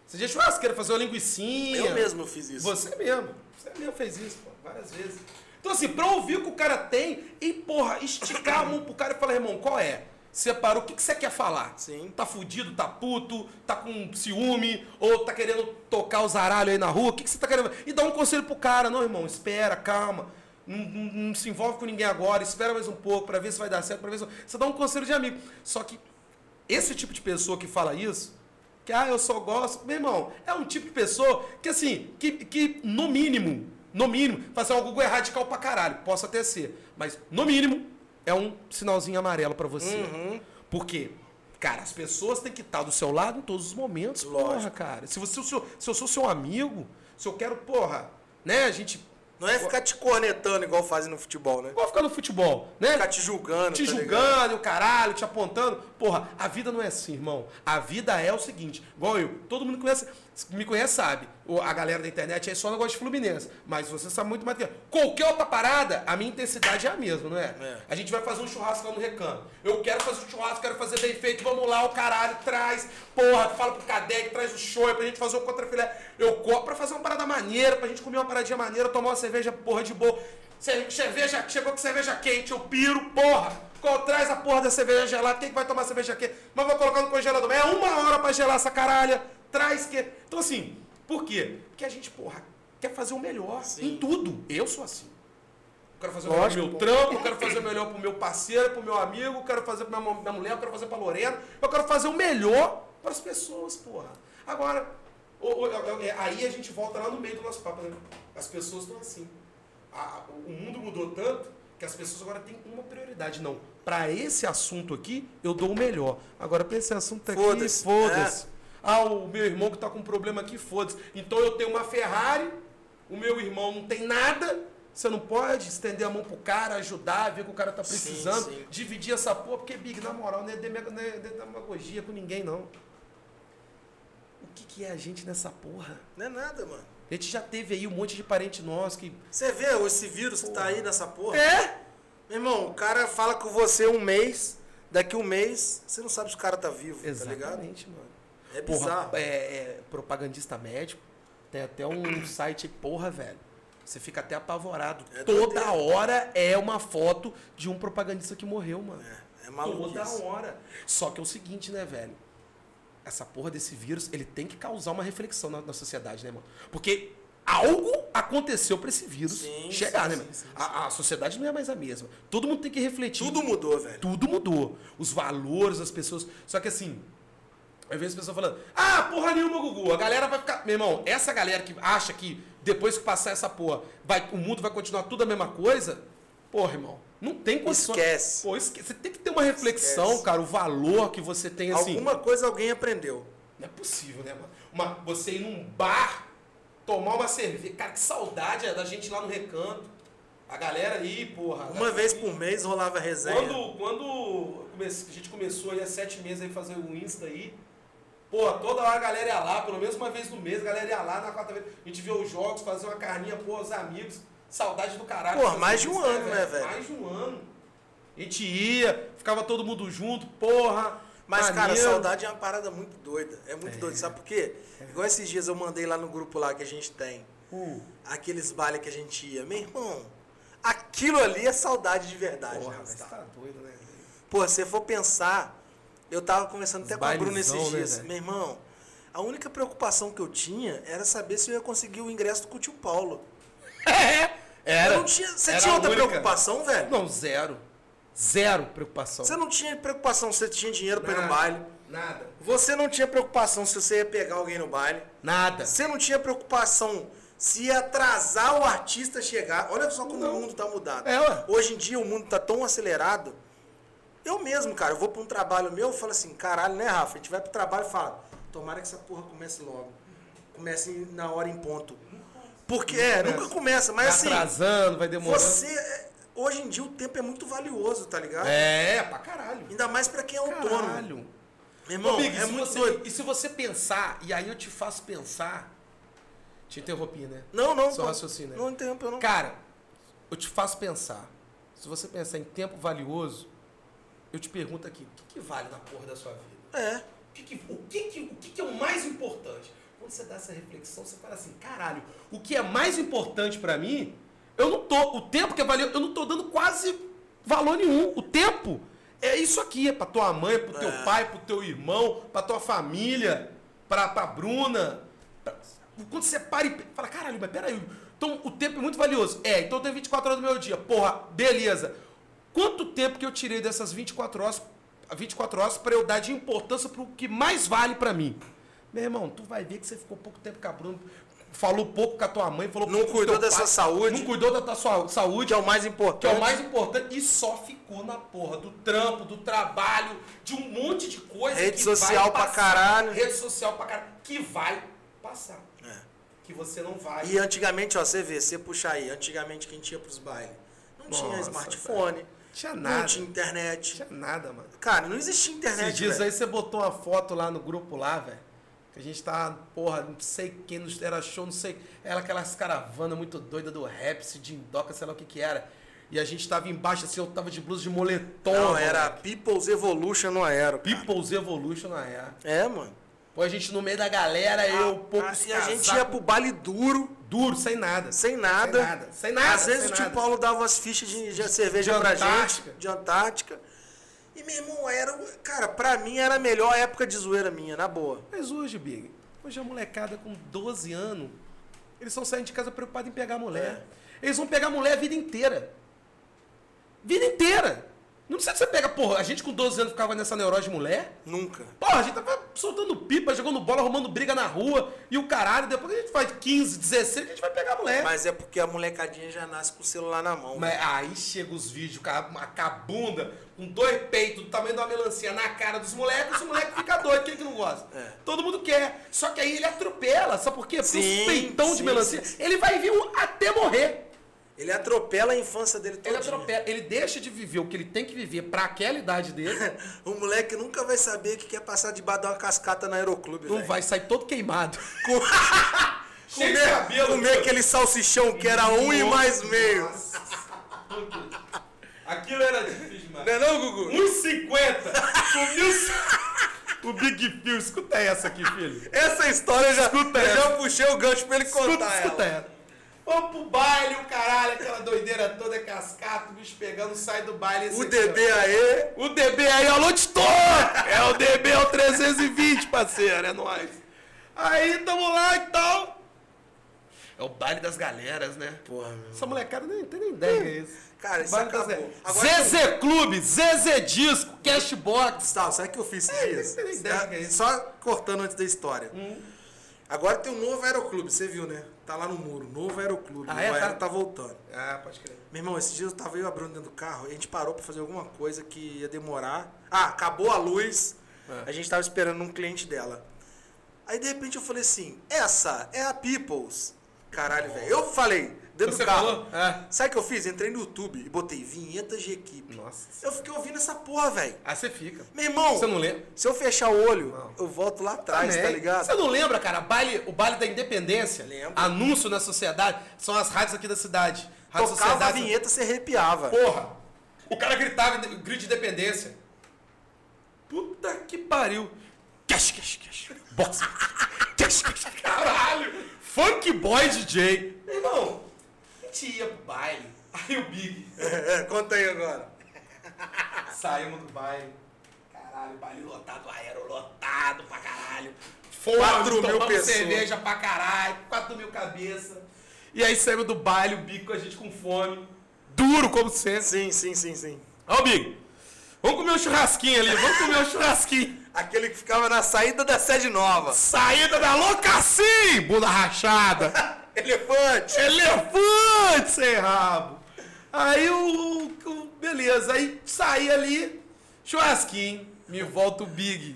Acendia churrasqueira, fazer uma linguiçinha. Eu mesmo fiz isso. Você mesmo. Você mesmo fez isso, pô, várias vezes. Então, assim, pra ouvir o que o cara tem e, porra, esticar a mão pro cara e falar, irmão, qual é? Separou, o que, que você quer falar? Sim. Tá fudido, tá puto, tá com ciúme, ou tá querendo tocar os aralhos aí na rua, o que, que você tá querendo? E dá um conselho pro cara, não, irmão, espera, calma. Não, não, não, se envolve com ninguém agora, espera mais um pouco para ver se vai dar certo, para ver se... Você dá um conselho de amigo. Só que esse tipo de pessoa que fala isso, que ah, eu só gosto, meu irmão, é um tipo de pessoa que assim, que, que no mínimo, no mínimo, fazer algo é radical pra caralho, possa até ser, mas no mínimo é um sinalzinho amarelo para você. Uhum. Por quê? Cara, as pessoas têm que estar do seu lado em todos os momentos, Lógico. porra, cara. Se, você, se, eu, se eu sou seu amigo, se eu quero, porra, né, a gente não é ficar te cornetando igual fazem no futebol, né? Igual ficar no futebol, né? Ficar te julgando. Te tá julgando, o caralho, te apontando. Porra, a vida não é assim, irmão. A vida é o seguinte, igual eu, todo mundo conhece. Me conhece sabe, a galera da internet aí só não gosta de Fluminense. Mas você sabe muito mais do que. Qualquer outra parada, a minha intensidade é a mesma, não é? É. A gente vai fazer um churrasco lá no Recanto. Eu quero fazer um churrasco, quero fazer bem feito. Vamos lá, o caralho, traz. Porra, fala pro Cadec, traz o show aí pra gente fazer um contrafilé. Eu compro pra fazer uma parada maneira, pra gente comer uma paradinha maneira, tomar uma cerveja, porra, de boa. Ce- Cerveja, chegou com cerveja quente, eu piro, porra. Qual- Traz a porra da cerveja gelada, quem que vai tomar cerveja quente? Mas vou colocar no congelador. É uma hora pra gelar essa caralha. Traz que. Então assim, por quê? Porque a gente, porra, quer fazer o melhor Sim. em tudo. Eu sou assim. Eu quero fazer o melhor pro meu trampo, eu quero fazer o melhor pro meu parceiro, pro meu amigo, eu quero fazer pra minha, minha mulher, eu quero fazer pra Lorena, eu quero fazer o melhor para as pessoas, porra. Agora, é- é- aí a gente volta lá no meio do nosso papo, né? As pessoas estão assim. O mundo mudou tanto que as pessoas agora têm uma prioridade. Não, para esse assunto aqui, eu dou o melhor. Agora, para esse assunto aqui, Foda-se, foda-se. Ah, o meu irmão que tá com problema aqui, foda-se. Então eu tenho uma Ferrari, o meu irmão não tem nada. Você não pode estender a mão pro cara, ajudar, ver que o cara tá Sim, precisando, sim. dividir essa porra, porque, Big, na moral, não é é demagogia com ninguém, não. O que, que é a gente nessa porra? Não é nada, mano. A gente já teve aí um monte de parente nosso que. Você vê esse vírus que tá aí nessa porra? É? Meu irmão, o cara fala com você um mês, daqui um mês, você não sabe se o cara tá vivo, tá ligado? Exatamente, mano. É Porra, bizarro. é, é propagandista médico. Tem até um site, porra, velho. Você fica até apavorado. É Toda doideira. hora é uma foto de um propagandista que morreu, mano. É, é Toda maluquice. hora. Só que é o seguinte, né, velho? Essa porra desse vírus, ele tem que causar uma reflexão na, na sociedade, né, mano? Porque algo aconteceu pra esse vírus Sim, chegar, sim, né, sim. A, a sociedade não é mais a mesma. Todo mundo tem que refletir. Tudo mudou, velho. Tudo mudou. Os valores das pessoas. Só que assim, às vezes as pessoas falando, ah, porra nenhuma, Gugu. A galera vai ficar. Meu irmão, essa galera que acha que depois que passar essa porra, vai, o mundo vai continuar tudo a mesma coisa, porra, irmão. Não tem condição. Esquece. Pô, Você tem que ter uma reflexão, Esquece. cara, o valor que você tem assim. Alguma coisa alguém aprendeu. Não é possível, né, mano? Uma, você ir num bar, tomar uma cerveja. Cara, que saudade é da gente lá no recanto. A galera aí, porra. Uma vez por mês rolava resenha. Quando, quando a gente começou aí há sete meses aí fazer o Insta aí, pô, toda hora a galera ia lá, pelo menos uma vez no mês, a galera ia lá na quarta-feira. A gente via os jogos, fazia uma carninha, pô, os amigos. Saudade do caralho. Pô, mais de um isso, ano, né, velho? Mais de um ano. A gente ia, ficava todo mundo junto, porra. Mas, cara, maneiro. saudade é uma parada muito doida. É muito doido. Sabe por quê? Igual esses dias eu mandei lá no grupo lá que a gente tem. Hum. Aqueles bailes que a gente ia. Meu irmão, aquilo ali é saudade de verdade, Porra, né, Gustavo? tá doido, né? Pô, se você for pensar, eu tava conversando até Os com a Bruna esses né, dias. velho? Meu irmão, a única preocupação que eu tinha era saber se eu ia conseguir o ingresso do tio Paulo. É, era. Eu tinha, você Era tinha outra única. preocupação, velho? Não, zero. Zero preocupação. Você não tinha preocupação se você tinha dinheiro pra ir no baile. Nada. Você não tinha preocupação se você ia pegar alguém no baile. Nada. Você não tinha preocupação se ia atrasar o artista chegar. Olha só como Não. o mundo tá mudado. É. Hoje em dia o mundo tá tão acelerado. Eu mesmo, cara, eu vou pra um trabalho meu e falo assim, caralho, né, Rafa? A gente vai pro trabalho e fala, tomara que essa porra comece logo. Comece na hora em ponto. Porque, é, nunca começa, mas vai assim, atrasando, vai demorando. você. é, Hoje em dia o tempo é muito valioso, tá ligado? É, pra caralho. Ainda mais pra quem é autônomo. Caralho. Meu irmão, Ô, Big, é muito você- doido. E se você pensar, e aí eu te faço pensar. Te interrompi, né? Não, não. Pô, raciocínio. Não interrompa, não. Cara, eu te faço pensar. Se você pensar em tempo valioso, eu te pergunto aqui, o que, que vale na porra da sua vida? É. O que, que- o que, que- o que, que é o mais importante? Quando você dá essa reflexão, você fala assim, caralho, o que é mais importante pra mim, eu não tô. O tempo que é valioso, eu não tô dando quase valor nenhum. O tempo é isso aqui, é pra tua mãe, pro teu É. pai, pro teu irmão, pra tua família, pra, pra Bruna. Pra- Quando você para e fala, caralho, mas peraí. Então o tempo é muito valioso. É, então eu tenho 24 horas do meu dia. Porra, beleza. Quanto tempo que eu tirei dessas 24 horas, 24 horas para eu dar de importância pro que mais vale pra mim? Meu irmão, tu vai ver que você ficou pouco tempo com a Bruna, falou pouco com a tua mãe, falou Não cuidou da pai, saúde. Não cuidou da tua sua saúde, Que é o mais importante. que é o mais importante, e só ficou na porra do trampo, do trabalho, de um monte de coisa Rede social vai pra passar. caralho. Rede social pra caralho, que vai passar. É. Que você não vai. E antigamente, ó, você vê, você puxa aí, antigamente quem tinha pros bailes, não tinha Nossa, smartphone, Tinha não nada. tinha internet. Tinha nada, mano. Cara, não existia internet, Esses dias aí você botou uma foto lá no grupo lá, velho. Que a gente tá, porra, não sei quem era show, não sei. Era aquelas caravanas muito doida do rap, de indoca, sei lá o que que era. E a gente tava embaixo, assim, eu tava de blusa de moletom. Não, mano. era People's Evolution no Aero. cara. People's Evolution na era. É, mano. Pô, a gente no meio da galera, eu, poucos Ah, E a gente ia pro baile duro, duro, sem nada. sem nada. Sem nada, sem nada, Às vezes o tio nada. Paulo dava umas fichas de, de cerveja De pra Antártica. gente, de Antártica. E, meu irmão, era. Cara, pra mim era a melhor época de zoeira minha, na boa. Mas hoje, Big, hoje a molecada com 12 anos, eles estão saindo de casa preocupados em pegar mulher. Eles vão pegar mulher a vida inteira. Vida inteira. Não precisa que você pega, porra, a gente com 12 anos ficava nessa neurose de mulher. Nunca. Porra, a gente tava soltando pipa, jogando bola, arrumando briga na rua e o caralho. Depois a gente faz 15, 16, que a gente vai pegar mulher. Mas é porque a molecadinha já nasce com o celular na mão. Mas aí chega os vídeos com a, com a bunda, com dois peitos do tamanho de uma melancia na cara dos moleques, os moleques ficam doidos, quem que não gosta? É. Todo mundo quer. Só que aí ele atropela, sabe por quê? Porque Sim, os peitão de sim, melancia, sim, ele vai vir até morrer. Ele atropela a infância dele Ele todinha. atropela, ele deixa de viver o que ele tem que viver pra aquela idade dele, O moleque nunca vai saber que quer passar debaixo de uma cascata na Aeroclube, não velho. vai sair todo queimado. Com- comer, cabelo, comer aquele salsichão que era um e mais meio. Aquilo era difícil, mano. Não é não, Gugu? 1,50. O Big Phil, escuta essa aqui, filho. Essa história eu já, Escuta eu essa. já puxei o gancho pra ele contar Escuta, ela. escuta ela. Vamos pro baile, o caralho, aquela doideira toda, cascata, o bicho pegando, sai do baile. O DB aí, O DB aí, alô, Titor! É o DB, é o 320, parceiro, é nóis. Aí, tamo lá e tal. É o baile das galeras, né? Porra, meu. Essa molecada nem tem nem ideia que é isso. Cara, isso acabou. Agora Zezé Clube, Zezé Disco, Cashbox. Tal, sabe o que eu fiz esses É, dias? não tem ideia é isso. Só cortando antes da história. Agora tem um novo aeroclube, você viu, né? Tá lá no muro, novo aeroclube. Ah, o é? aero Tá- tá voltando. Ah, pode crer. Meu irmão, esses dias eu tava eu e a Bruna dentro do carro, e a gente parou pra fazer alguma coisa que ia demorar. Ah, acabou a luz, É. a gente tava esperando um cliente dela. Aí de repente eu falei assim, essa é a Peoples. Caralho, velho. Eu falei, dentro Você do carro. falou? É. Sabe o que eu fiz? Entrei no YouTube e botei vinhetas de equipe. Nossa. Eu fiquei ouvindo essa porra, velho. Aí você fica. Meu irmão, Você não lembra? se eu fechar o olho, Não. eu volto lá atrás, tá ligado? Você não lembra, cara? Baile, o baile da independência. Lembro. Anúncio na sociedade. São as rádios aqui da cidade. Rádio Tocava a Sociedade. vinheta, você arrepiava. Porra! O cara gritava grito de independência. Puta que pariu. Cash, cash, cash. Cash. Caralho. Funk boy DJ. Meu irmão, a gente ia pro baile. Aí o Big. Conta aí agora. Saímos do baile. Caralho, baile lotado, aero lotado pra caralho. Fome, Quatro mil tomamos pessoas. cerveja pra caralho, 4 mil cabeça. E aí saímos do baile, o Big com a gente com fome. Duro, como sempre. Sim, sim, sim, sim. Ó, o Big. Vamos comer um churrasquinho ali, vamos comer um churrasquinho. Aquele que ficava na saída da sede nova. Saída da Locacim, bunda rachada. Elefante. Elefante sem rabo. Aí o, o- Beleza, aí saí ali, churrasquinho. Me volta o Big.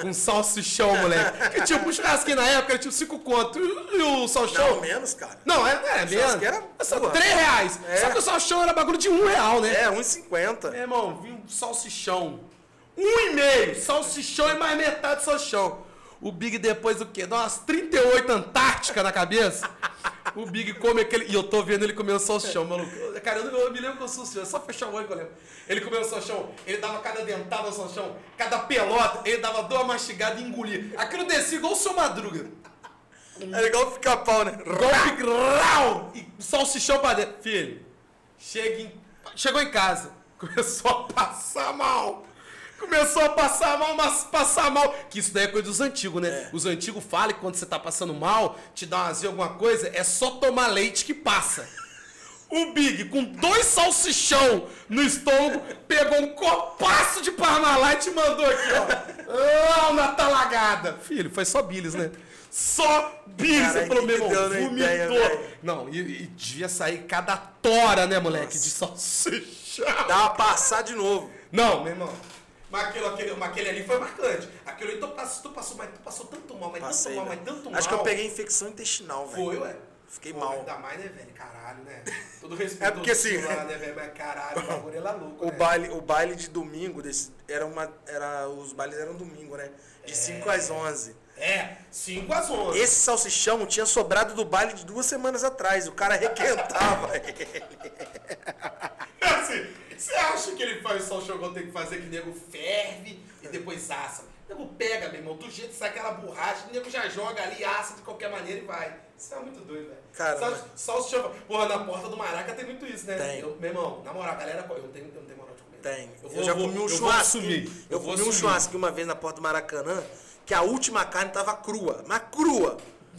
Com salsichão, moleque. Que tipo, o churrasquinho na época era tipo 5 conto. E o salsichão? Não, menos, cara. Não, é, é. Churrasquinho era, É só porra. 3 reais. É. Só que o salsichão era bagulho de 1 real, né? É, 1,50. Meu irmão, vi um salsichão. Um e meio. Salsichão e mais metade de salsichão. O Big depois o quê? Dá umas 38 Antártica na cabeça. O Big come aquele. E eu tô vendo ele comer o salsichão, maluco. Cara, eu, eu me lembro que eu sou é só fechar o olho que eu lembro. Ele comeu o salsichão, ele dava cada dentada ao salsichão, cada pelota, ele dava duas mastigadas e engolia. Aquilo descia igual o seu madruga. É igual ficar pau, né? Grau! E salsichão pra dentro. Filho, chega em- chegou em casa, começou a passar mal. Começou a passar mal, mas passar mal. Que isso daí é coisa dos antigos, né? É. Os antigos falam que quando você tá passando mal, te dá uma azia, alguma coisa, é só tomar leite que passa. O Big, com dois salsichão no estômago, pegou um copaço de Parmalat e mandou aqui, ó. Lá na talagada. Filho, foi só Billis, né? Só Billis. Irmão, deu na vomitou. ideia? Não, e, e devia sair cada tora, né, moleque? De salsichão. Dá uma passar de novo. Não, meu irmão. Mas aquele, aquele, mas aquele ali foi marcante. Aquele ali tu passou, tu passou, mas tu passou tanto mal, mas Passei, tanto mal, velho. mas tanto mal. Acho que eu peguei infecção intestinal, velho. Foi, ué. Fiquei Pô, mal. Ainda mais, né, velho? Caralho, né? Todo respeito É porque, assim, lá, né, velho? Mas caralho, o bagulho é louco, O né? baile, o baile de domingo, desse, era uma, era, os bailes eram domingo, né? De 5 às 11. É, 5 às 11. Esse salsichão tinha sobrado do baile de duas semanas atrás. O cara requentava ele. Você acha que ele faz só o jogão tem que fazer que o nego ferve e depois assa? O nego pega, meu irmão, do jeito que sai aquela borracha, o nego já joga ali, assa de qualquer maneira e vai. Isso é muito doido, velho. Cara, Sal, mas- salsichão. Porra, na porta do Maraca tem muito isso, né? Tem. Eu, meu irmão, na moral, a galera. Eu não tenho, eu não tenho moral de comer. Tem. Eu, Eu, vou, já vou- comi um eu churrasco. assumir. Eu, vou comi um churrasco uma vez na porta do Maracanã, que a última carne tava crua. Mas crua.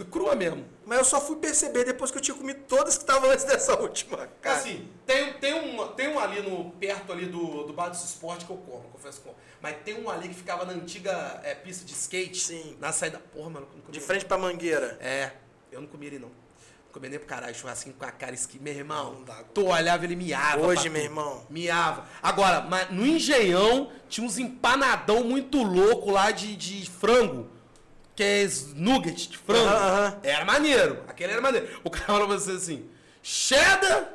Crua mesmo. Mas eu só fui perceber depois que eu tinha comido todas que estavam antes dessa última. Cara. Assim, tem, tem, um, tem um ali no, perto ali do, do bar do esporte que eu como, confesso que como. Mas tem um ali que ficava na antiga é, pista de skate. Sim. Na saída. Porra, mano. de frente pra mangueira. É, eu não comi ele não. Não comi nem pro caralho, churrasquinho com a cara esqui. Meu irmão, Não dá. tu olhava, ele miava. Hoje, meu irmão. Miava. Agora, no engenhão tinha uns empanadão muito louco lá de, de frango. Que é nugget de frango. Aham, aham. Era maneiro. Aquele era maneiro. O cara falou pra você assim: cheddar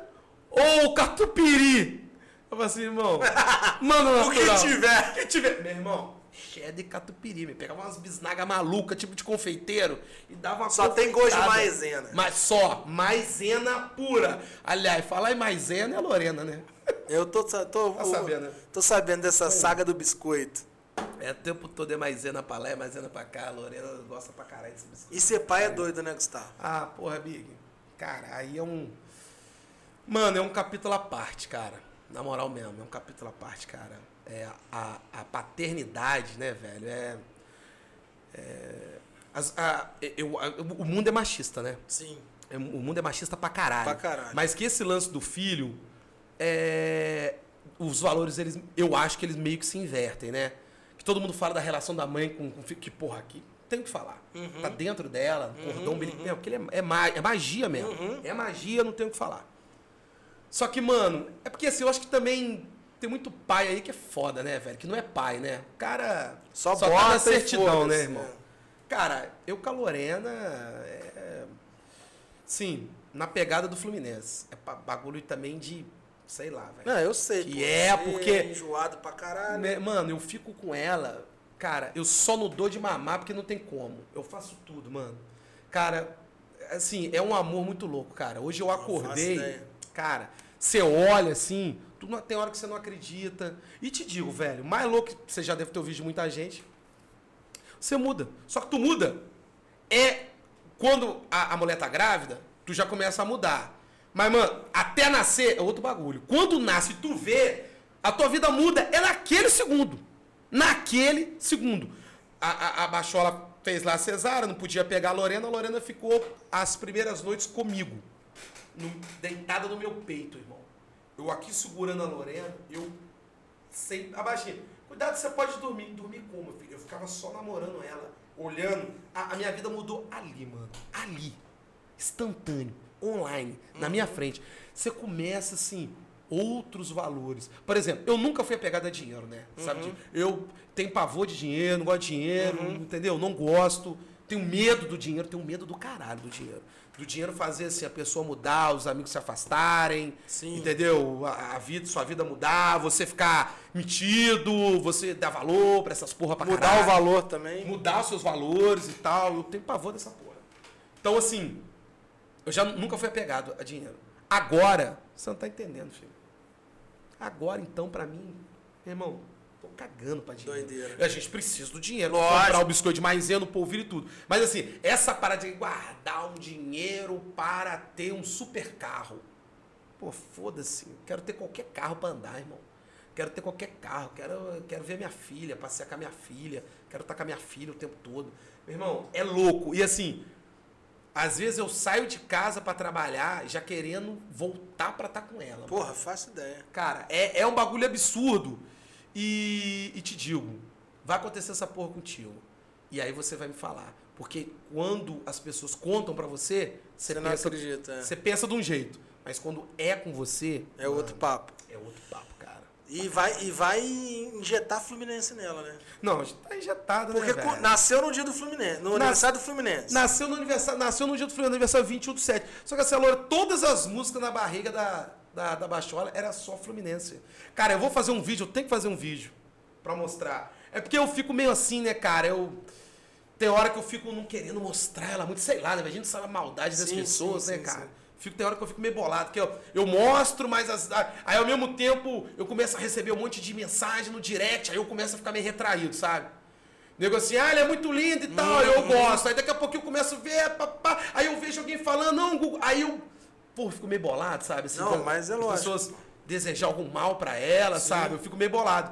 ou catupiry? Eu falei assim, irmão. Mano, O que tiver. O que tiver. Meu irmão, cheddar e catupiry. Me pegava umas bisnagas malucas, tipo de confeiteiro, e dava uma Só tem gosto de maisena. Mas só, maisena pura. Aliás, falar em maisena é Lorena, né? Eu tô, tô, Tá sabendo, né? tô sabendo dessa saga do biscoito. É o tempo todo é maisena pra lá, é maisena pra cá. A Lorena gosta pra caralho desse biscoito. E ser pai é doido, né, Gustavo? Ah, porra, Big. Cara, aí é um. Mano, é um capítulo à parte, cara. Na moral mesmo, é um capítulo à parte, cara. É a, a paternidade, né, velho? É. é as- a- eu- a- o mundo é machista, né? Sim. É, O mundo é machista pra caralho. Pra caralho. Mas que esse lance do filho, é, os valores, eles, eu acho que eles meio que se invertem, né? Que todo mundo fala da relação da mãe com, com o filho, que porra, aqui tem o que falar. Uhum. Tá dentro dela, cordão umbilical, ele é, é, ma- é magia mesmo. Uhum. É magia, não tem o que falar. Só que, mano, é porque assim, eu acho que também tem muito pai aí que é foda, né, velho? Que não é pai, né? O cara Só tá bota e certidão, né, irmão? é. Cara, eu com a Lorena, é, sim, na pegada do Fluminense. É bagulho também de, sei lá, velho. Não, eu sei. Que é, você porque- enjoado pra caralho. Né, Mano, eu fico com ela, cara, eu só não dou de mamar porque não tem como. Eu faço tudo, mano. Cara, assim, é um amor muito louco, cara. Hoje eu acordei, cara, você olha assim, tu não, tem hora que você não acredita. E te digo, velho, mais louco que você já deve ter ouvido de muita gente, você muda. Só que tu muda. É quando a, a mulher tá grávida, tu já começa a mudar. Mas, mano, até nascer é outro bagulho. Quando nasce, tu vê, a tua vida muda é naquele segundo. Naquele segundo. A, a, a Bachola fez lá a cesárea, não podia pegar a Lorena, a Lorena ficou as primeiras noites comigo. no- deitada no meu peito, irmão. Eu aqui segurando a Lorena, eu sem abaixei. Cuidado, você pode dormir. Dormir como, filho? Eu ficava só namorando ela, olhando. A, a minha vida mudou ali, mano. Ali. Instantâneo. Online. Na minha frente. Você começa, assim, outros valores. Por exemplo, eu nunca fui apegado a dinheiro, né? Sabe? de- Eu tenho pavor de dinheiro, não gosto de dinheiro, entendeu? Não gosto. Tenho medo do dinheiro, tenho medo do caralho do dinheiro. Do dinheiro fazer assim, a pessoa mudar, os amigos se afastarem, Sim. entendeu? A, a vida, sua vida mudar, você ficar metido, você dar valor pra essas porra pra Mudar caralho o valor também. mudar os seus valores e tal. Eu tenho pavor dessa porra. Então, assim, eu já nunca fui apegado a dinheiro. Agora, você não tá entendendo, filho. Agora, então, pra mim, meu irmão, tô cagando pra dinheiro. Doideira. A gente precisa do dinheiro. Lógico. Comprar o biscoito de maisena, o polvilho e tudo. Mas, assim, essa parada de guardar um dinheiro para ter um super carro. Pô, foda-se. Quero ter qualquer carro pra andar, irmão. Quero ter qualquer carro. Quero, quero ver minha filha, passear com a minha filha. Quero estar com a minha filha o tempo todo. Meu irmão, é louco. E assim, às vezes eu saio de casa pra trabalhar já querendo voltar pra estar com ela. Porra, faço ideia. Cara, é, é um bagulho absurdo. E, e te digo, vai acontecer essa porra contigo. E aí você vai me falar. Porque quando as pessoas contam pra você, você, Você não pensa, acredita, é. você pensa de um jeito. Mas quando é com você, É outro papo. é outro papo. E vai, e vai injetar Fluminense nela, né? Não, tá injetado, Porque né, velho? nasceu no dia do Fluminense. No Nas- aniversário do Fluminense. Nasceu no aniversário, nasceu no dia do Fluminense, aniversário 21 do 7. Só que essa loura, todas as músicas na barriga da, da, da Bachola era só Fluminense. Cara, eu vou fazer um vídeo, eu tenho que fazer um vídeo pra mostrar. É porque eu fico meio assim, né, cara? Eu. Tem hora que eu fico não querendo mostrar ela muito, sei lá, né? A gente sabe a maldade das Sim, pessoas, sim, né, sim, cara? Sim. Fico, tem hora que eu fico meio bolado, porque eu, eu mostro, mas as- aí ao mesmo tempo eu começo a receber um monte de mensagem no direct, aí eu começo a ficar meio retraído, sabe? Nego assim, ah, ele é muito lindo e tal, eu gosto. Aí daqui a pouco eu começo a ver, papá, aí eu vejo alguém falando, não, Google. Aí eu, pô, fico meio bolado, sabe? Assim, Não, mas é as lógico. pessoas desejar algum mal pra ela, sabe? Eu fico meio bolado.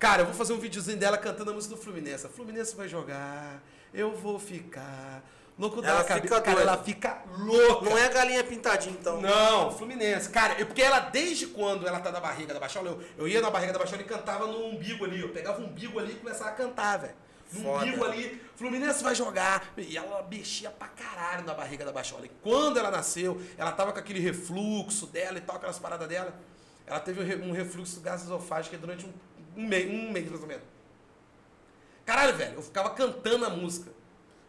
Cara, eu vou fazer um videozinho dela cantando a música do Fluminense. A Fluminense vai jogar, eu vou ficar da Ela fica Cara, ela fica louca. Não é galinha pintadinha, então. Não, Fluminense. Cara, é porque ela, desde quando ela tá na barriga da Baixola, eu, eu ia na barriga da Baixola e cantava no umbigo ali. Eu pegava o umbigo ali e começava a cantar, velho. No umbigo ali, Fluminense vai jogar. E ela mexia pra caralho na barriga da Baixola. E quando ela nasceu, ela tava com aquele refluxo dela e tal, aquelas paradas dela. Ela teve um re- refluxo gasosofágico durante um, um, mês, um mês, mais ou menos. Caralho, velho, eu ficava cantando a música.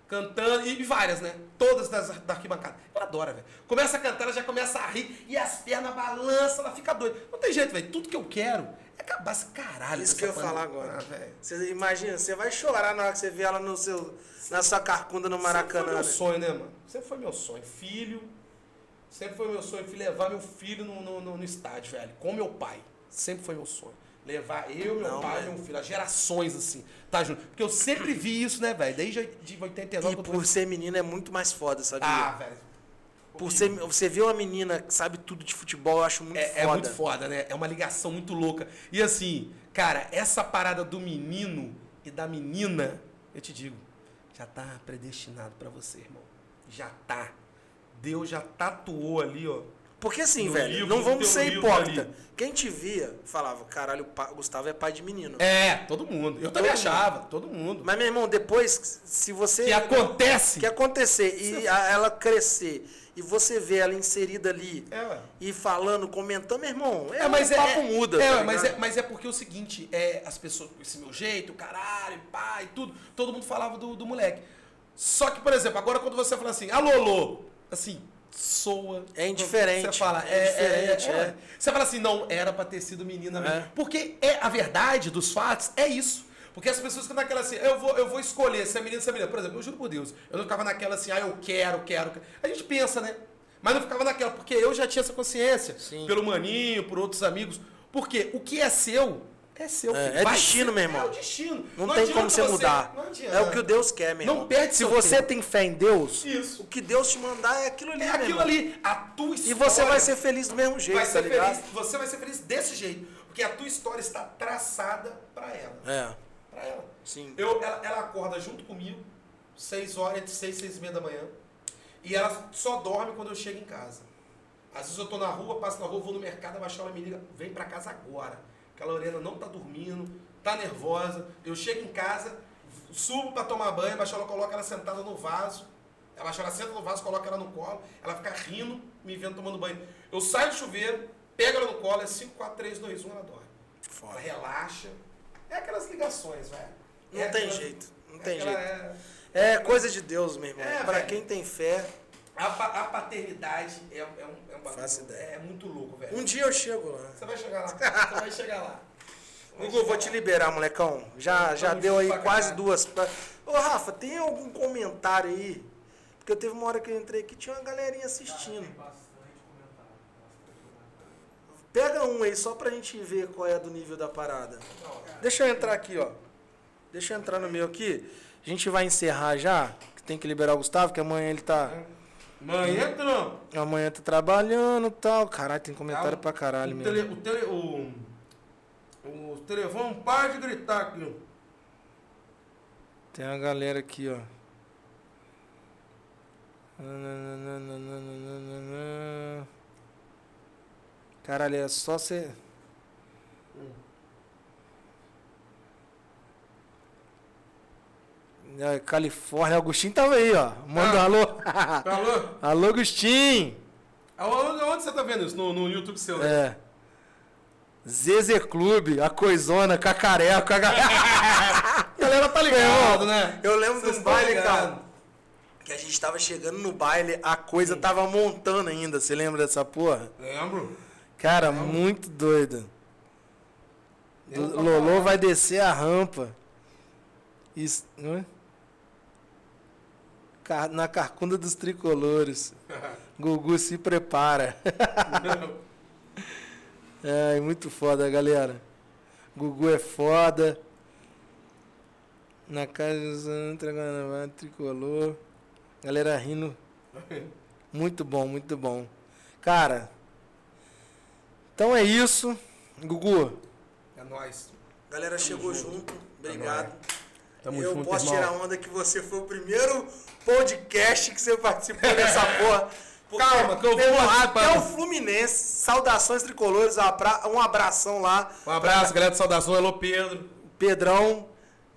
Cantando, e várias, né? Todas das, da arquibancada. Ela adora, velho. Começa a cantar, ela já começa a rir, e as pernas balançam, ela fica doida. Não tem jeito, velho. Tudo que eu quero é acabar esse caralho. Isso que eu ia falar agora. Ah, velho. Você imagina, você vai chorar na hora que você vê ela no seu, na sua carcunda no Sempre foi Maracanã. meu né? sonho, né, mano? Sempre foi meu sonho. Filho. Sempre foi meu sonho fui levar meu filho no, no, no- no estádio, velho. Com meu pai. Sempre foi meu sonho. Levar eu, meu Não, pai e velho. meu filho. As gerações, assim. Tá junto. Porque eu sempre vi isso, né, velho? Desde de 89 E tô- por ser menina é muito mais foda, sabia? Ah, velho. por ser, você vê uma menina que sabe tudo de futebol, eu acho muito É, foda. é muito foda, né? É uma ligação muito louca. E assim, cara, essa parada do menino e da menina, eu te digo, já tá predestinado pra você, irmão. Já tá. Deus já tatuou ali, ó. Porque assim, No velho, livro, não vamos ser hipócrita. Quem te via falava, caralho, o Gustavo é pai de menino. É, todo mundo. Eu também Todo mundo. achava, todo mundo. Mas, meu irmão, depois, se você. que acontece. que acontecer e ela crescer e você vê ela inserida ali É, e falando, comentando, meu irmão, é, É, mas o é, papo é- muda. É, tá mas, é, mas é porque é o seguinte, é, as pessoas com esse meu jeito, caralho, pai, tudo, todo mundo falava do, do moleque. Só que, por exemplo, agora quando você fala assim, alô, alô, assim, soa. É indiferente, Você fala, é é, diferente, é, é, é. Você fala assim, não, era pra ter sido menina mesmo. É. Porque é a verdade dos fatos é isso. Porque as pessoas ficam naquela assim, eu vou, eu vou escolher se é menino ou se é menina. Por exemplo, eu juro por Deus, eu não ficava naquela assim, ah, eu quero, quero. quero. A gente pensa, né? Mas não ficava naquela, porque eu já tinha essa consciência. Sim. Pelo maninho, por outros amigos. Porque o que é seu, é seu. É, é destino, ser- meu irmão. É o destino. Não, tem como você mudar. não é o que Deus quer, meu Não irmão. perde Se você tempo. tem fé em Deus, Isso. o que Deus te mandar é aquilo ali, É aquilo irmão. ali. A tua história. E você vai ser feliz do mesmo jeito, vai tá ser ligado? feliz. Você vai ser feliz desse jeito. Porque a tua história está traçada pra ela. É, Pra ela. sim. Eu, ela, ela acorda junto comigo, 6 horas, entre 6 e 6 e meia da manhã. E ela só dorme quando eu chego em casa. Às vezes eu tô na rua, passo na rua, vou no mercado, a Baixola me liga, vem pra casa agora. Que a Lorena não tá dormindo, tá nervosa. Eu chego em casa, subo pra tomar banho, a Baixola coloca ela sentada no vaso. A Baixola senta no vaso, coloca ela no colo, ela fica rindo, me vendo tomando banho. Eu saio do chuveiro, pego ela no colo, é 5, 4, 3, 2, 1, ela dorme. Ela Foda. relaxa. É aquelas ligações, velho. Não É tem jeito, não tem aquela jeito. é- É coisa de Deus, meu irmão. É, pra velho. quem tem fé, A, pa- a paternidade é, é um, é um bagulho. É muito louco, velho. um dia eu chego lá. Você vai chegar lá. Você vai chegar lá. Vai Gugu, vou te lá. liberar, molecão. Já, já deu aí quase caralho. duas. pra- Ô, Rafa, tem algum comentário aí? Porque eu teve uma hora que eu entrei aqui, tinha uma galerinha assistindo. Pega um aí só pra gente ver qual é do nível da parada. Deixa eu entrar aqui, ó. Deixa eu entrar no meu aqui. A gente vai encerrar já, que tem que liberar o Gustavo, que amanhã ele tá. Mãe, entra. Amanhã tá trabalhando e tal. Caralho, tem comentário Calma. pra caralho o, mesmo. o, tele, o, o telefone para de gritar aqui. Tem uma galera aqui, ó. Caralho, é só você. Califórnia, Agostinho tava aí, ó. Manda Ah. alô. Alô? alô, Agostinho. Aonde você tá vendo isso? No, no YouTube seu, né? É. Zeze Clube, a coisona, cacareco, a galera. Tá ligado, né? Eu lembro Vocês estão baile, cara. Que a gente tava chegando no baile, a coisa tava montando ainda. Você lembra dessa porra? Lembro. Cara, muito doido. Do- Lolô falando. vai descer a rampa. Isso, não é? Car- Na carcunda dos tricolores. Gugu se prepara. Ai, muito foda, galera. Gugu é foda. Na casa do tricolor. Galera rindo. Muito bom, muito bom. Cara, então é isso. Gugu, É nóis. galera chegou junto. Obrigado. Tamo eu junto, posso irmão. tirar onda que você foi o primeiro podcast que você participou dessa porra. Calma, que eu vou participar. Até o Fluminense, saudações tricolores, um abração lá. Um abraço, galera de saudação. Alô, Pedro. Pedrão,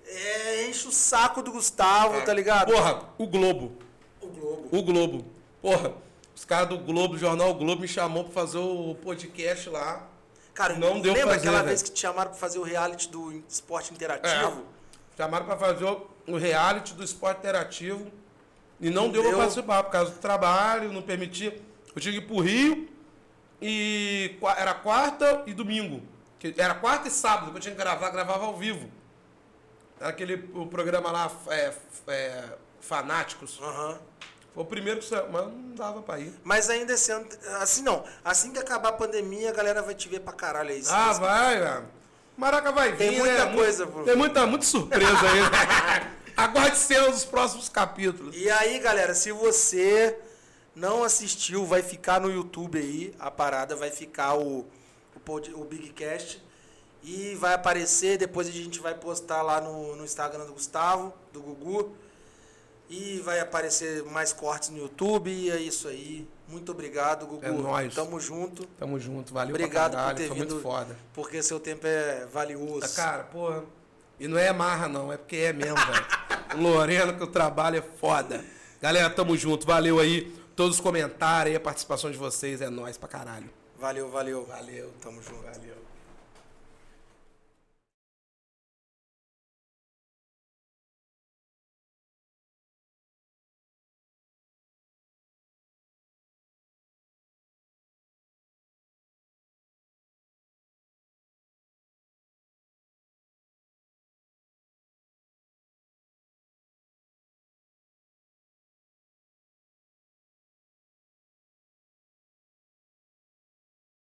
é, enche o saco do Gustavo, tá ligado? Porra, o Globo. O Globo. O Globo. Porra, os caras do Globo, o Jornal Globo, me chamou pra fazer o podcast lá. Cara, Não deu lembra pra fazer, aquela velho. vez que te chamaram pra fazer o reality do esporte interativo? Chamaram pra fazer o- o reality do esporte interativo. E não, Não deu, deu. pra participar por causa do trabalho, não permitia. Eu tinha que ir pro Rio e era quarta e domingo. Era quarta e sábado que eu tinha que gravar, gravava ao vivo. Era aquele o programa lá, é, é, Fanáticos. Aham. Foi o primeiro que saiu, mas não dava pra ir. Mas ainda esse ano, assim não, assim que acabar a pandemia, a galera vai te ver pra caralho aí. Ah, vai, velho. Maraca vai vir, Tem muita né? coisa. Tem muita, muita surpresa aí. Aguarde dos próximos capítulos. E aí, galera, se você não assistiu, vai ficar no YouTube aí, a parada vai ficar o, o, o Big Cast. E vai aparecer, depois a gente vai postar lá no, no Instagram do Gustavo, do Gugu. E vai aparecer mais cortes no YouTube. E é isso aí. Muito obrigado, Gugu. É nóis. Tamo junto. Tamo junto, valeu Obrigado pra caralho, por ter foi vindo. muito foda. Porque seu tempo é valioso. Cara, porra, e não é marra não, é porque é mesmo, velho. O Lorena, que o trabalho é foda. Galera, tamo junto, valeu aí. Todos os comentários aí, a participação de vocês, é nóis pra caralho. Valeu, valeu. Valeu. Tamo junto. Valeu.